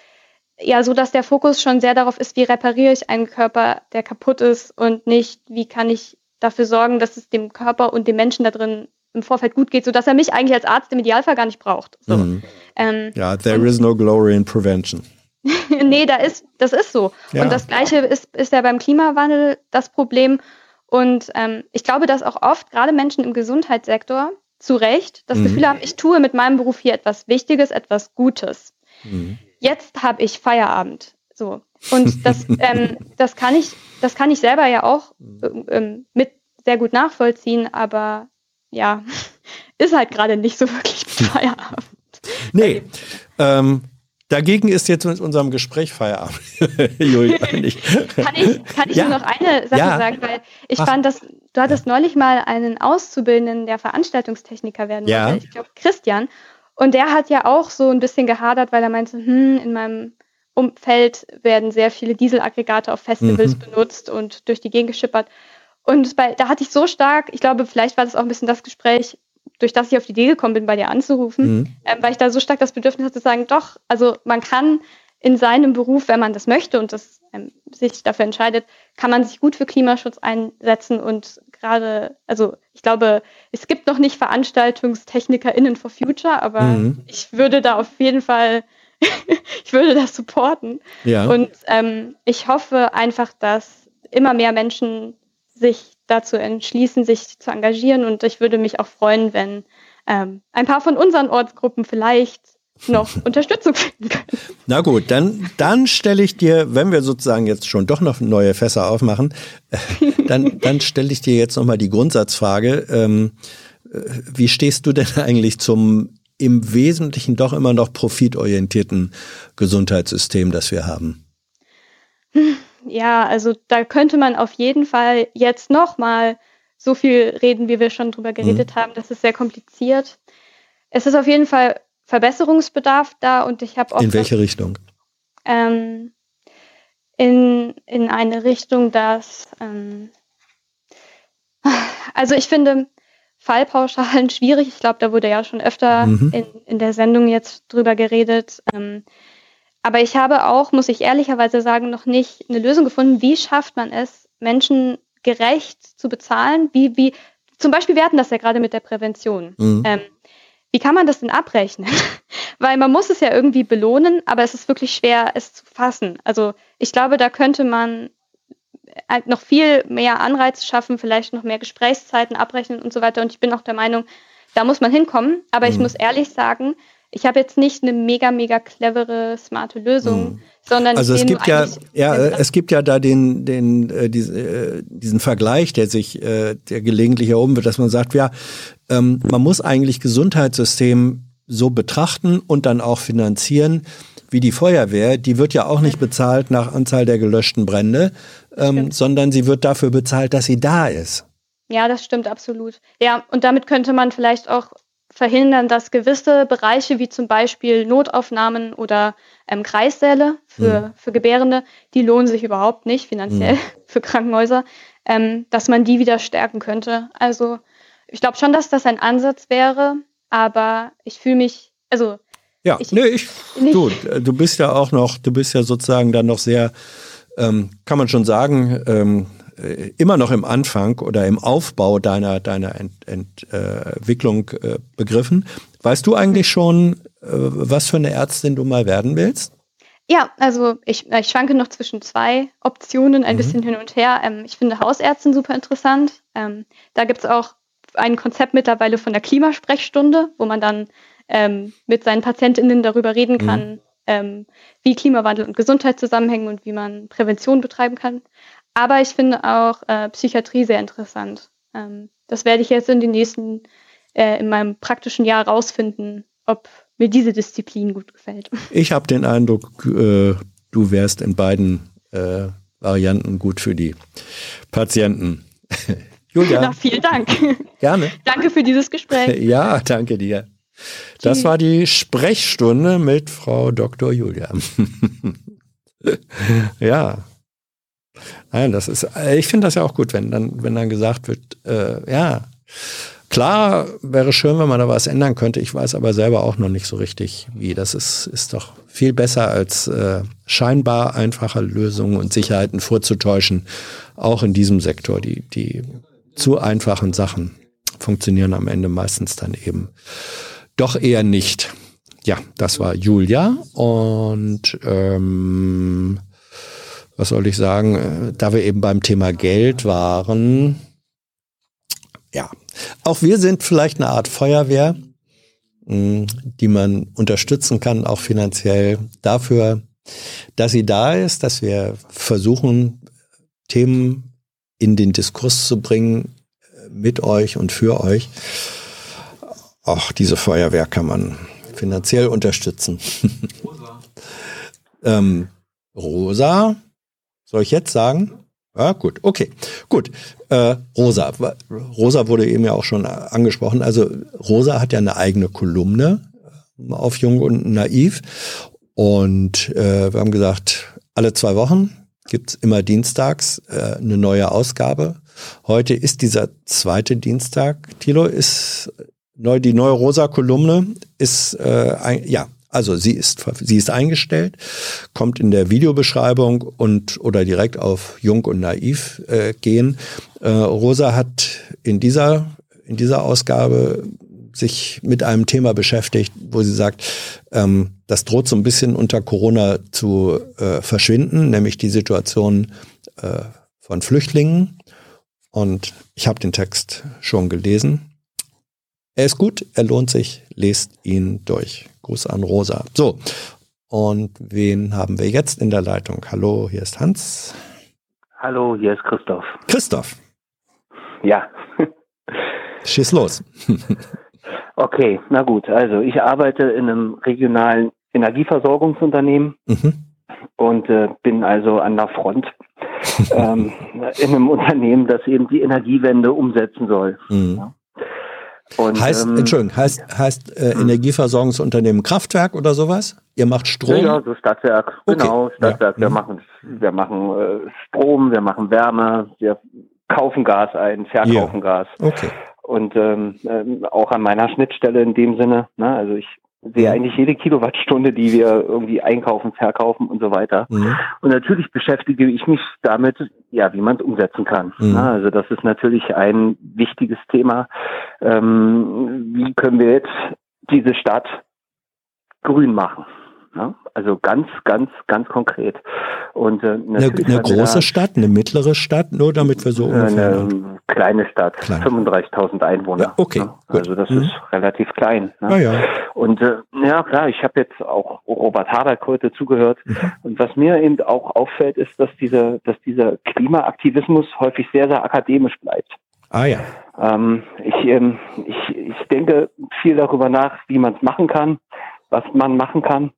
ja so, dass der Fokus schon sehr darauf ist, wie repariere ich einen Körper, der kaputt ist und nicht, wie kann ich dafür sorgen, dass es dem Körper und dem Menschen da drin im Vorfeld gut geht, sodass er mich eigentlich als Arzt im Idealfall gar nicht braucht. So. Mhm. Ähm, ja, there is no glory in prevention. nee, da ist, das ist so. Ja. Und das Gleiche ist, ist ja beim Klimawandel das Problem. Und ähm, ich glaube, dass auch oft gerade Menschen im Gesundheitssektor zu Recht das mhm. Gefühl haben, ich tue mit meinem Beruf hier etwas Wichtiges, etwas Gutes. Mhm. Jetzt habe ich Feierabend. So. Und das, ähm, das kann ich, das kann ich selber ja auch ähm, mit sehr gut nachvollziehen, aber ja, ist halt gerade nicht so wirklich Feierabend. Nee, ähm, Dagegen ist jetzt mit unserem Gespräch Feierabend. Julia, kann ich, kann ich ja. nur noch eine Sache ja. sagen, weil ich Ach. fand, dass du hattest ja. neulich mal einen Auszubildenden, der Veranstaltungstechniker werden wollte, ich glaube Christian, und der hat ja auch so ein bisschen gehadert, weil er meinte, hm, in meinem Umfeld werden sehr viele Dieselaggregate auf Festivals mhm. benutzt und durch die Gegend geschippert. Und bei, da hatte ich so stark, ich glaube, vielleicht war das auch ein bisschen das Gespräch, durch das ich auf die Idee gekommen bin, bei dir anzurufen, mhm. ähm, weil ich da so stark das Bedürfnis hatte zu sagen, doch, also man kann in seinem Beruf, wenn man das möchte und das ähm, sich dafür entscheidet, kann man sich gut für Klimaschutz einsetzen und gerade, also ich glaube, es gibt noch nicht VeranstaltungstechnikerInnen for Future, aber mhm. ich würde da auf jeden Fall, ich würde das supporten. Ja. Und ähm, ich hoffe einfach, dass immer mehr Menschen sich dazu entschließen, sich zu engagieren. Und ich würde mich auch freuen, wenn ähm, ein paar von unseren Ortsgruppen vielleicht noch Unterstützung finden können. Na gut, dann, dann stelle ich dir, wenn wir sozusagen jetzt schon doch noch neue Fässer aufmachen, äh, dann, dann stelle ich dir jetzt nochmal die Grundsatzfrage. Ähm, äh, wie stehst du denn eigentlich zum im Wesentlichen doch immer noch profitorientierten Gesundheitssystem, das wir haben? ja, also da könnte man auf jeden Fall jetzt nochmal so viel reden, wie wir schon drüber geredet mhm. haben. Das ist sehr kompliziert. Es ist auf jeden Fall Verbesserungsbedarf da und ich habe auch. In welche Richtung? Ähm, in, in eine Richtung, dass. Ähm, also ich finde Fallpauschalen schwierig. Ich glaube, da wurde ja schon öfter mhm. in, in der Sendung jetzt drüber geredet. Ähm, aber ich habe auch, muss ich ehrlicherweise sagen, noch nicht eine Lösung gefunden, wie schafft man es, Menschen gerecht zu bezahlen? Wie, wie, zum Beispiel, wir hatten das ja gerade mit der Prävention. Mhm. Ähm, wie kann man das denn abrechnen? Weil man muss es ja irgendwie belohnen, aber es ist wirklich schwer, es zu fassen. Also ich glaube, da könnte man halt noch viel mehr Anreiz schaffen, vielleicht noch mehr Gesprächszeiten abrechnen und so weiter. Und ich bin auch der Meinung, da muss man hinkommen. Aber mhm. ich muss ehrlich sagen, ich habe jetzt nicht eine mega, mega clevere, smarte Lösung, hm. sondern also es gibt ja, ja, es gibt ja da den, den, äh, diesen, äh, diesen Vergleich, der sich, äh, der gelegentlich erhoben wird, dass man sagt, ja, ähm, man muss eigentlich Gesundheitssystem so betrachten und dann auch finanzieren, wie die Feuerwehr, die wird ja auch nicht bezahlt nach Anzahl der gelöschten Brände, ähm, sondern sie wird dafür bezahlt, dass sie da ist. Ja, das stimmt absolut. Ja, und damit könnte man vielleicht auch verhindern, dass gewisse Bereiche wie zum Beispiel Notaufnahmen oder ähm, Kreissäle für, mhm. für Gebärende, die lohnen sich überhaupt nicht finanziell mhm. für Krankenhäuser, ähm, dass man die wieder stärken könnte. Also ich glaube schon, dass das ein Ansatz wäre, aber ich fühle mich, also ja, ich, nee, ich, du, du bist ja auch noch, du bist ja sozusagen dann noch sehr, ähm, kann man schon sagen, ähm, äh, immer noch im Anfang oder im Aufbau deiner, deiner Ent, Entwicklung äh, begriffen. Weißt du eigentlich schon, äh, was für eine Ärztin du mal werden willst? Ja, also ich, ich schwanke noch zwischen zwei Optionen, ein mhm. bisschen hin und her. Ähm, ich finde Hausärztin super interessant. Ähm, da gibt es auch ein Konzept mittlerweile von der Klimasprechstunde, wo man dann ähm, mit seinen PatientInnen darüber reden mhm. kann, mhm. wie Klimawandel und Gesundheit zusammenhängen und wie man Prävention betreiben kann. Aber ich finde auch äh, Psychiatrie sehr interessant. Ähm, das werde ich jetzt in den nächsten, äh, in meinem praktischen Jahr rausfinden, ob mir diese Disziplin gut gefällt. Ich habe den Eindruck, äh, du wärst in beiden äh, Varianten gut für die Patienten. Julia. Na, vielen Dank. Gerne. danke für dieses Gespräch. Ja, danke dir. Das war die Sprechstunde mit Frau Dr. Julia. ja. Nein, das ist, äh, ich finde das ja auch gut, wenn dann, wenn dann gesagt wird, äh, ja, klar wäre schön, wenn man da was ändern könnte. Ich weiß aber selber auch noch nicht so richtig, wie. Das ist, ist doch viel besser als äh, scheinbar einfache Lösungen und Sicherheiten vorzutäuschen, auch in diesem Sektor. Die, die zu einfachen Sachen funktionieren am Ende meistens dann eben doch eher nicht. ja, das war Julia und ähm, was soll ich sagen, äh, da wir eben beim Thema Geld waren, ja, auch wir sind vielleicht eine Art Feuerwehr, mh, die man unterstützen kann, auch finanziell dafür, dass sie da ist, dass wir versuchen, Themen in den Diskurs zu bringen, äh, mit euch und für euch. Auch diese Feuerwehr kann man finanziell unterstützen. Rosa. ähm, Rosa, soll ich jetzt sagen? Ja, gut, okay, gut. Äh, Rosa, Rosa wurde eben ja auch schon angesprochen. Also Rosa hat ja eine eigene Kolumne äh, auf Jung und Naiv. Und äh, wir haben gesagt, alle zwei Wochen gibt's immer dienstags äh, eine neue Ausgabe. Heute ist dieser zweite Dienstag. Tilo, ist neu, die neue Rosa-Kolumne ist, äh, ein, ja, also sie ist, sie ist eingestellt, kommt in der Videobeschreibung und oder direkt auf Jung und Naiv äh, gehen. Äh, Rosa hat in dieser, in dieser Ausgabe sich mit einem Thema beschäftigt, wo sie sagt, ähm, das droht so ein bisschen unter Corona zu äh, verschwinden, nämlich die Situation äh, von Flüchtlingen. Und ich habe den Text schon gelesen. Er ist gut, er lohnt sich, lest ihn durch. Gruß an Rosa. So, und wen haben wir jetzt in der Leitung? Hallo, hier ist Hans. Hallo, hier ist Christoph. Christoph. Ja. Schieß los. okay, na gut. Also ich arbeite in einem regionalen Energieversorgungsunternehmen mhm. und äh, bin also an der Front ähm, in einem Unternehmen, das eben die Energiewende umsetzen soll. Mhm. Ja. Und, heißt, ähm, Entschuldigung, heißt, heißt äh, hm. Energieversorgungsunternehmen Kraftwerk oder sowas? Ihr macht Strom? Ja, ja so Stadtwerk, okay. genau, Stadtwerk. Ja. Wir mhm. machen, wir machen äh, Strom, wir machen Wärme, wir kaufen Gas ein, verkaufen ja. Gas. Okay. Und ähm, äh, auch an meiner Schnittstelle in dem Sinne, ne, also ich sehe mhm. eigentlich jede Kilowattstunde, die wir irgendwie einkaufen, verkaufen und so weiter. Mhm. Und natürlich beschäftige ich mich damit, ja, wie man es umsetzen kann. Mhm. Also das ist natürlich ein wichtiges Thema. Ähm, wie können wir jetzt diese Stadt grün machen? Ja, also ganz, ganz, ganz konkret. Und äh, eine, eine große da, Stadt, eine mittlere Stadt, nur damit wir so ungefähr. Eine kleine Stadt, 35.000 Einwohner. Ja, okay. Ne? Also das mhm. ist relativ klein. Ne? Ja, ja. Und äh, ja klar, ich habe jetzt auch Robert Habeck heute zugehört. Mhm. Und was mir eben auch auffällt, ist, dass dieser, dass dieser Klimaaktivismus häufig sehr, sehr akademisch bleibt. Ah ja. Ähm, ich, ähm, ich, ich denke viel darüber nach, wie man es machen kann, was man machen kann.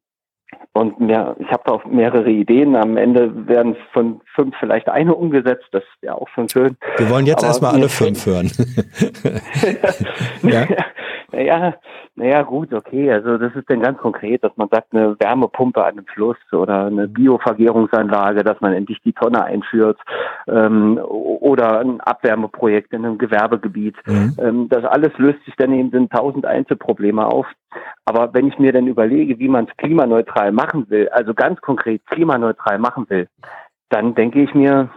Und mehr, ich habe da auch mehrere Ideen. Am Ende werden von fünf vielleicht eine umgesetzt. Das wäre auch schon schön. Wir wollen jetzt erstmal alle fünf hören. ja. Naja, naja, gut, okay. Also das ist dann ganz konkret, dass man sagt, eine Wärmepumpe an einem Fluss oder eine Biovergärungsanlage, dass man endlich die Tonne einführt ähm, oder ein Abwärmeprojekt in einem Gewerbegebiet. Mhm. Ähm, das alles löst sich dann eben in tausend Einzelprobleme auf. Aber wenn ich mir dann überlege, wie man es klimaneutral machen will, also ganz konkret klimaneutral machen will, dann denke ich mir,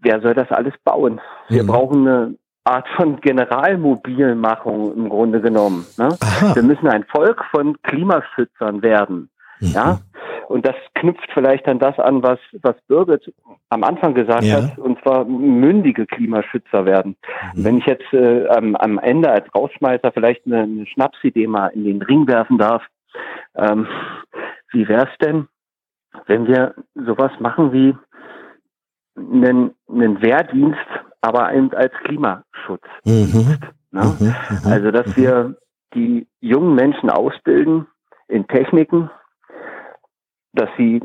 wer soll das alles bauen? Wir mhm. brauchen eine Art von Generalmobilmachung im Grunde genommen. Ne? Wir müssen ein Volk von Klimaschützern werden. Mhm. Ja, und das knüpft vielleicht an das an, was, was Birgit am Anfang gesagt ja. hat, und zwar mündige Klimaschützer werden. Mhm. Wenn ich jetzt äh, am, am Ende als Rausschmeißer vielleicht eine, eine Schnapsidee mal in den Ring werfen darf, ähm, wie wäre es denn, wenn wir sowas machen wie einen, einen Wehrdienst aber eben als Klimaschutz. Mhm. Ne? Mhm, mhm. Also, dass mhm. wir die jungen Menschen ausbilden in Techniken, dass sie,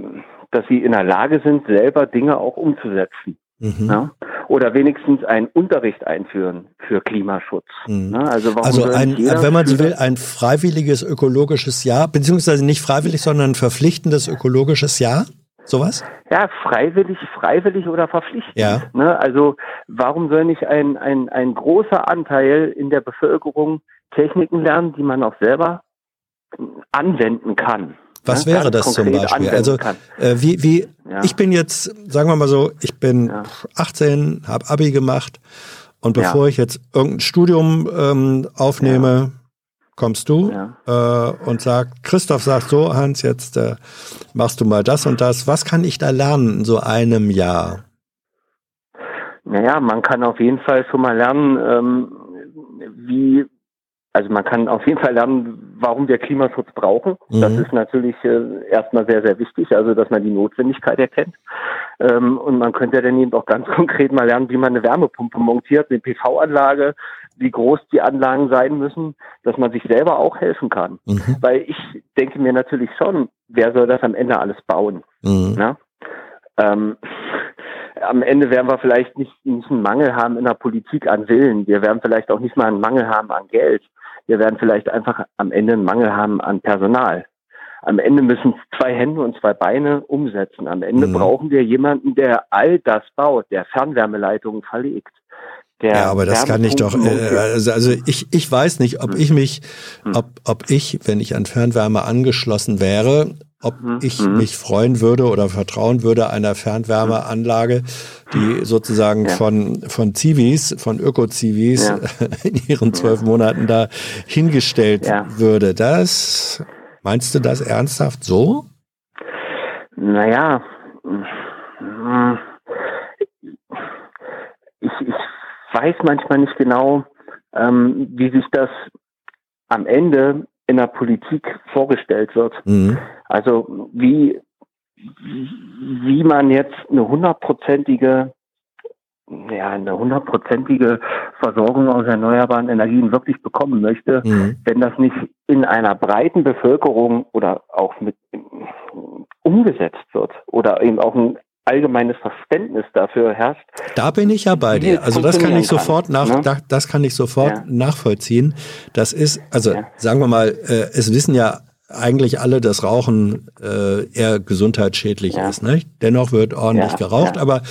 dass sie in der Lage sind, selber Dinge auch umzusetzen. Mhm. Ne? Oder wenigstens einen Unterricht einführen für Klimaschutz. Mhm. Ne? Also, also ein, wenn man so will, ein freiwilliges ökologisches Jahr, beziehungsweise nicht freiwillig, sondern ein verpflichtendes ökologisches Jahr? Sowas? Ja, freiwillig, freiwillig oder verpflichtend. Ja. Ne? Also warum soll nicht ein, ein, ein großer Anteil in der Bevölkerung Techniken lernen, die man auch selber anwenden kann? Was ne? wäre Ganz das zum Beispiel? Also äh, wie, wie ja. ich bin jetzt, sagen wir mal so, ich bin ja. 18, habe Abi gemacht und bevor ich jetzt irgendein Studium ähm, aufnehme, kommst du ja. äh, und sagt, Christoph sagt so, Hans, jetzt äh, machst du mal das und das. Was kann ich da lernen in so einem Jahr? Naja, man kann auf jeden Fall schon mal lernen, ähm, wie, also man kann auf jeden Fall lernen, warum wir Klimaschutz brauchen. Mhm. Das ist natürlich äh, erstmal sehr, sehr wichtig, also dass man die Notwendigkeit erkennt. Ähm, und man könnte dann eben auch ganz konkret mal lernen, wie man eine Wärmepumpe montiert, eine PV-Anlage, wie groß die Anlagen sein müssen, dass man sich selber auch helfen kann. Mhm. Weil ich denke mir natürlich schon, wer soll das am Ende alles bauen? Mhm. Ähm, am Ende werden wir vielleicht nicht, nicht einen Mangel haben in der Politik an Willen. Wir werden vielleicht auch nicht mal einen Mangel haben an Geld. Wir werden vielleicht einfach am Ende einen Mangel haben an Personal. Am Ende müssen zwei Hände und zwei Beine umsetzen. Am Ende mhm. brauchen wir jemanden, der all das baut, der Fernwärmeleitungen verlegt, ja, aber das kann ich doch, äh, also, also ich, ich weiß nicht, ob hm. ich mich, hm. ob, ob ich, wenn ich an Fernwärme angeschlossen wäre, ob hm. ich mich freuen würde oder vertrauen würde einer Fernwärmeanlage, die sozusagen ja. von, von Zivis, von Öko-Zivis ja. in ihren zwölf Monaten da hingestellt ja. würde. Das, meinst du das ernsthaft so? Naja, ich, ich weiß manchmal nicht genau, ähm, wie sich das am Ende in der Politik vorgestellt wird. Mhm. Also wie, wie man jetzt eine hundertprozentige ja, eine hundertprozentige Versorgung aus erneuerbaren Energien wirklich bekommen möchte, mhm. wenn das nicht in einer breiten Bevölkerung oder auch mit umgesetzt wird oder eben auch ein allgemeines Verständnis dafür herrscht. Da bin ich ja bei dir. Also das kann ich sofort nach, ne? das kann ich sofort ja. nachvollziehen. Das ist, also ja. sagen wir mal, äh, es wissen ja eigentlich alle, dass Rauchen äh, eher gesundheitsschädlich ja. ist. Ne? Dennoch wird ordentlich geraucht, aber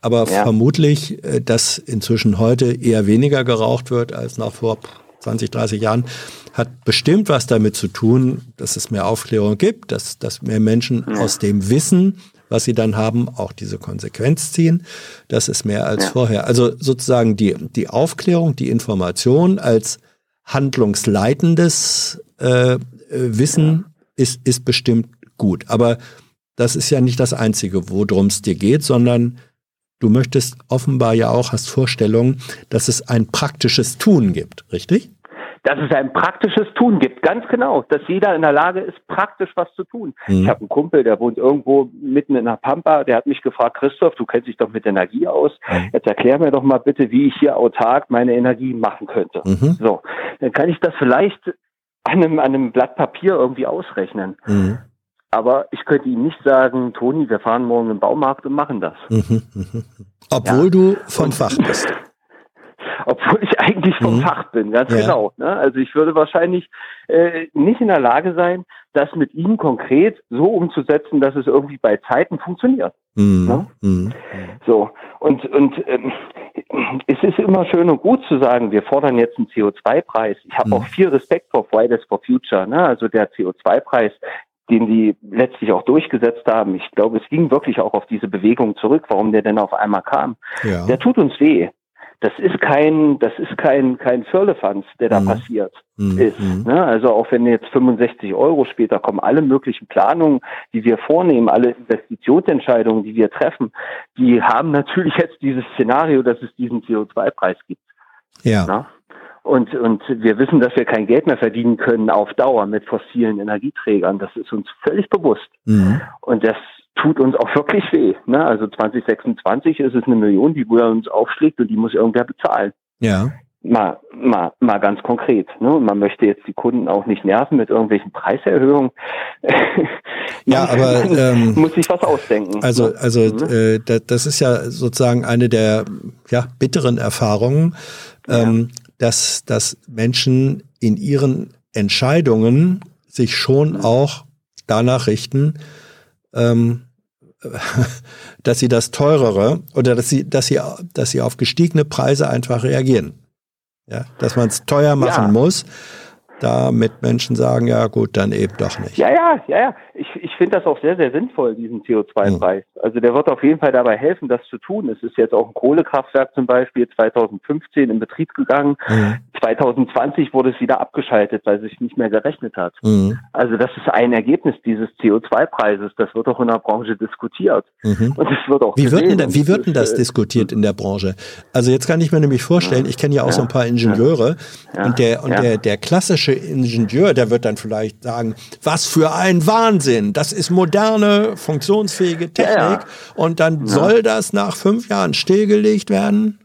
aber vermutlich, äh, dass inzwischen heute eher weniger geraucht wird als noch vor 20, 30 Jahren, hat bestimmt was damit zu tun, dass es mehr Aufklärung gibt, dass, dass mehr Menschen aus dem Wissen, was sie dann haben, auch diese Konsequenz ziehen. Das ist mehr als ja. vorher. Also sozusagen die, die Aufklärung, die Information als handlungsleitendes äh, Wissen ja. ist, ist bestimmt gut. Aber das ist ja nicht das Einzige, worum es dir geht, sondern du möchtest offenbar ja auch, hast Vorstellungen, dass es ein praktisches Tun gibt, richtig? Dass es ein praktisches Tun gibt, ganz genau, dass jeder in der Lage ist, praktisch was zu tun. Mhm. Ich habe einen Kumpel, der wohnt irgendwo mitten in der Pampa, der hat mich gefragt, Christoph, du kennst dich doch mit Energie aus, mhm. jetzt erklär mir doch mal bitte, wie ich hier autark meine Energie machen könnte. Mhm. So, dann kann ich das vielleicht an einem, an einem Blatt Papier irgendwie ausrechnen. Mhm. Aber ich könnte ihm nicht sagen, Toni, wir fahren morgen im Baumarkt und machen das. Mhm, mhm. Obwohl ja. du von Fach bist obwohl ich eigentlich vom mhm. Fach bin, ganz ja. genau. Ne? Also ich würde wahrscheinlich äh, nicht in der Lage sein, das mit ihm konkret so umzusetzen, dass es irgendwie bei Zeiten funktioniert. Mhm. Ne? Mhm. So und und ähm, es ist immer schön und gut zu sagen, wir fordern jetzt einen CO2-Preis. Ich habe mhm. auch viel Respekt vor Fridays for Future. Ne? Also der CO2-Preis, den die letztlich auch durchgesetzt haben. Ich glaube, es ging wirklich auch auf diese Bewegung zurück, warum der denn auf einmal kam. Ja. Der tut uns weh das ist kein, das ist kein, kein Firlefanz, der da mhm. passiert mhm. ist. Mhm. Ne? Also auch wenn jetzt 65 Euro später kommen, alle möglichen Planungen, die wir vornehmen, alle Investitionsentscheidungen, die wir treffen, die haben natürlich jetzt dieses Szenario, dass es diesen CO2-Preis gibt. Ja. Ne? Und, und wir wissen, dass wir kein Geld mehr verdienen können auf Dauer mit fossilen Energieträgern. Das ist uns völlig bewusst. Mhm. Und das tut uns auch wirklich weh. Ne? Also 2026 ist es eine Million, die Google uns aufschlägt und die muss irgendwer bezahlen. Ja. Mal, mal, mal ganz konkret. Ne? Und man möchte jetzt die Kunden auch nicht nerven mit irgendwelchen Preiserhöhungen. ja, aber ähm, muss sich was ausdenken. Also, ne? also mhm. äh, das ist ja sozusagen eine der ja, bitteren Erfahrungen, ähm, ja. dass, dass Menschen in ihren Entscheidungen sich schon mhm. auch danach richten, ähm, dass sie das teurere oder dass sie, dass sie, dass sie auf gestiegene Preise einfach reagieren. Ja, dass man es teuer machen ja. muss. Da Mitmenschen sagen, ja gut, dann eben doch nicht. Ja, ja, ja, ja. Ich, ich finde das auch sehr, sehr sinnvoll, diesen CO2-Preis. Mhm. Also der wird auf jeden Fall dabei helfen, das zu tun. Es ist jetzt auch ein Kohlekraftwerk zum Beispiel 2015 in Betrieb gegangen. Mhm. 2020 wurde es wieder abgeschaltet, weil sich nicht mehr gerechnet hat. Mhm. Also das ist ein Ergebnis dieses CO2-Preises. Das wird auch in der Branche diskutiert. Mhm. Und es wird auch wie wird, denn, wie wird denn das, äh, diskutiert in der Branche? Also jetzt kann ich mir nämlich vorstellen, ich kenne ja auch ja. so ein paar Ingenieure ja. und der und der der klassische Ingenieur, der wird dann vielleicht sagen, was für ein Wahnsinn, das ist moderne, funktionsfähige Technik und dann soll das nach fünf Jahren stillgelegt werden?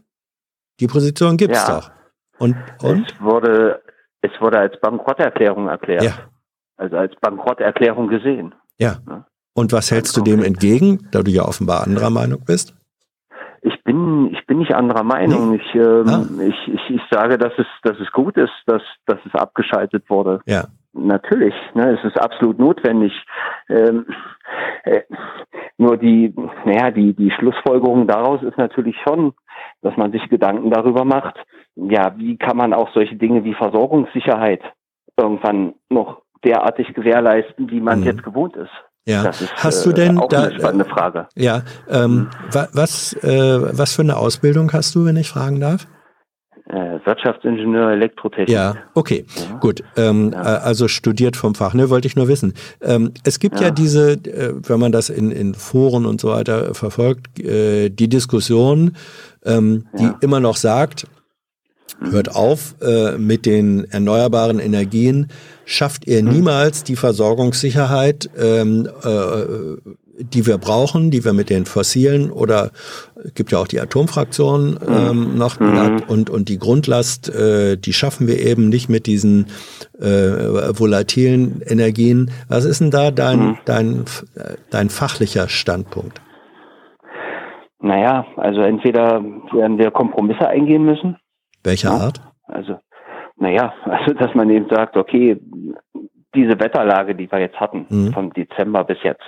Die Position gibt's doch. Und, und? Es wurde, es wurde als Bankrotterklärung erklärt. Ja. Also als Bankrotterklärung gesehen. Ja. Und was hältst du dem entgegen, da du ja offenbar anderer Meinung bist? Ich bin, ich bin nicht anderer Meinung. Nee. Ich, ähm, ah. ich, ich, ich sage, dass es, dass es gut ist, dass, dass es abgeschaltet wurde. Ja. Natürlich, ne, es ist absolut notwendig. Ähm, äh, nur die, naja, die, die Schlussfolgerung daraus ist natürlich schon, dass man sich Gedanken darüber macht, ja, wie kann man auch solche Dinge wie Versorgungssicherheit irgendwann noch derartig gewährleisten, wie man mhm. jetzt gewohnt ist. Ja, ist, hast du äh, denn auch da, eine spannende Frage. Ja, ähm, mhm. was, äh, was für eine Ausbildung hast du, wenn ich fragen darf? Äh, Wirtschaftsingenieur Elektrotechnik. Ja, okay, ja. gut. Ähm, ja. Äh, also studiert vom Fach, ne, wollte ich nur wissen. Ähm, es gibt ja, ja diese, äh, wenn man das in, in Foren und so weiter verfolgt, äh, die Diskussion, ähm, die immer noch sagt, hört auf äh, mit den erneuerbaren Energien, schafft ihr niemals die Versorgungssicherheit, ähm, äh, die wir brauchen, die wir mit den fossilen oder gibt ja auch die Atomfraktion ähm, noch mhm. und und die Grundlast, äh, die schaffen wir eben nicht mit diesen äh, volatilen Energien. Was ist denn da dein mhm. dein dein fachlicher Standpunkt? Naja, also entweder werden wir Kompromisse eingehen müssen. Welcher ja, Art? Also, naja, also dass man eben sagt, okay, diese Wetterlage, die wir jetzt hatten, mhm. vom Dezember bis jetzt,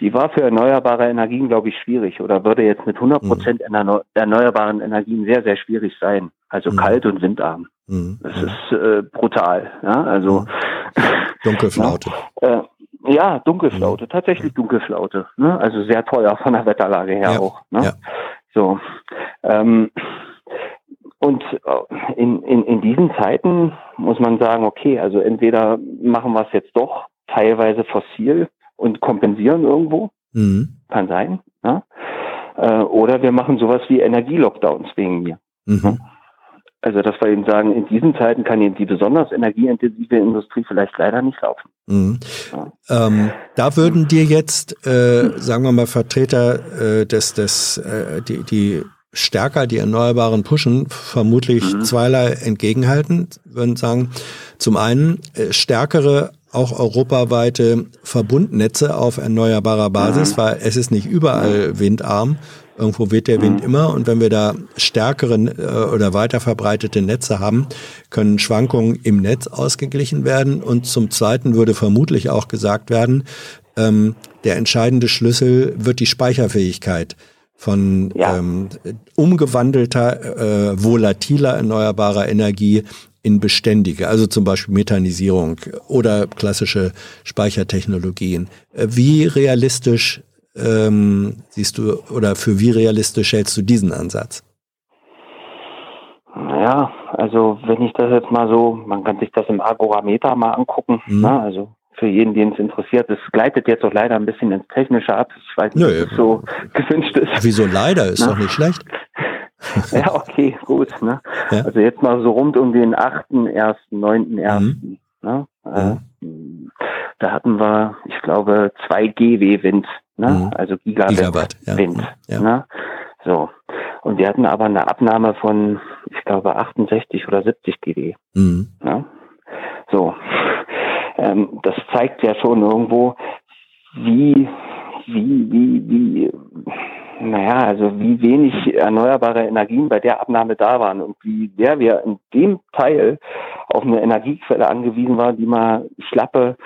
die war für erneuerbare Energien, glaube ich, schwierig oder würde jetzt mit 100 mhm. Prozent mhm. erneuerbaren Energien sehr, sehr schwierig sein. Also mhm. kalt und windarm. Mhm. Das ist äh, brutal. Ja, also mhm. Dunkelflaute. Ja, äh, ja, Dunkelflaute, mhm. tatsächlich Dunkelflaute. Ne? Also sehr teuer von der Wetterlage her ja. auch. Ne? Ja. So. Ähm, und äh, in, in, in diesen Zeiten muss man sagen, okay, also entweder machen wir es jetzt doch teilweise fossil und kompensieren irgendwo. Mhm. Kann sein. Ja? Äh, oder wir machen sowas wie Energielockdowns wegen mir. Mhm. Also, dass wir eben sagen, in diesen Zeiten kann eben die besonders energieintensive Industrie vielleicht leider nicht laufen. Mhm. Ja. Ähm, da würden dir jetzt, äh, sagen wir mal, Vertreter äh, des, des äh, die, die stärker die Erneuerbaren pushen, vermutlich mhm. zweierlei entgegenhalten. Würden sagen, zum einen äh, stärkere auch europaweite Verbundnetze auf erneuerbarer Basis, mhm. weil es ist nicht überall windarm. Irgendwo weht der Wind mhm. immer und wenn wir da stärkere äh, oder weiter verbreitete Netze haben, können Schwankungen im Netz ausgeglichen werden. Und zum Zweiten würde vermutlich auch gesagt werden, ähm, der entscheidende Schlüssel wird die Speicherfähigkeit von ja. ähm, umgewandelter, äh, volatiler erneuerbarer Energie in beständige, also zum Beispiel Methanisierung oder klassische Speichertechnologien. Äh, wie realistisch ähm, siehst du oder für wie realistisch hältst du diesen Ansatz? Naja, also wenn ich das jetzt mal so, man kann sich das im Agorameter mal angucken, mhm. ne, also für jeden, den es interessiert. Es gleitet jetzt auch leider ein bisschen ins Technische ab. Ich weiß nicht, Nö, ob es so gewünscht ist. Wieso leider? Ist Na? doch nicht schlecht. ja, okay, gut. Ne? Ja. Also jetzt mal so rund um den 8., 1., 9., 1. Mhm. Ne? Äh, da hatten wir, ich glaube, 2 GW Wind, ne? Mhm. also Gigawatt, Gigawatt ja. Wind. Ja. Ne? So. Und wir hatten aber eine Abnahme von, ich glaube, 68 oder 70 GW. Mhm. Ne? So. Ähm, das zeigt ja schon irgendwo, wie, wie, wie, wie, naja, also wie wenig erneuerbare Energien bei der Abnahme da waren und wie sehr wir in dem Teil auf eine Energiequelle angewiesen waren, die mal schlappe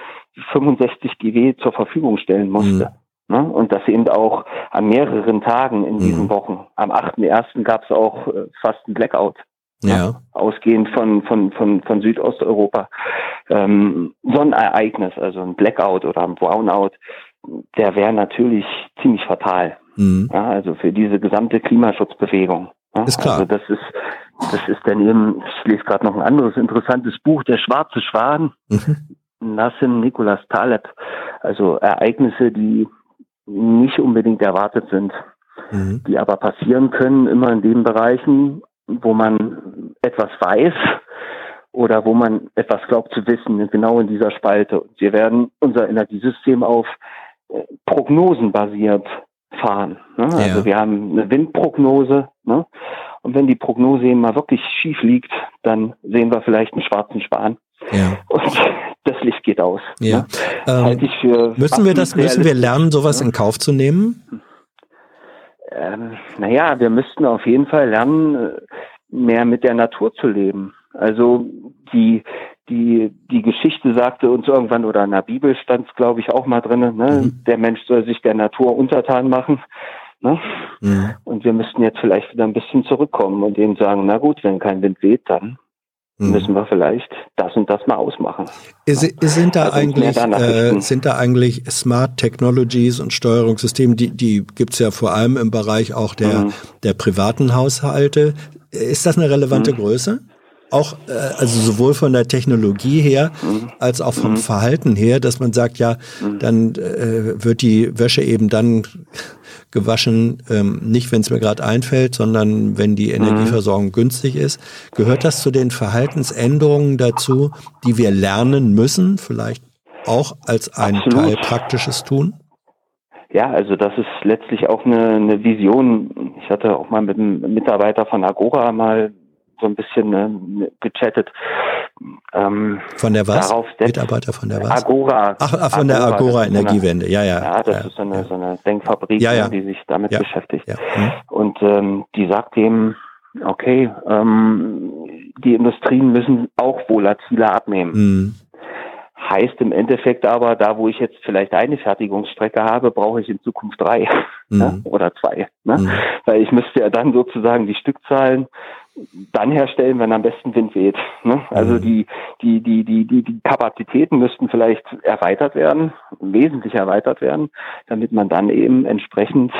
65 GW zur Verfügung stellen musste. Mhm. Ne? Und das eben auch an mehreren Tagen in diesen mhm. Wochen. Am 8.1. gab es auch äh, fast einen Blackout. Ja. Ausgehend von, von, von, von Südosteuropa. Ähm, so ein Ereignis, also ein Blackout oder ein Brownout, der wäre natürlich ziemlich fatal. Mhm. Ja, also für diese gesamte Klimaschutzbewegung. Ja, ist klar. Also das ist, das ist dann eben, ich lese gerade noch ein anderes interessantes Buch, Der schwarze Schwan, mhm. Nassim Nicholas Taleb. Also Ereignisse, die nicht unbedingt erwartet sind, mhm. die aber passieren können, immer in den Bereichen, wo man etwas weiß oder wo man etwas glaubt zu wissen, genau in dieser Spalte. Und wir werden unser Energiesystem auf äh, Prognosen basiert fahren. Ne? Ja. Also wir haben eine Windprognose. Ne? Und wenn die Prognose eben mal wirklich schief liegt, dann sehen wir vielleicht einen schwarzen Schwan. Ja. Und das Licht geht aus. Ja. Ne? Ähm, müssen wir das, müssen wir lernen, sowas in Kauf zu nehmen? Ähm, naja, wir müssten auf jeden Fall lernen, äh, mehr mit der Natur zu leben. Also die, die, die Geschichte sagte uns irgendwann, oder in der Bibel stand es, glaube ich, auch mal drin, ne? Mhm. der Mensch soll sich der Natur untertan machen. Ne? Mhm. Und wir müssten jetzt vielleicht wieder ein bisschen zurückkommen und denen sagen, na gut, wenn kein Wind weht, dann. Müssen wir vielleicht das und das mal ausmachen. Ist, sind da also eigentlich äh, sind da eigentlich Smart Technologies und Steuerungssysteme, die die gibt's ja vor allem im Bereich auch der mhm. der privaten Haushalte. Ist das eine relevante mhm. Größe? auch, äh, also sowohl von der Technologie her mhm. als auch vom mhm. Verhalten her, dass man sagt, ja, mhm. dann äh, wird die Wäsche eben dann gewaschen, ähm, nicht wenn es mir gerade einfällt, sondern wenn die Energieversorgung günstig ist. Gehört das zu den Verhaltensänderungen dazu, die wir lernen müssen, vielleicht auch als ein Absolut. Teil praktisches Tun? Ja, also das ist letztlich auch eine, eine Vision. Ich hatte auch mal mit einem Mitarbeiter von Agora mal so ein bisschen ne, gechattet. Ähm, von der was? Mitarbeiter von der was? Agora. Ach, ach von Agora, der Agora Energiewende, ja, ja. Ja, das ja, ist so eine, ja. so eine Denkfabrik, ja, ja. die sich damit beschäftigt. Hm. Und ähm, die sagt dem, okay, ähm, die Industrien müssen auch volatiler abnehmen. Hm. Heißt im Endeffekt aber, da wo ich jetzt vielleicht eine Fertigungsstrecke habe, brauche ich in Zukunft drei mhm. ne? oder zwei. Ne? Mhm. Weil ich müsste ja dann sozusagen die Stückzahlen dann herstellen, wenn am besten Wind weht. Ne? Also mhm. die, die, die, die, die, die Kapazitäten müssten vielleicht erweitert werden, wesentlich erweitert werden, damit man dann eben entsprechend,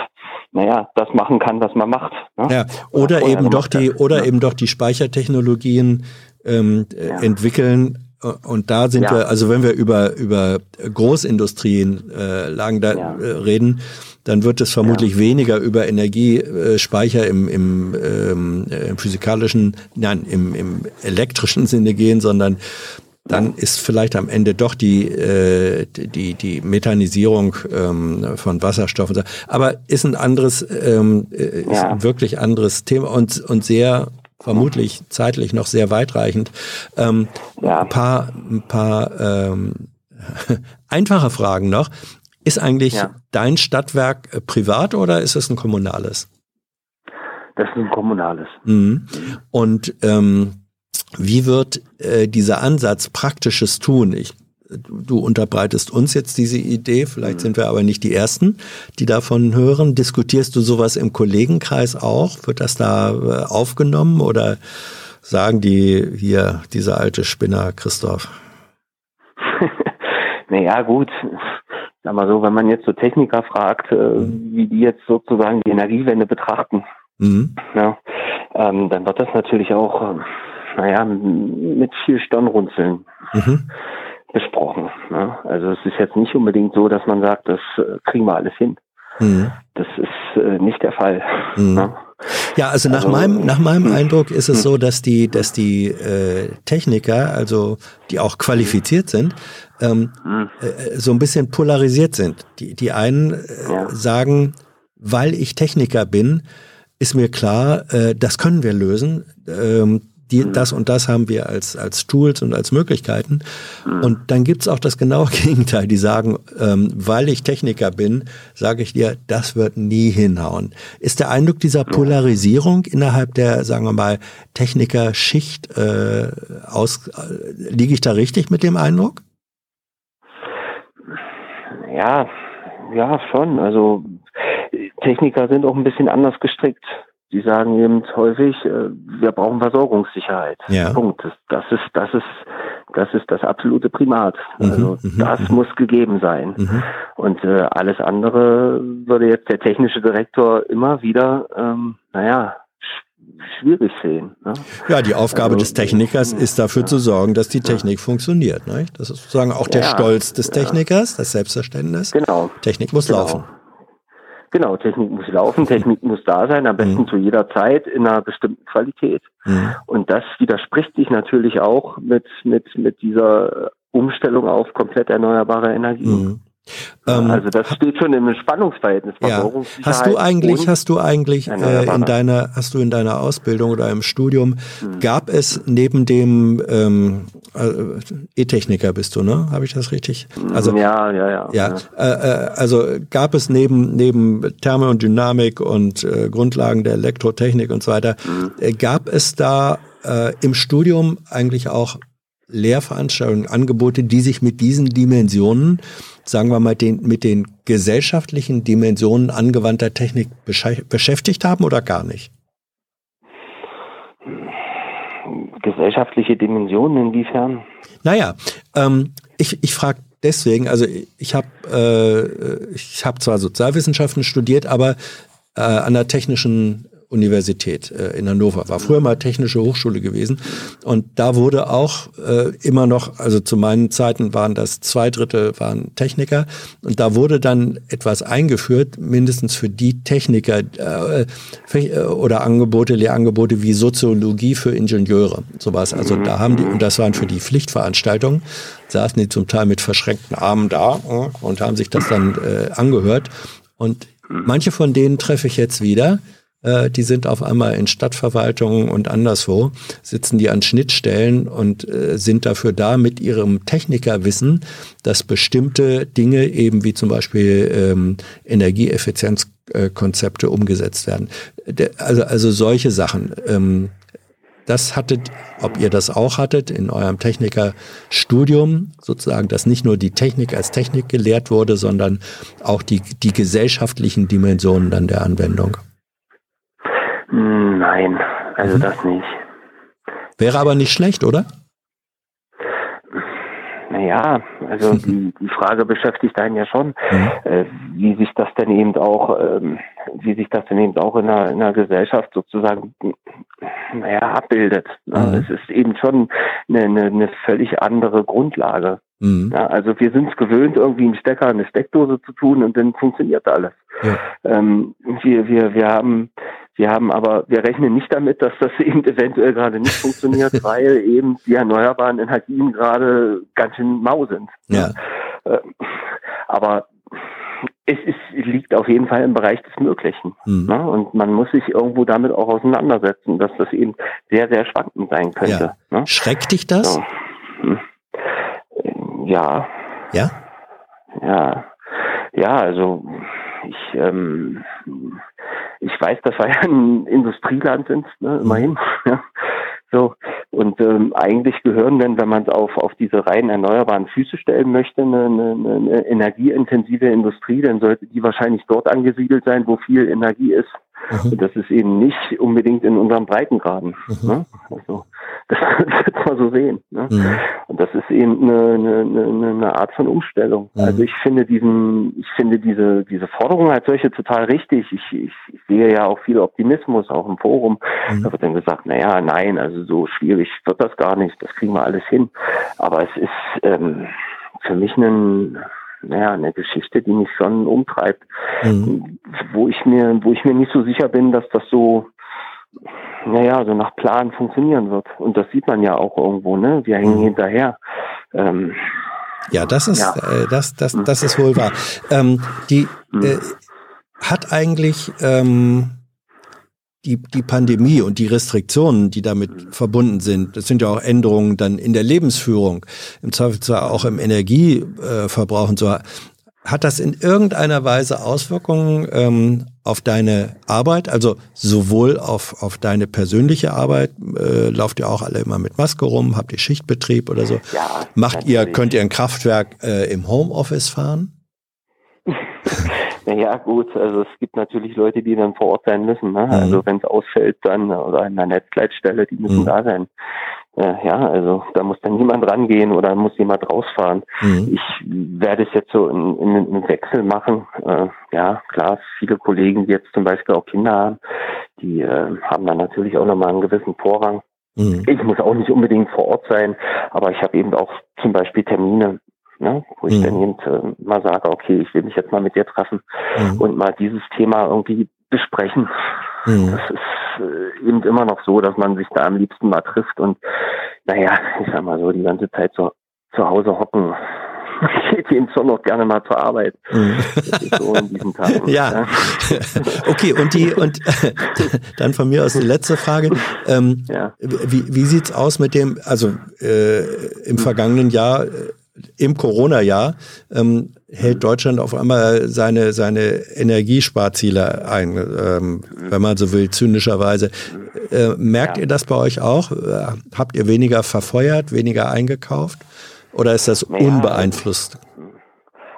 naja, das machen kann, was man macht. Ne? Ja, oder eben doch die, hat. oder ja. eben doch die Speichertechnologien ähm, ja. entwickeln, und da sind ja. wir, also wenn wir über, über Großindustrien äh, Lagen da äh, reden, dann wird es vermutlich ja. weniger über Energiespeicher im, im, ähm, im physikalischen, nein, im, im elektrischen Sinne gehen, sondern dann ist vielleicht am Ende doch die, äh, die, die Methanisierung ähm, von Wasserstoff. Aber ist ein anderes, ähm, ist ein wirklich anderes Thema und, und sehr vermutlich zeitlich noch sehr weitreichend. Ähm, ja. Ein paar, ein paar ähm, einfache Fragen noch. Ist eigentlich ja. dein Stadtwerk äh, privat oder ist es ein kommunales? Das ist ein kommunales. Mhm. Und ähm, wie wird äh, dieser Ansatz praktisches Tun? Ich du unterbreitest uns jetzt diese Idee, vielleicht mhm. sind wir aber nicht die Ersten, die davon hören. Diskutierst du sowas im Kollegenkreis auch? Wird das da äh, aufgenommen oder sagen die hier, dieser alte Spinner Christoph? naja, gut. Sag mal so, wenn man jetzt so Techniker fragt, äh, mhm. wie die jetzt sozusagen die Energiewende betrachten, mhm. ja, ähm, dann wird das natürlich auch, äh, naja, mit viel Stirnrunzeln mhm besprochen. Ne? Also es ist jetzt nicht unbedingt so, dass man sagt, das äh, kriegen wir alles hin. Mhm. Das ist äh, nicht der Fall. Mhm. Ne? Ja, also nach also, meinem nach meinem hm. Eindruck ist es hm. so, dass die dass die äh, Techniker, also die auch qualifiziert sind, ähm, hm. äh, so ein bisschen polarisiert sind. Die die einen äh, ja. sagen, weil ich Techniker bin, ist mir klar, äh, das können wir lösen. Ähm, die, mhm. das und das haben wir als, als Tools und als Möglichkeiten. Mhm. Und dann gibt's auch das genaue Gegenteil, die sagen, ähm, weil ich Techniker bin, sage ich dir, das wird nie hinhauen. Ist der Eindruck dieser Polarisierung innerhalb der, sagen wir mal, Technikerschicht äh, aus, äh, liege ich da richtig mit dem Eindruck? Ja, ja, schon. Also Techniker sind auch ein bisschen anders gestrickt die sagen eben häufig, äh, wir brauchen Versorgungssicherheit. Ja. Punkt. Das, ist, das ist, das ist das absolute Primat. Mhm, Also mhm, das mhm. muss gegeben sein. Mhm. Und äh, alles andere würde jetzt der technische Direktor immer wieder, ähm, naja, sch schwierig sehen. Ne? Ja, die Aufgabe Also, des Technikers ist dafür ja. zu sorgen, dass die Technik funktioniert. Ne? Das ist sozusagen auch der Ja, Stolz des ja. Technikers, das Selbstverständnis. Genau. Technik muss Genau. laufen. Genau, Technik muss laufen, Technik muss da sein, am besten Mhm. zu jeder Zeit in einer bestimmten Qualität. Mhm. Und das widerspricht sich natürlich auch mit, mit, mit dieser Umstellung auf komplett erneuerbare Energien. Mhm. Ähm, also das steht schon im Spannungsverhältnis. ja. Hast du eigentlich, hast du eigentlich äh, in deiner, hast du in deiner Ausbildung oder im Studium, Hm. gab es neben dem ähm, äh, E-Techniker bist du, ne? Habe ich das richtig? Also ja, ja, ja. Ja, äh, äh, also gab es neben neben Thermo und äh, Grundlagen der Elektrotechnik und so weiter, Mhm. äh, gab es da im Studium eigentlich auch Lehrveranstaltungen, Angebote, die sich mit diesen Dimensionen, sagen wir mal, den, mit den gesellschaftlichen Dimensionen angewandter Technik beschäftigt haben oder gar nicht? Gesellschaftliche Dimensionen inwiefern? Naja, ähm, ich, ich frage deswegen, also ich habe äh, ich hab zwar Sozialwissenschaften studiert, aber äh, an der Technischen Universität äh, in Hannover. War früher mal Technische Hochschule gewesen. Und da wurde auch äh, immer noch, also zu meinen Zeiten waren das zwei Drittel waren Techniker. Und da wurde dann etwas eingeführt, mindestens für die Techniker äh, für, oder Angebote, Lehrangebote wie Soziologie für Ingenieure. Sowas. Also da haben die, und das waren für die Pflichtveranstaltungen, saßen die zum Teil mit verschränkten Armen da äh, und haben sich das dann äh, angehört. Und manche von denen treffe ich jetzt wieder. Äh, die sind auf einmal in Stadtverwaltungen und anderswo, sitzen die an Schnittstellen und äh, sind dafür da mit ihrem Technikerwissen, dass bestimmte Dinge eben wie zum Beispiel ähm, Energieeffizienzkonzepte umgesetzt werden. Also, also solche Sachen. Ähm, das hattet, ob ihr das auch hattet in eurem Technikerstudium, sozusagen, dass nicht nur die Technik als Technik gelehrt wurde, sondern auch die, die gesellschaftlichen Dimensionen dann der Anwendung. Nein, also Mhm. das nicht. Wäre aber nicht schlecht, oder? Naja, also die, die Frage beschäftigt einen ja schon, Mhm. äh, wie sich das denn eben auch, ähm, wie sich das denn eben auch in einer, in einer Gesellschaft sozusagen, naja, abbildet. Mhm. Es ist eben schon eine, eine, eine völlig andere Grundlage. Mhm. Ja, also wir sind es gewöhnt, irgendwie einen Stecker, eine Steckdose zu tun und dann funktioniert alles. Ja. Ähm, wir, wir, wir haben, wir haben aber, wir rechnen nicht damit, dass das eben eventuell gerade nicht funktioniert, weil eben die erneuerbaren Energien gerade ganz schön mau sind. Ja. Äh, aber es ist, liegt auf jeden Fall im Bereich des Möglichen. Mhm. Ne? Und man muss sich irgendwo damit auch auseinandersetzen, dass das eben sehr, sehr schwankend sein könnte. Ne? Schreckt dich das? So. Hm. Ja, Ja? ja, ja, also ich, ähm, ich weiß, dass wir ja ein Industrieland sind, ne, immerhin. Ja. So, und ähm, eigentlich gehören denn, wenn man es auf, auf diese rein erneuerbaren Füße stellen möchte, eine, eine, eine energieintensive Industrie, dann sollte die wahrscheinlich dort angesiedelt sein, wo viel Energie ist. Mhm. Und das ist eben nicht unbedingt in unseren Breitengraden. Mhm. Ne? Also das wird man so sehen. Ne? Mhm. Und das ist eben eine, eine, eine, eine Art von Umstellung. Mhm. Also ich finde diesen, ich finde diese, diese Forderung als solche total richtig. Ich, ich, ich sehe ja auch viel Optimismus auch im Forum. Mhm. Da wird dann gesagt, na ja, nein, also so schwierig wird das gar nicht. Das kriegen wir alles hin. Aber es ist ähm, für mich ein, naja, eine Geschichte, die mich schon umtreibt, Mhm. wo ich mir, wo ich mir nicht so sicher bin, dass das so, naja, so nach Plan funktionieren wird. Und das sieht man ja auch irgendwo, ne? Wir hängen Mhm. hinterher. Ähm, Ja, das ist, Ja. Äh, das, das, das ist wohl wahr. Ähm, die äh, hat eigentlich ähm, die, die Pandemie und die Restriktionen, die damit verbunden sind, das sind ja auch Änderungen dann in der Lebensführung, im Zweifelsfall auch im Energieverbrauch und so. Hat das in irgendeiner Weise Auswirkungen ähm, auf deine Arbeit, also sowohl auf, auf deine persönliche Arbeit, äh, lauft ihr auch alle immer mit Maske rum, habt ihr Schichtbetrieb oder so? ja, Macht ihr, natürlich. könnt ihr ein Kraftwerk äh, im Homeoffice fahren? Naja, gut, also es gibt natürlich Leute, die dann vor Ort sein müssen. Ne? Mhm. Also wenn es ausfällt, dann oder in der Netzleitstelle, die müssen mhm. da sein. Äh, ja, also da muss dann jemand rangehen oder muss jemand rausfahren. Mhm. Ich werde es jetzt so in, in, in Wechsel machen. Äh, ja, klar, viele Kollegen, die jetzt zum Beispiel auch Kinder haben, die äh, haben dann natürlich auch nochmal einen gewissen Vorrang. Mhm. Ich muss auch nicht unbedingt vor Ort sein, aber ich habe eben auch zum Beispiel Termine, ne, wo ich mhm. dann eben äh, mal sage, okay, ich will mich jetzt mal mit dir treffen mhm. und mal dieses Thema irgendwie besprechen. Mhm. Das ist äh, eben immer noch so, dass man sich da am liebsten mal trifft und naja, ich sag mal so, die ganze Zeit so zu Hause hocken, geht eben schon noch gerne mal zur Arbeit. Mhm. So in diesen Tagen. ja. ja. okay, und die und dann von mir aus die letzte Frage. Ähm, ja. Wie, wie sieht's aus mit dem, also äh, im vergangenen Jahr, äh, im Corona-Jahr, ähm, hält Deutschland auf einmal seine, seine Energiesparziele ein, ähm, wenn man so will, zynischerweise. Äh, merkt ja. ihr das bei euch auch? Äh, habt ihr weniger verfeuert, weniger eingekauft? Oder ist das naja, unbeeinflusst?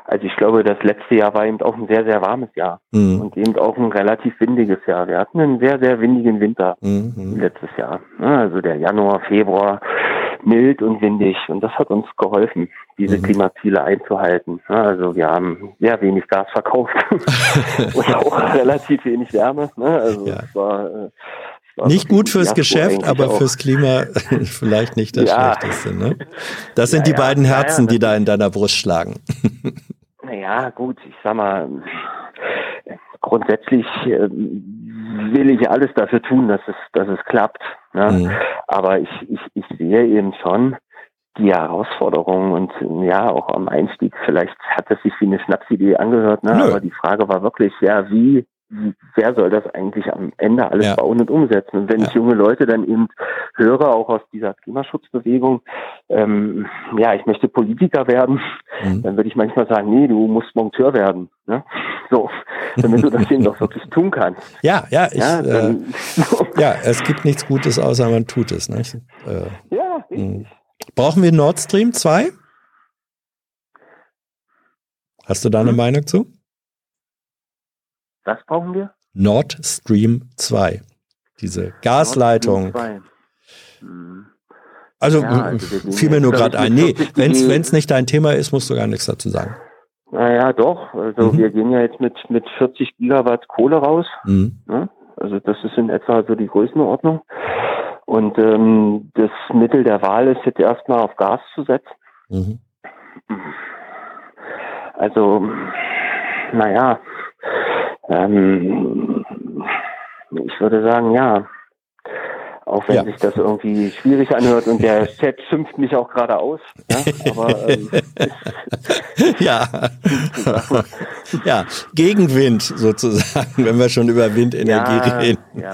Also ich glaube, das letzte Jahr war eben auch ein sehr, sehr warmes Jahr mhm. und eben auch ein relativ windiges Jahr. Wir hatten einen sehr, sehr windigen Winter mhm. letztes Jahr. Also der Januar, Februar mild und windig und das hat uns geholfen, diese mhm. Klimaziele einzuhalten. Also wir haben sehr wenig Gas verkauft und auch relativ wenig Wärme. Also ja. es war äh, nicht gut fürs Geschäft, aber auch. fürs Klima vielleicht nicht das ja. Schlechteste. Ne? Das sind ja, die beiden Herzen, die da in deiner Brust schlagen. naja, gut, ich sag mal, grundsätzlich äh, will ich alles dafür tun, dass es, dass es klappt. Ne? Mhm. Aber ich, ich, ich sehe eben schon, die Herausforderungen und ja, auch am Einstieg, vielleicht hat es sich wie eine Schnapsidee angehört, ne? aber die Frage war wirklich, ja, wie wer soll das eigentlich am Ende alles ja. bauen und umsetzen? Und wenn ja. ich junge Leute dann eben höre, auch aus dieser Klimaschutzbewegung, ähm, ja, ich möchte Politiker werden, mhm. dann würde ich manchmal sagen, nee, du musst Monteur werden. Ne? So, damit du das eben doch wirklich tun kannst. Ja, ja, ich, ja, äh, ja, es gibt nichts Gutes, außer man tut es. Nicht? Äh, ja, richtig. Hm. Brauchen wir Nord Stream 2? Hast du da eine hm. Meinung zu? Was brauchen wir? Nord Stream 2. Diese Gasleitung. Hm. Also, ja, also fiel mir nur gerade ein. Nee, wenn es nicht dein Thema ist, musst du gar nichts dazu sagen. Naja, doch. Also mhm. wir gehen ja jetzt mit, mit 40 Gigawatt Kohle raus. Mhm. Ja, also das ist in etwa so die Größenordnung. Und ähm, das Mittel der Wahl ist jetzt erstmal auf Gas zu setzen. Mhm. Also, naja, ähm, ich würde sagen, ja. Auch wenn ja. sich das irgendwie schwierig anhört und der Chat schimpft mich auch gerade aus. Ja, aber, ähm, ja. ja, Gegenwind sozusagen, wenn wir schon über Windenergie ja, reden. Ja.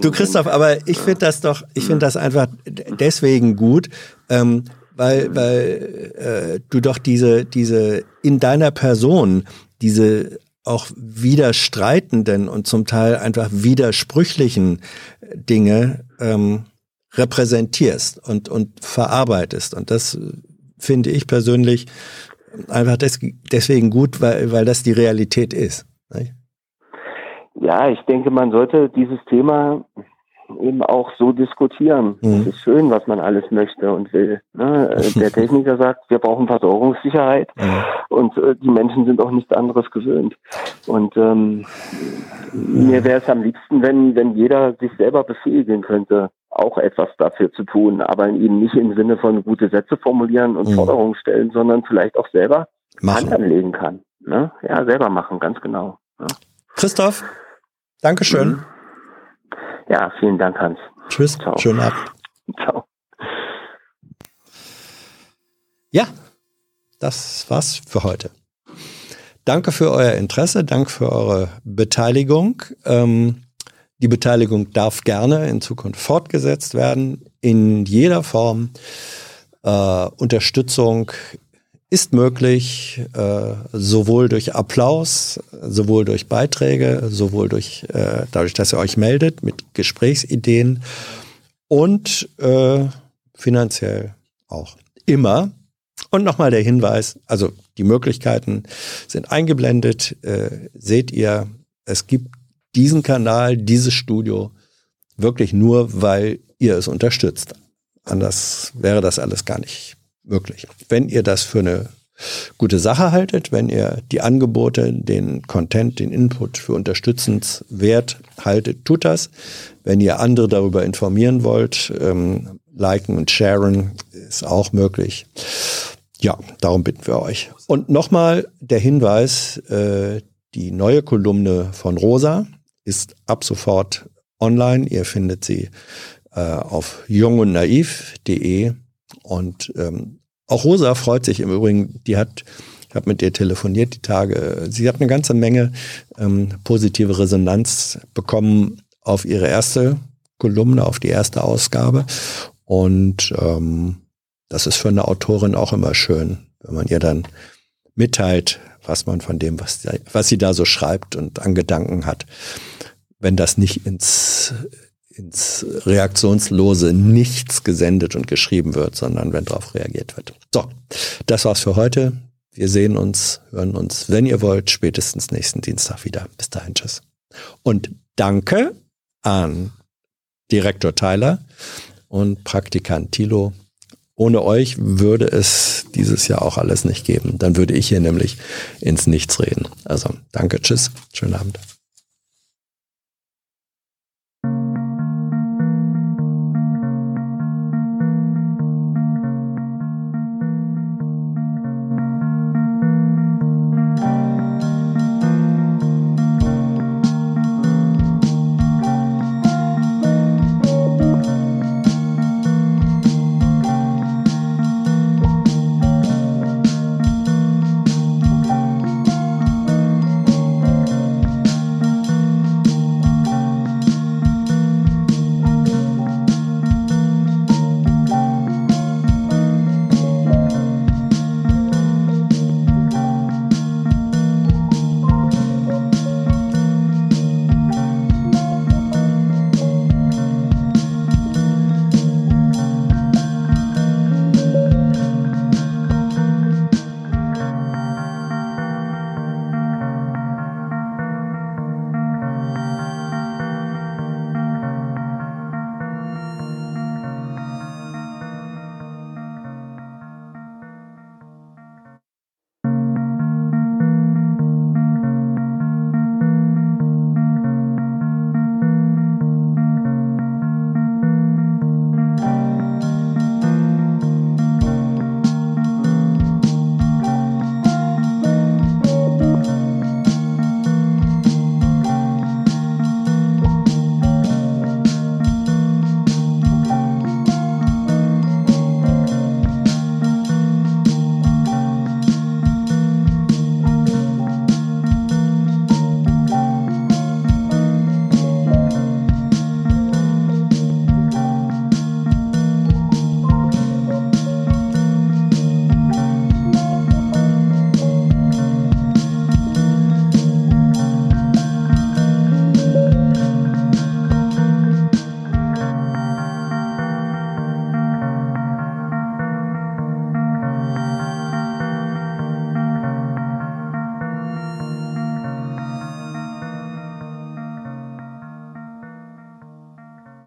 Du Christoph, aber ich finde das doch, ich finde das einfach deswegen gut, ähm, weil, weil äh, du doch diese, diese in deiner Person diese auch widerstreitenden und zum Teil einfach widersprüchlichen Dinge ähm, repräsentierst und, und verarbeitest. Und das finde ich persönlich einfach des, deswegen gut, weil, weil das die Realität ist. Nicht? Ja, ich denke, man sollte dieses Thema eben auch so diskutieren. Mhm. Es ist schön, was man alles möchte und will. Ne? Äh, der Techniker sagt, wir brauchen Versorgungssicherheit mhm. und äh, die Menschen sind auch nichts anderes gewöhnt. Und ähm, mhm. mir wäre es am liebsten, wenn, wenn jeder sich selber befähigen könnte, auch etwas dafür zu tun, aber eben nicht im Sinne von gute Sätze formulieren und mhm. Forderungen stellen, sondern vielleicht auch selber machen. Hand anlegen kann. Ne? Ja, selber machen, ganz genau. Ja. Christoph, Dankeschön. Ja, vielen Dank, Hans. Tschüss. Ciao. Schönen Abend. Ciao. Ja, das war's für heute. Danke für euer Interesse, danke für eure Beteiligung. Ähm, die Beteiligung darf gerne in Zukunft fortgesetzt werden, in jeder Form. Äh, Unterstützung ist möglich, äh, sowohl durch Applaus, sowohl durch Beiträge, sowohl durch äh, dadurch, dass ihr euch meldet mit Gesprächsideen und äh, finanziell auch immer. Und nochmal der Hinweis, also die Möglichkeiten sind eingeblendet. Äh, seht ihr, es gibt diesen Kanal, dieses Studio wirklich nur, weil ihr es unterstützt. Anders wäre das alles gar nicht möglich. Wenn ihr das für eine gute Sache haltet, wenn ihr die Angebote, den Content, den Input für unterstützenswert haltet, tut das. Wenn ihr andere darüber informieren wollt, ähm, liken und sharen ist auch möglich. Ja, darum bitten wir euch. Und nochmal der Hinweis, äh, die neue Kolumne von Rosa ist ab sofort online. Ihr findet sie äh, auf jungundnaiv.de und ähm, auch Rosa freut sich im Übrigen, die hat, ich habe mit ihr telefoniert die Tage, sie hat eine ganze Menge ähm, positive Resonanz bekommen auf ihre erste Kolumne, auf die erste Ausgabe. Und ähm, das ist für eine Autorin auch immer schön, wenn man ihr dann mitteilt, was man von dem, was, was sie da so schreibt und an Gedanken hat. Wenn das nicht ins ins reaktionslose Nichts gesendet und geschrieben wird, sondern wenn darauf reagiert wird. So, das war's für heute. Wir sehen uns, hören uns, wenn ihr wollt, spätestens nächsten Dienstag wieder. Bis dahin, tschüss. Und danke an Direktor Tyler und Praktikant Thilo. Ohne euch würde es dieses Jahr auch alles nicht geben. Dann würde ich hier nämlich ins Nichts reden. Also danke, tschüss, schönen Abend.